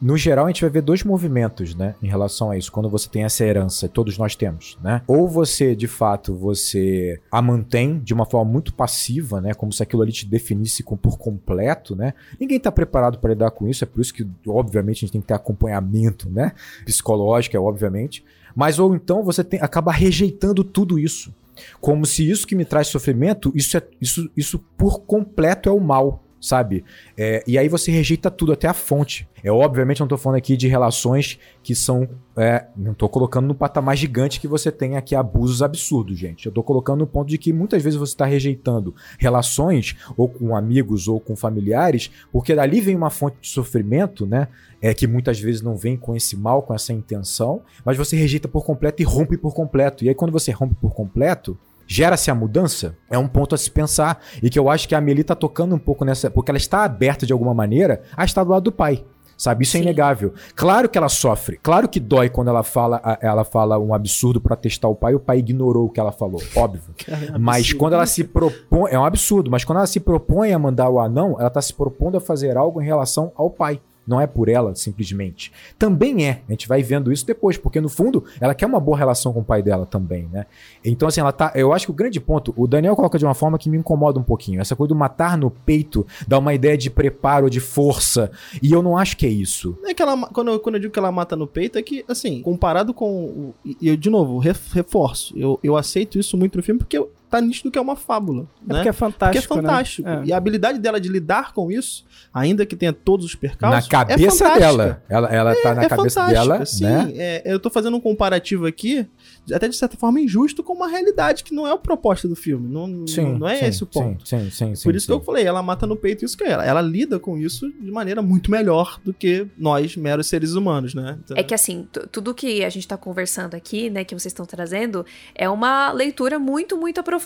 S2: no geral a gente vai ver dois movimentos, né, em relação a isso, quando você tem essa herança, todos nós temos, né? Ou você, de fato, você a mantém de uma forma muito passiva, né, como se aquilo ali te definisse por completo, né? Ninguém tá preparado para lidar com isso, é por isso que, obviamente, a gente tem que ter acompanhamento, né, psicológico, é obviamente. Mas ou então você tem, acaba rejeitando tudo isso. Como se isso que me traz sofrimento, isso, é, isso, isso por completo é o mal, sabe? É, e aí você rejeita tudo, até a fonte. É obviamente não tô falando aqui de relações que são. é, não tô colocando no patamar gigante que você tem aqui abusos absurdos, gente. Eu tô colocando no ponto de que muitas vezes você está rejeitando relações, ou com amigos, ou com familiares, porque dali vem uma fonte de sofrimento, né? É, que muitas vezes não vem com esse mal, com essa intenção, mas você rejeita por completo e rompe por completo. E aí, quando você rompe por completo, gera-se a mudança, é um ponto a se pensar. E que eu acho que a Amelie tá tocando um pouco nessa. Porque ela está aberta de alguma maneira a estar do lado do pai. Sabe? Isso é
S4: Sim.
S2: inegável. Claro que ela sofre. Claro que dói quando ela fala, ela fala um absurdo pra testar o pai o pai ignorou o que ela falou. Óbvio. [laughs] Mas
S3: Absurdo.
S2: quando ela se propõe. É um absurdo, mas quando ela se propõe a mandar o anão, ela tá se propondo a fazer algo em relação ao pai. Não é por ela, simplesmente. Também é. A gente vai vendo isso depois, porque no fundo ela quer uma boa relação com o pai dela também, né? Então, assim, ela tá. Eu acho que o grande ponto, o Daniel coloca de uma forma que me incomoda um pouquinho. Essa coisa do matar no peito dá uma ideia de preparo, de força. E eu não acho que é isso.
S3: É que ela, quando, eu, quando eu digo que ela mata no peito, é que, assim, comparado com. E eu, de novo, ref- reforço. Eu, eu aceito isso muito no filme porque eu- tá nítido que é uma fábula.
S1: É
S3: né?
S1: porque é
S3: Porque é
S1: fantástico,
S3: fantástico.
S1: né? É.
S3: E a habilidade dela de lidar com isso, ainda que tenha todos os percalços.
S2: na cabeça
S3: é
S2: dela. Ela, ela tá na
S3: é
S2: cabeça
S3: fantástica,
S2: dela,
S3: sim.
S2: né?
S3: É, eu tô fazendo um comparativo aqui, até de certa forma injusto, com uma realidade que não é o propósito do filme. Não, não- não é
S2: sim,
S3: esse o ponto.
S2: Sim, sim, sim.
S3: Por
S2: sim,
S3: isso
S2: sim.
S3: que eu falei, ela mata no peito isso que é ela. Ela lida com isso de maneira muito melhor do que nós, meros seres humanos, né? Então,
S4: É que assim, tu- tudo que a gente tá conversando aqui, né, que vocês estão trazendo, é uma leitura muito, muito aprofundada.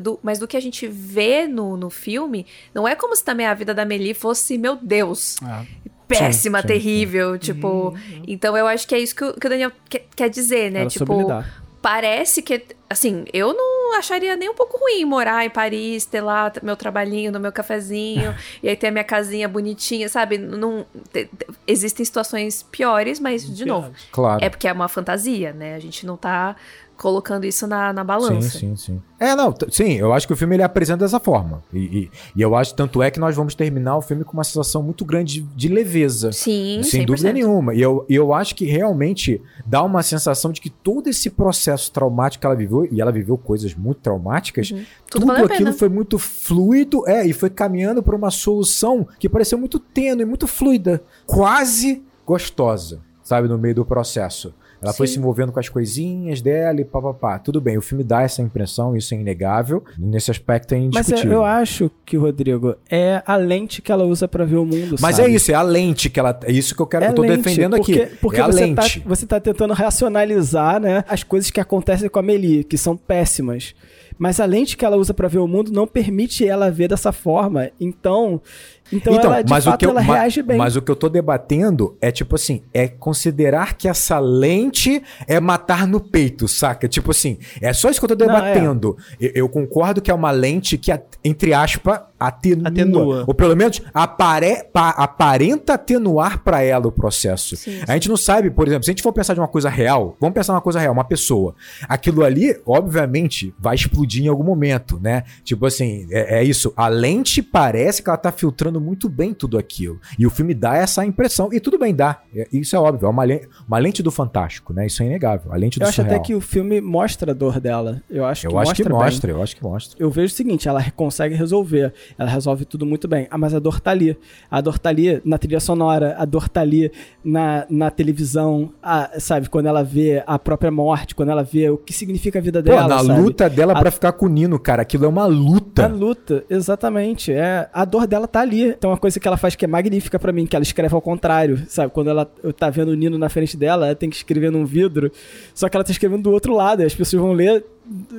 S4: Do- mas do que a gente vê no, no filme, não é como se também a vida da Meli fosse, meu Deus,
S1: Ah,
S4: péssima,
S2: sim,
S4: terrível, tipo... Então eu acho que é isso que o, que o Daniel quer, quer dizer, né?
S1: ela
S4: tipo, parece que, assim, eu não acharia nem um pouco ruim morar em Paris, ter lá meu trabalhinho no meu cafezinho, [laughs] e aí ter a minha casinha bonitinha, sabe? Não, te- te- existem situações piores, mas, de novo,
S2: Claro.
S4: é porque é uma fantasia, né? A gente não tá colocando isso na, na balança.
S2: Sim, sim, sim. É, não, sim, eu acho que o filme ele apresenta dessa forma. E, e, e eu acho, tanto é que nós vamos terminar o filme com uma sensação muito grande de, de leveza.
S4: Sim,
S2: Sem
S4: 100%.
S2: dúvida nenhuma. E eu, eu acho que realmente dá uma sensação de que todo esse processo traumático que ela viveu, e ela viveu coisas muito traumáticas,
S4: Uhum.
S2: tudo,
S4: Tudo
S2: aquilo foi muito fluido, é, e foi caminhando para uma solução que pareceu muito tênue, muito fluida, quase gostosa, sabe, no meio do processo. Ela foi
S4: Sim.
S2: se envolvendo com as coisinhas dela e papapá. Tudo bem, o filme dá essa impressão, isso é inegável. Nesse aspecto é
S1: Mas é,
S2: indiscutível.
S1: eu acho que, Rodrigo, é a lente que ela usa pra ver o mundo,
S2: Mas
S1: sabe?
S2: é isso, é a lente que ela. É isso que eu quero, eu tô
S1: lente,
S2: defendendo
S1: porque,
S2: aqui.
S1: Porque
S2: é a
S1: você, tá,
S2: lente.
S1: você tá tentando racionalizar, né, as coisas que acontecem com a Melie, que são péssimas. Mas a lente que ela usa pra ver o mundo não permite ela ver dessa forma. Então, Então, ela, de fato, ela
S2: ma-
S1: reage bem.
S2: Mas o que eu tô debatendo é tipo assim, é considerar que essa lente é matar no peito, saca? Tipo assim, é só isso que eu tô
S1: Não, é.
S2: debatendo. Eu, eu concordo que é uma lente que, entre aspas, atenua.
S3: Atenua.
S2: Ou pelo menos apare, pa- aparenta atenuar pra ela o processo.
S4: Sim,
S2: A gente não sabe, por exemplo, se a gente for pensar de uma coisa real, vamos pensar uma coisa real, uma pessoa. Aquilo ali, obviamente, vai explodir em algum momento, né? Tipo assim, é, é isso. A lente parece que ela tá filtrando muito bem tudo aquilo. E o filme dá essa impressão. E tudo bem, dá. É- Isso é óbvio. É uma, le- uma lente do fantástico, né? Isso é inegável. A lente do
S1: Eu acho
S2: surreal.
S1: até que o filme mostra a dor dela. Eu acho
S2: Eu
S1: que
S2: acho
S1: mostra
S2: que
S1: bem.
S2: mostra, eu acho que mostra.
S1: Eu vejo o seguinte, ela consegue resolver. Ela resolve tudo muito bem. Ah, mas a dor tá ali. A dor tá ali na trilha sonora, a dor tá ali na, na televisão, a- sabe? Quando ela vê a própria morte, quando ela vê o que significa a vida
S2: Pô,
S1: dela,
S2: na
S1: sabe?
S2: luta dela
S1: A-
S2: pra ficar com o Nino, cara, aquilo é uma luta.
S1: luta, exatamente. É, a dor dela tá ali. Então, uma coisa que ela faz que é magnífica pra mim, que ela escreve ao contrário, sabe? Quando ela tá vendo o Nino na frente dela, ela tem que escrever num vidro, só que ela tá escrevendo do outro lado, e as pessoas vão ler,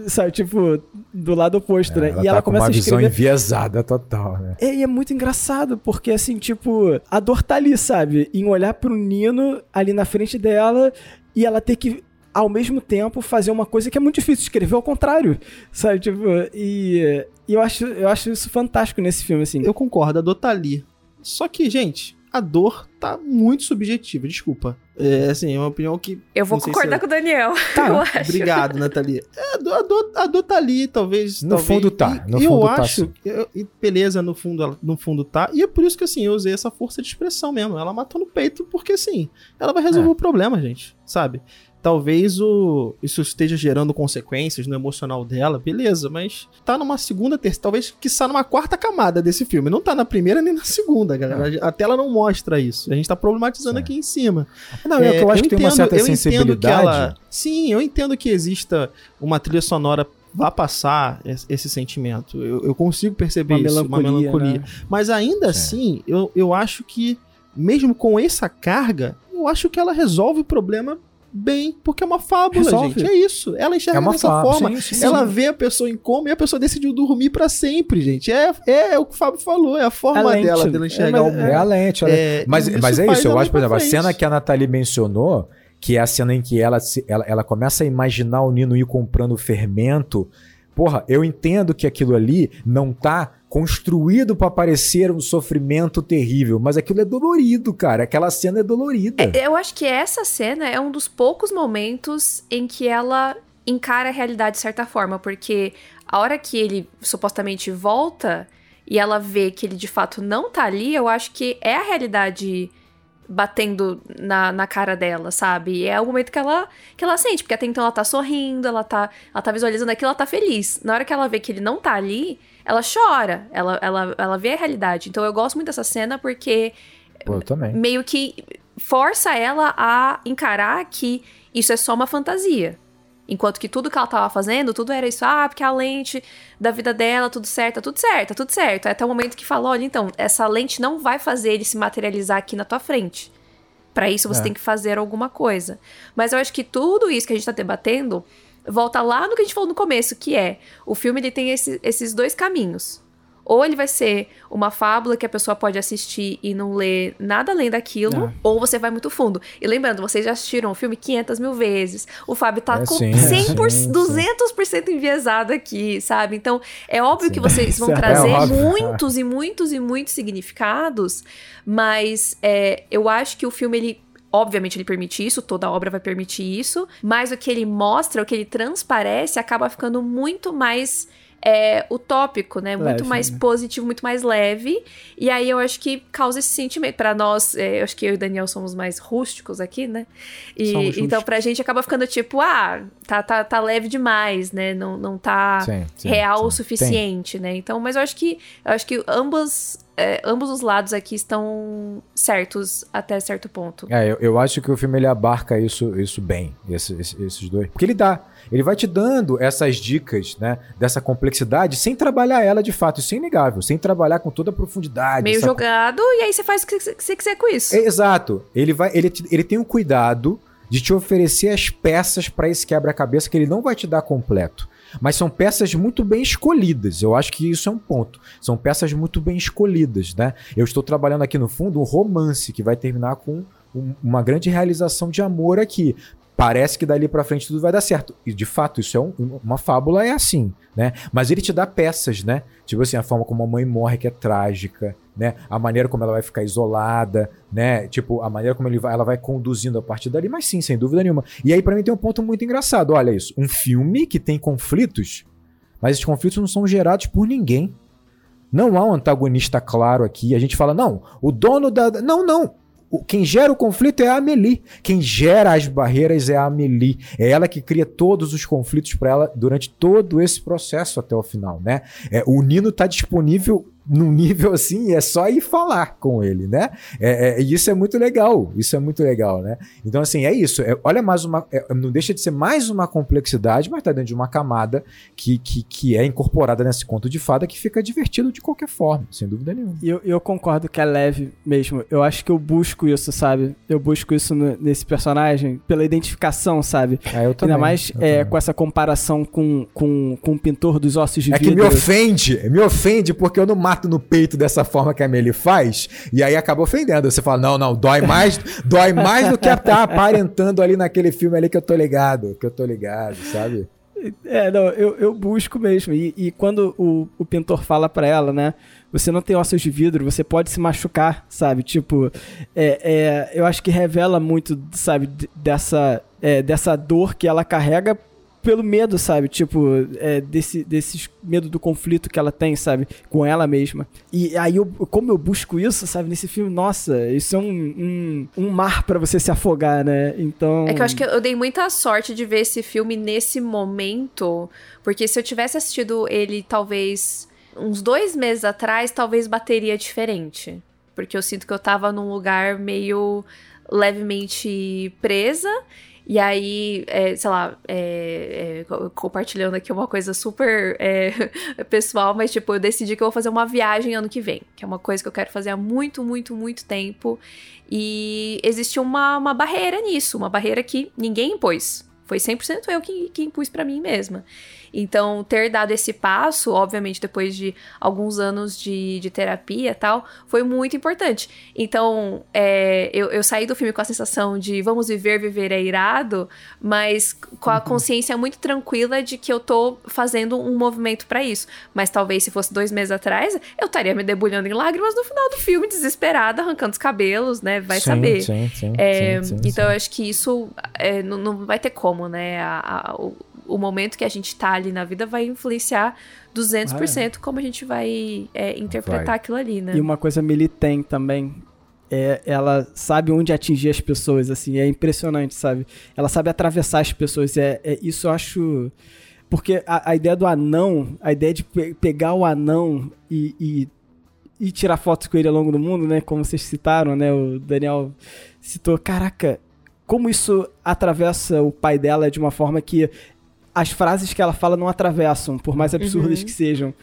S1: sabe? Tipo, do lado oposto, né?
S2: ela
S1: e ela
S2: tá com
S1: começa
S2: uma
S1: a
S2: visão
S1: escrever
S2: enviesada total, né?
S1: É, e é muito engraçado, porque assim, tipo, a dor tá ali, sabe? Em olhar pro Nino ali na frente dela e ela ter que, ao mesmo tempo, fazer uma coisa que é muito difícil, escrever ao contrário, sabe? Tipo, e, e eu, acho, eu acho isso fantástico nesse filme, assim.
S3: Eu concordo, a dor tá ali. Só que, gente, a dor tá muito subjetiva, desculpa. É, assim, é uma opinião que.
S4: Eu vou concordar
S3: se
S4: com o Daniel. [laughs]
S3: Tá,
S4: eu acho.
S3: obrigado, Nathalie. É, a, dor, a, dor, a dor tá ali, talvez.
S2: No
S3: talvez-
S2: fundo tá,
S3: E,
S2: no
S3: e
S2: fundo
S3: eu
S2: tá,
S3: acho. eu- e beleza, no fundo, no fundo tá. E é por isso que, assim, eu usei essa força de expressão mesmo. Ela matou no peito, porque, assim, ela vai resolver
S2: É.
S3: o problema, gente. Sabe? Talvez o, isso esteja gerando consequências no emocional dela, beleza, mas tá numa segunda, terceira, talvez que está numa quarta camada desse filme. Não tá na primeira nem na segunda, galera. A tela não mostra isso. A gente tá problematizando
S2: Sim.
S3: aqui em cima.
S2: Não, é, que eu acho que tem uma certa
S3: eu entendo
S2: sensibilidade.
S3: ela- sim, eu entendo que exista uma trilha sonora vá passar es- esse sentimento. Eu, eu consigo perceber
S1: Uma
S3: isso,
S1: melancolia,
S3: uma melancolia.
S1: né?
S3: Mas ainda assim, eu, eu acho que, mesmo com essa carga, eu acho que ela resolve o problema bem, porque é uma fábula,
S1: Resolve.
S3: gente. É isso. Ela enxerga
S2: É uma
S3: dessa
S2: fábula,
S3: forma.
S2: sim, sim,
S3: ela
S2: sim.
S3: vê a pessoa em coma e a pessoa decidiu dormir pra sempre, gente. É, é, é o que o Fábio falou, é a forma
S1: lente.
S3: dela dela enxergar
S1: É,
S3: o
S1: mas-
S3: mundo.
S2: É a lente.
S3: É,
S2: mas,
S3: isso
S2: mas é isso, eu acho, por exemplo, a cena que a Nathalie mencionou, que é a cena em que ela, ela, ela começa a imaginar o Nino ir comprando fermento. Porra, eu entendo que aquilo ali não tá construído pra parecer um sofrimento terrível, mas aquilo é dolorido, cara. Aquela cena é dolorida.
S4: É, Eu acho que essa cena é um dos poucos momentos em que ela encara a realidade de certa forma, porque a hora que ele supostamente volta e ela vê que ele de fato não tá ali, eu acho que é a realidade batendo na, na cara dela, sabe? E é o momento que ela, que ela sente, porque até então ela tá sorrindo, ela tá, ela tá visualizando aquilo, ela tá feliz. Na hora que ela vê que ele não tá ali, ela chora, ela, ela, ela vê a realidade. Então eu gosto muito dessa cena porque
S2: Pô, eu também.
S4: meio que força ela a encarar que isso é só uma fantasia. Enquanto que tudo que ela tava fazendo, tudo era isso, ah, porque a lente da vida dela, tudo certo, tá tudo certo, tá tudo certo. Até o momento que fala, olha, então, essa lente não vai fazer ele se materializar aqui na tua frente. Pra isso você
S2: É.
S4: tem que fazer alguma coisa. Mas eu acho que tudo isso que a gente tá debatendo volta lá no que a gente falou no começo, que é o filme ele tem esse- esses dois caminhos. Ou ele vai ser uma fábula que a pessoa pode assistir e não ler nada além daquilo,
S1: É.
S4: ou você vai muito fundo. E lembrando, vocês já assistiram o filme 500 mil vezes. O Fábio tá
S2: É,
S4: com
S2: sim,
S4: 100%,
S2: sim, sim.
S4: 200% enviesado aqui, sabe? Então, é óbvio que vocês [laughs] vão
S1: Certo.
S4: trazer
S2: É
S4: muitos e muitos e muitos significados, mas é, eu acho que o filme, ele Obviamente ele permite isso, toda obra vai permitir isso, mas o que ele mostra, o que ele transparece, acaba ficando muito mais é, utópico, né? Muito
S1: Leve,
S4: mais
S1: né?
S4: positivo, muito mais leve. E aí eu acho que causa esse sentimento. Pra nós, é, eu acho que eu e o Daniel somos mais rústicos aqui, né? E,
S3: Somos
S4: então
S3: rústicos.
S4: pra gente acaba ficando tipo, ah, tá, tá, tá leve demais, né? Não, não tá
S2: Sim, sim,
S4: real
S2: sim.
S4: o suficiente, né? Então, mas eu acho que eu acho que ambos, é, ambos os lados aqui estão certos até certo ponto.
S2: É, eu, eu acho que o filme ele abarca isso, isso bem, esse- esse- esses dois. Porque ele dá. Ele vai te dando essas dicas, né? Dessa complexidade sem trabalhar ela de fato. Isso é inegável. Sem trabalhar com toda a profundidade.
S4: Meio jogado, e aí você faz o que você- quiser com isso.
S2: É, exato. Ele, vai, ele, ele tem o cuidado de te oferecer as peças para esse quebra-cabeça que ele não vai te dar completo. Mas são peças muito bem escolhidas. Eu acho que isso é um ponto. São peças muito bem escolhidas, né? Eu estou trabalhando aqui no fundo um romance que vai terminar com um- uma grande realização de amor aqui. Parece que dali pra frente tudo vai dar certo. E de fato, isso é um- uma fábula, é assim, né? Mas ele te dá peças, né? Tipo assim, a forma como a mãe morre, que é trágica, né? A maneira como ela vai ficar isolada, né? Tipo, a maneira como ele vai, ela vai conduzindo a partir dali, mas sim, sem dúvida nenhuma. E aí, pra mim, tem um ponto muito engraçado. Olha isso. Um filme que tem conflitos, mas esses conflitos não são gerados por ninguém. Não há um antagonista claro aqui. A gente fala, não, o dono da. Não, não. Quem gera o conflito é a Amelie. Quem gera as barreiras é a Amelie. É ela que cria todos os conflitos para ela durante todo esse processo até o final, né? É, o Nino tá disponível num nível assim, é só ir falar com ele, né? É, é, e isso é muito legal. Isso é muito legal, né? Então, assim, é isso. É, olha mais uma. é, não deixa de ser mais uma complexidade, mas tá dentro de uma camada que, que, que é incorporada nesse conto de fada que fica divertido de qualquer forma, sem dúvida nenhuma.
S1: E eu, eu concordo que é leve mesmo. Eu acho que eu busco isso, sabe? Eu busco isso no- nesse personagem pela identificação, sabe?
S2: É, eu também.
S1: Ainda mais é, com essa comparação com, com, com o pintor dos ossos de
S2: É que
S1: vidro.
S2: me ofende, me ofende porque eu não mato no peito dessa forma que a Amelie faz, e aí acaba ofendendo. Você fala, não, não, dói mais, dói mais do que tá aparentando ali naquele filme ali que eu tô ligado, que eu tô ligado, sabe?
S1: É, não, eu, eu busco mesmo. E, e quando o, o pintor fala pra ela, né? Você não tem ossos de vidro, você pode se machucar, sabe? Tipo, é, é, eu acho que revela muito, sabe, dessa, é, dessa dor que ela carrega pelo medo, sabe? Tipo, é, desse, desse medo do conflito que ela tem, sabe? Com ela mesma. E aí, eu, como eu busco isso, sabe? Nesse filme, nossa, isso é um, um, um mar pra você se afogar, né? Então.
S4: É que eu acho que eu dei muita sorte de ver esse filme nesse momento, porque se eu tivesse assistido ele talvez uns dois meses atrás, talvez bateria diferente. Porque eu sinto que eu tava num lugar meio levemente presa. E aí, é, sei lá, é, é, co- compartilhando aqui uma coisa super é, [laughs] pessoal, mas tipo, eu decidi que eu vou fazer uma viagem ano que vem, que é uma coisa que eu quero fazer há muito, muito, muito tempo. E existe uma, uma barreira nisso, uma barreira que ninguém impôs. Foi 100% eu que, que impus pra mim mesma. Então, ter dado esse passo, obviamente, depois de alguns anos de, de terapia e tal, foi muito importante. Então, é, eu, eu saí do filme com a sensação de vamos viver, viver é irado, mas com a consciência muito tranquila de que eu tô fazendo um movimento pra isso. Mas talvez se fosse dois meses atrás, eu estaria me debulhando em lágrimas no final do filme, desesperada, arrancando os cabelos, né? Vai
S2: Sim,
S4: saber.
S2: Sim, sim,
S4: É, então eu acho que isso é, não, não vai ter como, né? A- a- o, o momento que a gente tá ali na vida vai influenciar 200% como a gente vai é, interpretar
S2: Vai.
S4: aquilo ali, né?
S1: E uma coisa a Millie tem também. É, ela sabe onde atingir as pessoas, assim, é impressionante, sabe? Ela sabe atravessar as pessoas. É, é- isso eu acho. Porque a, a ideia do anão, a ideia de pe- pegar o anão e, e, e tirar fotos com ele ao longo do mundo, né? Como vocês citaram, né? O Daniel citou. Caraca, como isso atravessa o pai dela de uma forma que as frases que ela fala não atravessam, por mais absurdas
S4: Uhum.
S1: que sejam.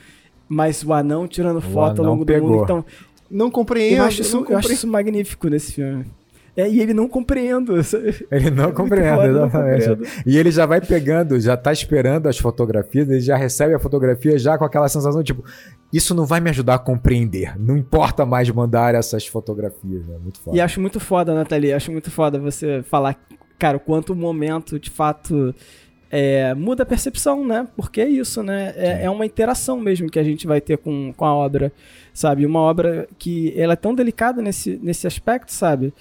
S1: Mas o anão tirando foto ao
S2: anão
S1: longo
S2: pegou.
S1: do mundo. Então,
S3: Não compreendo.
S1: eu acho, isso,
S3: não
S1: eu acho isso magnífico nesse filme. É, e ele não compreendo. [laughs]
S2: Ele não
S1: Muito
S2: compreende,
S1: foda, não
S2: exatamente.
S1: compreendo.
S2: E ele já vai pegando, já tá esperando as fotografias, ele já recebe a fotografia já com aquela sensação tipo, isso não vai me ajudar a compreender. Não importa mais mandar essas fotografias, né? Muito foda.
S1: E acho muito foda, Nathalie. Acho muito foda você falar, cara, o quanto o momento de fato é, muda a percepção, né? Porque é isso, né? É, é uma interação mesmo que a gente vai ter com, com a obra, sabe? Uma obra que ela é tão delicada nesse, nesse aspecto, sabe?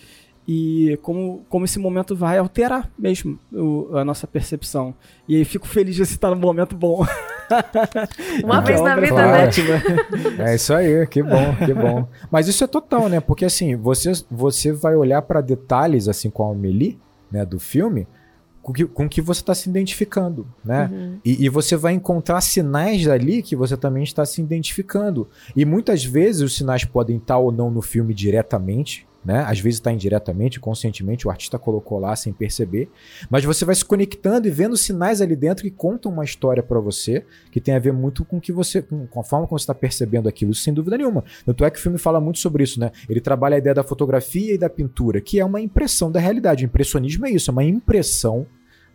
S1: E como, como esse momento vai alterar mesmo o- a nossa percepção. E aí fico feliz de você estar num momento bom. [laughs]
S4: Uma
S1: Porque
S4: vez na
S1: obra
S4: vida,
S1: foi
S2: né? É isso aí, que bom, que bom. Mas isso é total, né? Porque assim, você, você vai olhar pra detalhes, assim, com a Amelie, né, do filme, com que, com que você está se identificando, né?
S4: Uhum.
S2: E, e você vai encontrar sinais ali que você também está se identificando. E muitas vezes os sinais podem estar ou não no filme diretamente, né? Às vezes está indiretamente, conscientemente, o artista colocou lá sem perceber. Mas você vai se conectando e vendo sinais ali dentro que contam uma história para você, que tem a ver muito com que você, com, com a forma como você está percebendo aquilo, sem dúvida nenhuma. Tanto é que o filme fala muito sobre isso, né? Ele trabalha a ideia da fotografia e da pintura, que é uma impressão da realidade. O impressionismo é isso, é uma impressão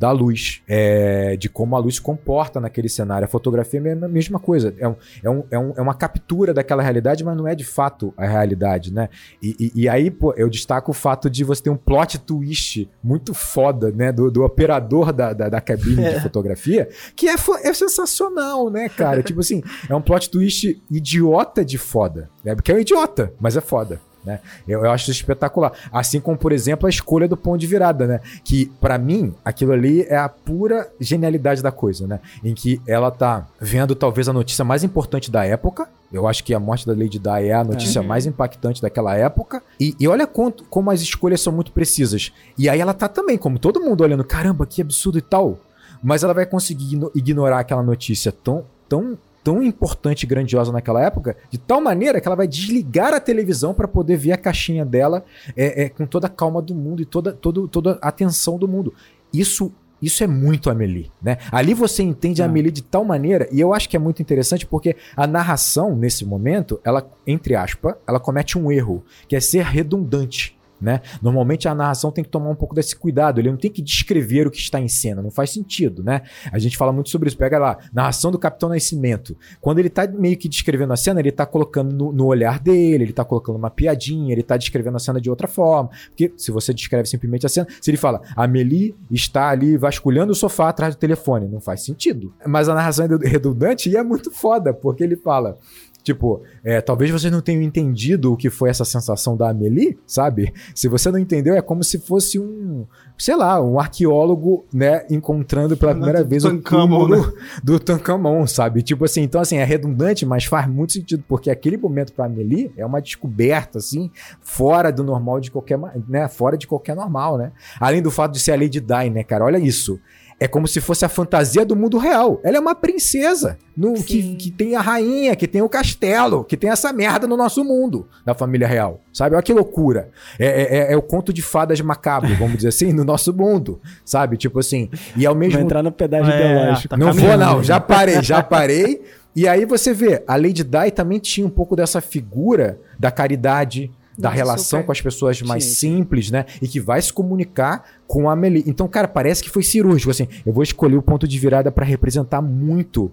S2: da luz, é, de como a luz se comporta naquele cenário. A fotografia é a mesma coisa, é, um, é, um, é, um, é uma captura daquela realidade, mas não é de fato a realidade, né? E, e, e aí, pô, eu destaco o fato de você ter um plot twist muito foda, né, do, do operador da, da, da cabine
S1: É.
S2: de fotografia, que é, é sensacional, né, cara? tipo assim, é um plot twist idiota de foda, né? Porque é um idiota, mas é foda. Né? Eu, eu acho espetacular. Assim como, por exemplo, a escolha do ponto de virada, né? Que, pra mim, aquilo ali é a pura genialidade da coisa, né? Em que ela tá vendo talvez a notícia mais importante da época. Eu acho que a morte da Lady Di é a notícia
S4: Uhum.
S2: mais impactante daquela época. E, e olha quanto, como as escolhas são muito precisas. E aí ela tá também, como todo mundo, olhando, caramba, que absurdo e tal. Mas ela vai conseguir igno- ignorar aquela notícia tão, tão, tão importante e grandiosa naquela época, de tal maneira que ela vai desligar a televisão para poder ver a caixinha dela é, é, com toda a calma do mundo e toda, todo, toda a atenção do mundo. Isso. Isso é muito Amelie, né? Ali você entende a. Amelie de tal maneira, e eu acho que é muito interessante porque a narração, nesse momento, ela, entre aspas, ela comete um erro, que é ser redundante. Né? Normalmente a narração tem que tomar um pouco desse cuidado, ele não tem que descrever o que está em cena, não faz sentido, né? A gente fala muito sobre isso. Pega lá, narração do Capitão Nascimento. Quando ele tá meio que descrevendo a cena, ele tá colocando no, no olhar dele, ele tá colocando uma piadinha, ele tá descrevendo a cena de outra forma. Porque se você descreve simplesmente a cena, se ele fala, a Meli está ali vasculhando o sofá atrás do telefone, não faz sentido. Mas a narração é redundante e é muito foda, porque ele fala. Tipo, é, talvez vocês não tenham entendido o que foi essa sensação da Amelie, sabe? Se você não entendeu, é como se fosse um, sei lá, um arqueólogo, né, encontrando pela primeira
S3: Do
S2: vez o túmulo [laughs] do Tancamon, sabe? Tipo assim, então assim, é redundante, mas faz muito sentido, porque aquele momento pra Amelie é uma descoberta, assim, fora do normal de qualquer, né, fora de qualquer normal, né? Além do fato de ser a Lady Di, né, cara? Olha isso. É como se fosse a fantasia do mundo real. Ela é uma princesa no, que, que tem a rainha, que tem o castelo, que tem essa merda no nosso mundo, da família real. Sabe? Olha que loucura. É, é- é- é o conto de fadas macabro, vamos dizer assim, no nosso mundo. Sabe? Tipo assim. E ao mesmo
S1: Vai entrar no pedágio
S3: É,
S1: ideológico.
S3: tá
S2: não vou, não. Já parei, já parei. E aí você vê, a Lady Di também tinha um pouco dessa figura da caridade, da
S4: Nossa,
S2: relação
S4: super.
S2: com as pessoas mais simples, né? E que vai se comunicar com a Amelie. Então, cara, parece que foi cirúrgico, assim. Eu vou escolher o ponto de virada pra representar muito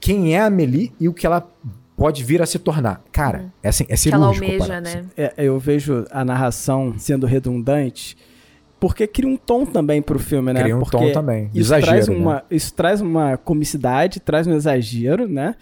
S2: quem é a Amelie e o que ela pode vir a se tornar. Cara, é, assim, é
S4: Que ela
S2: cirúrgico.
S4: almeja, né?
S1: É, eu vejo a narração sendo redundante porque cria um tom também pro filme, né?
S2: Cria um
S1: porque
S2: tom também.
S1: Isso
S2: Exagero,
S1: traz,
S2: né?
S1: uma, isso traz uma comicidade, traz um exagero, né?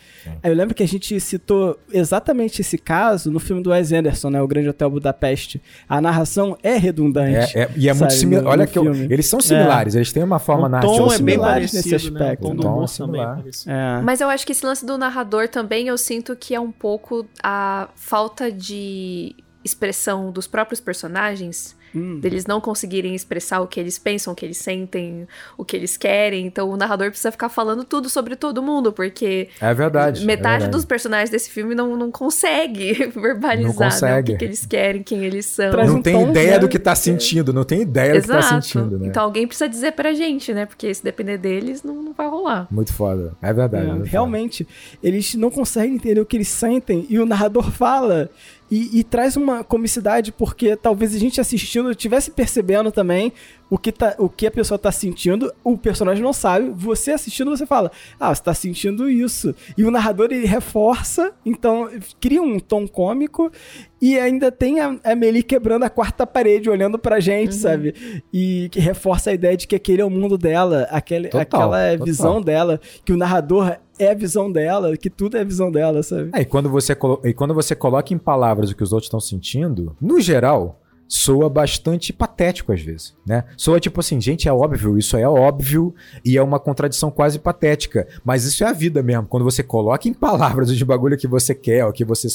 S1: Aí eu lembro que a gente citou exatamente esse caso no filme do Wes Anderson, né? O Grande Hotel Budapeste. A narração é redundante.
S2: É, é- e é muito
S1: sabe,
S2: similar.
S1: no-
S2: Olha que eu- eles são similares, eles têm uma forma
S3: o
S2: narrativa
S3: tom é bem
S2: similar.
S1: similares nesse
S3: parecido, né?
S1: aspecto.
S3: O tom
S2: O tom é
S3: também é
S2: similar.
S1: É.
S4: Mas eu acho que esse lance do narrador também, eu sinto que é um pouco a falta de expressão dos próprios personagens,
S1: Hum.
S4: deles não conseguirem expressar o que eles pensam, o que eles sentem, o que eles querem. Então o narrador precisa ficar falando tudo sobre todo mundo, porque
S2: É verdade. é
S4: metade
S2: verdade.
S4: dos personagens desse filme não, não consegue [laughs] verbalizar
S2: Não
S4: né, o
S2: consegue.
S4: que, que eles querem, quem eles são.
S1: Traz
S2: não
S1: um
S2: tem ideia
S1: né?
S2: do que tá sentindo, não tem ideia do que tá
S4: Exato.
S2: sentindo, né?
S4: Então alguém precisa dizer pra gente, né? Porque se depender deles, não, não vai rolar.
S2: Muito foda. É verdade.
S1: É,
S2: é verdade.
S1: realmente, eles não conseguem entender o que eles sentem e o narrador fala. E, e traz uma comicidade, porque talvez a gente assistindo estivesse percebendo também o que, tá, o que a pessoa tá sentindo, o personagem não sabe. Você assistindo, você fala, ah, você tá sentindo isso. E o narrador ele reforça, então cria um tom cômico e ainda tem a a Amelie quebrando a quarta parede, olhando pra gente, sabe? E que reforça a ideia de que aquele é o mundo dela, aquele,
S2: Total,
S1: aquela é
S2: total.
S1: visão dela, que o narrador é a visão dela, que tudo é a visão dela, sabe?
S2: É, e, quando você e quando você coloca em palavras o que os outros estão sentindo, no geral, soa bastante patético às vezes, né? Soa tipo assim, gente, é óbvio, isso é óbvio e é uma contradição quase patética, mas isso é a vida mesmo. Quando você coloca em palavras os bagulho que você quer, o que você,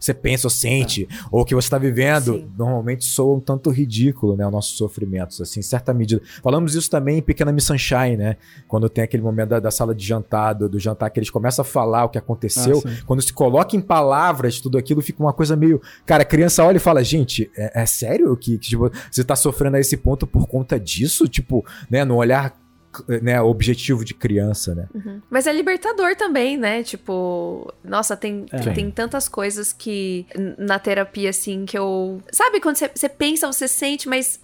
S2: você pensa ou sente, ou o que você tá vivendo,
S4: Sim.
S2: normalmente soa um tanto ridículo, né, os nossos sofrimentos, assim, em certa medida. Falamos isso também em Pequena Miss Sunshine, né? Quando tem aquele momento da, da sala de jantar, do, do jantar, que eles começam a falar o que aconteceu,
S1: Ah,
S2: quando se coloca em palavras tudo aquilo, fica uma coisa meio. Cara, a criança olha e fala: gente, é, é sério que, que, tipo, você tá sofrendo a esse ponto por conta disso? Tipo, né, no olhar né, objetivo de criança, né?
S4: Mas é libertador também, né? Tipo, nossa, tem,
S1: É.
S4: tem tantas coisas que na terapia, assim, que eu. Sabe quando você, pensa, você sente, mas.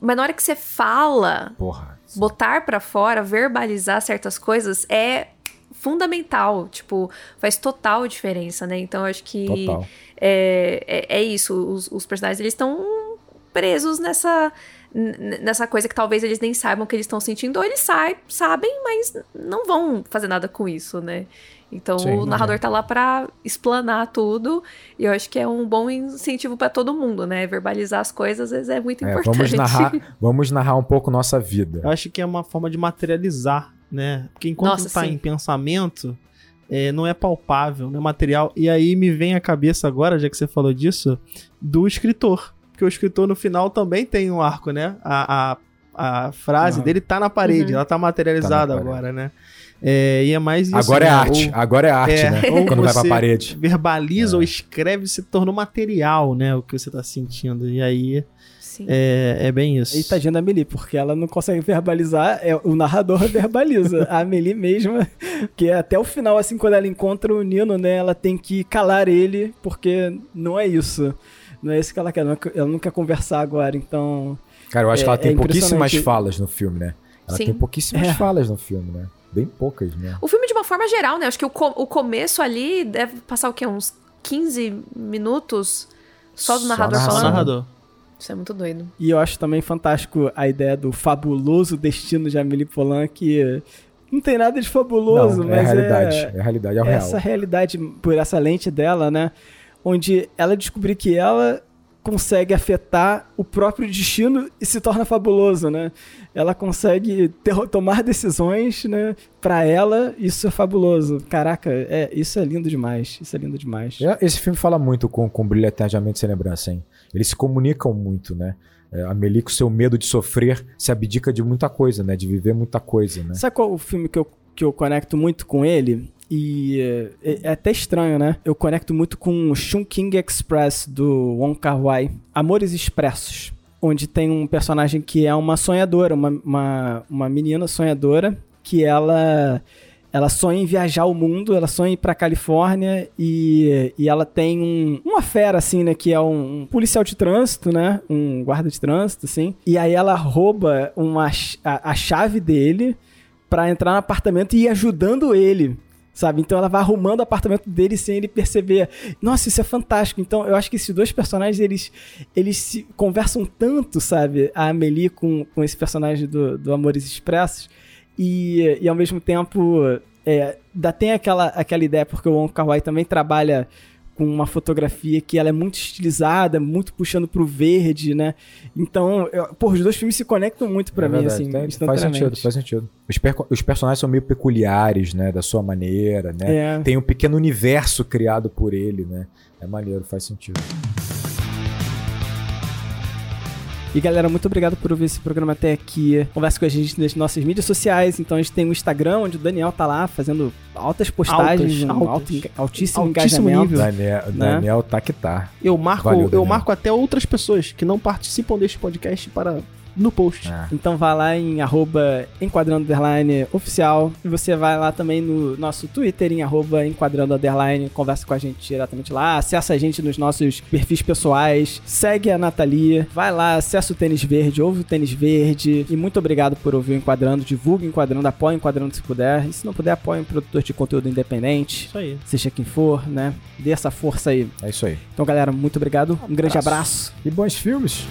S4: Mas na hora que você fala,
S2: Porra.
S4: botar pra fora, verbalizar certas coisas é fundamental, tipo, faz total diferença, né? Então eu acho que é, é, é isso, os, os personagens eles estão presos nessa nessa coisa que talvez eles nem saibam que eles estão sentindo, ou eles sai, sabem, mas não vão fazer nada com isso, né? Então
S2: Sim,
S4: o narrador tá lá pra explanar tudo, e eu acho que é um bom incentivo pra todo mundo, né? Verbalizar as coisas às vezes é muito
S2: É,
S4: importante.
S2: vamos, narrar, [laughs] vamos narrar um pouco nossa vida.
S3: Eu acho que é uma forma de materializar, né? Porque enquanto
S4: Nossa,
S3: tá
S4: sim.
S3: em pensamento, é, não é palpável, não é material. E aí me vem à cabeça agora, já que você falou disso, do escritor. Porque o escritor no final também tem um arco, né? A, a, a frase
S1: Aham.
S3: dele tá na parede,
S4: Uhum.
S3: ela tá materializada
S2: Tá
S3: agora, né? É, e é mais isso.
S2: agora é
S3: né?
S2: arte,
S3: Ou
S2: agora é arte,
S3: é,
S2: né?
S3: ou
S2: Quando vai pra parede.
S3: verbaliza
S2: É.
S3: ou escreve, se tornou material, né? O que você tá sentindo. E aí é, é bem isso.
S1: E tadinha da Amelie, porque ela não consegue verbalizar, é, o narrador [laughs] verbaliza. a Amelie mesma, que até o final, assim, quando ela encontra o Nino, né, ela tem que calar ele, porque não é isso. Não é isso que ela quer, é ela não quer conversar agora, então...
S2: Cara, eu acho
S1: É-
S2: que ela tem
S1: é
S2: pouquíssimas falas no filme, né? Ela
S4: Sim.
S2: tem pouquíssimas
S1: É.
S2: falas no filme, né? Bem poucas, né?
S4: O filme, de uma forma geral, né? Acho que o, co- o começo ali deve passar o quê? Uns 15 minutos só do narrador.
S3: Só
S4: falando.
S3: narrador.
S4: Isso é muito doido.
S1: E eu acho também fantástico a ideia do fabuloso destino de Amélie Poulain, que não tem nada de fabuloso,
S2: Não, é a
S1: mas
S2: realidade.
S1: é...
S2: É, a realidade, é o
S1: essa
S2: real.
S1: realidade por essa lente dela, né? Onde ela descobriu que ela consegue afetar o próprio destino e se torna fabuloso, né? Ela consegue ter- tomar decisões, né? Pra ela, isso é fabuloso. Caraca, é, isso é lindo demais. Isso é lindo demais.
S2: É, Esse filme fala muito com, com Brilho Eternamente Sem Lembrança, hein? Eles se comunicam muito, né? É, a Meli, com seu medo de sofrer, se abdica de muita coisa, né? De viver muita coisa, né?
S1: Sabe qual o filme que eu, que eu conecto muito com ele? E é, é até estranho, né? Eu conecto muito com Chungking Express, do Wong Kar Wai. Amores Expressos. Onde tem um personagem que é uma sonhadora, uma, uma, uma menina sonhadora, que ela... Ela sonha em viajar o mundo, ela sonha em ir pra Califórnia e, e ela tem um, uma fera, assim, né? Que é um, um policial de trânsito, né? Um guarda de trânsito, assim. E aí ela rouba uma, a, a chave dele pra entrar no apartamento e ir ajudando ele. Sabe? Então ela vai arrumando o apartamento dele sem ele perceber. Nossa, isso é fantástico. Então eu acho que esses dois personagens, eles, eles se conversam tanto, sabe? A Amelie com, com esse personagem do, do Amores Expressos. E, e ao mesmo tempo, é, dá, tem aquela, aquela ideia, porque o Wong Kar Wai também trabalha com uma fotografia que ela é muito estilizada, muito puxando pro verde, né? Então, eu, pô, os dois filmes se conectam muito pra
S2: É
S1: mim,
S2: verdade,
S1: assim,
S2: tem- faz sentido, faz sentido. Os, os personagens são meio peculiares, né? Da sua maneira, né?
S1: É.
S2: Tem um pequeno universo criado por ele, né? É maneiro, faz sentido.
S1: E galera, muito obrigado por ouvir esse programa até aqui. Conversa com a gente nas nossas mídias sociais. Então a gente tem o Instagram, onde o Daniel tá lá fazendo altas postagens,
S3: Altas,
S1: um
S3: altas.
S1: alto altíssimo,
S3: Altíssimo
S1: engajamento.
S3: nível.
S2: Daniel,
S1: Né?
S2: Daniel tá que tá.
S3: Eu marco,
S2: Valeu,
S3: eu marco até outras pessoas que não participam deste podcast para no post.
S2: Ah.
S1: Então vai lá em arroba enquadrando underline oficial. E você vai lá também no nosso Twitter em arroba enquadrando underline. Conversa com a gente diretamente lá. Acessa a gente nos nossos perfis pessoais. Segue a Nathalie. Vai lá, acessa o Tênis Verde, ouve o Tênis Verde. E muito obrigado por ouvir o Enquadrando. Divulgue o Enquadrando, apoie o Enquadrando se puder. E se não puder, apoie um produtor de conteúdo independente.
S3: Isso aí.
S1: Seja quem for, né? Dê essa força aí.
S2: É isso aí.
S1: Então, galera, muito obrigado. Um grande
S2: Abraço.
S1: abraço.
S2: E bons filmes.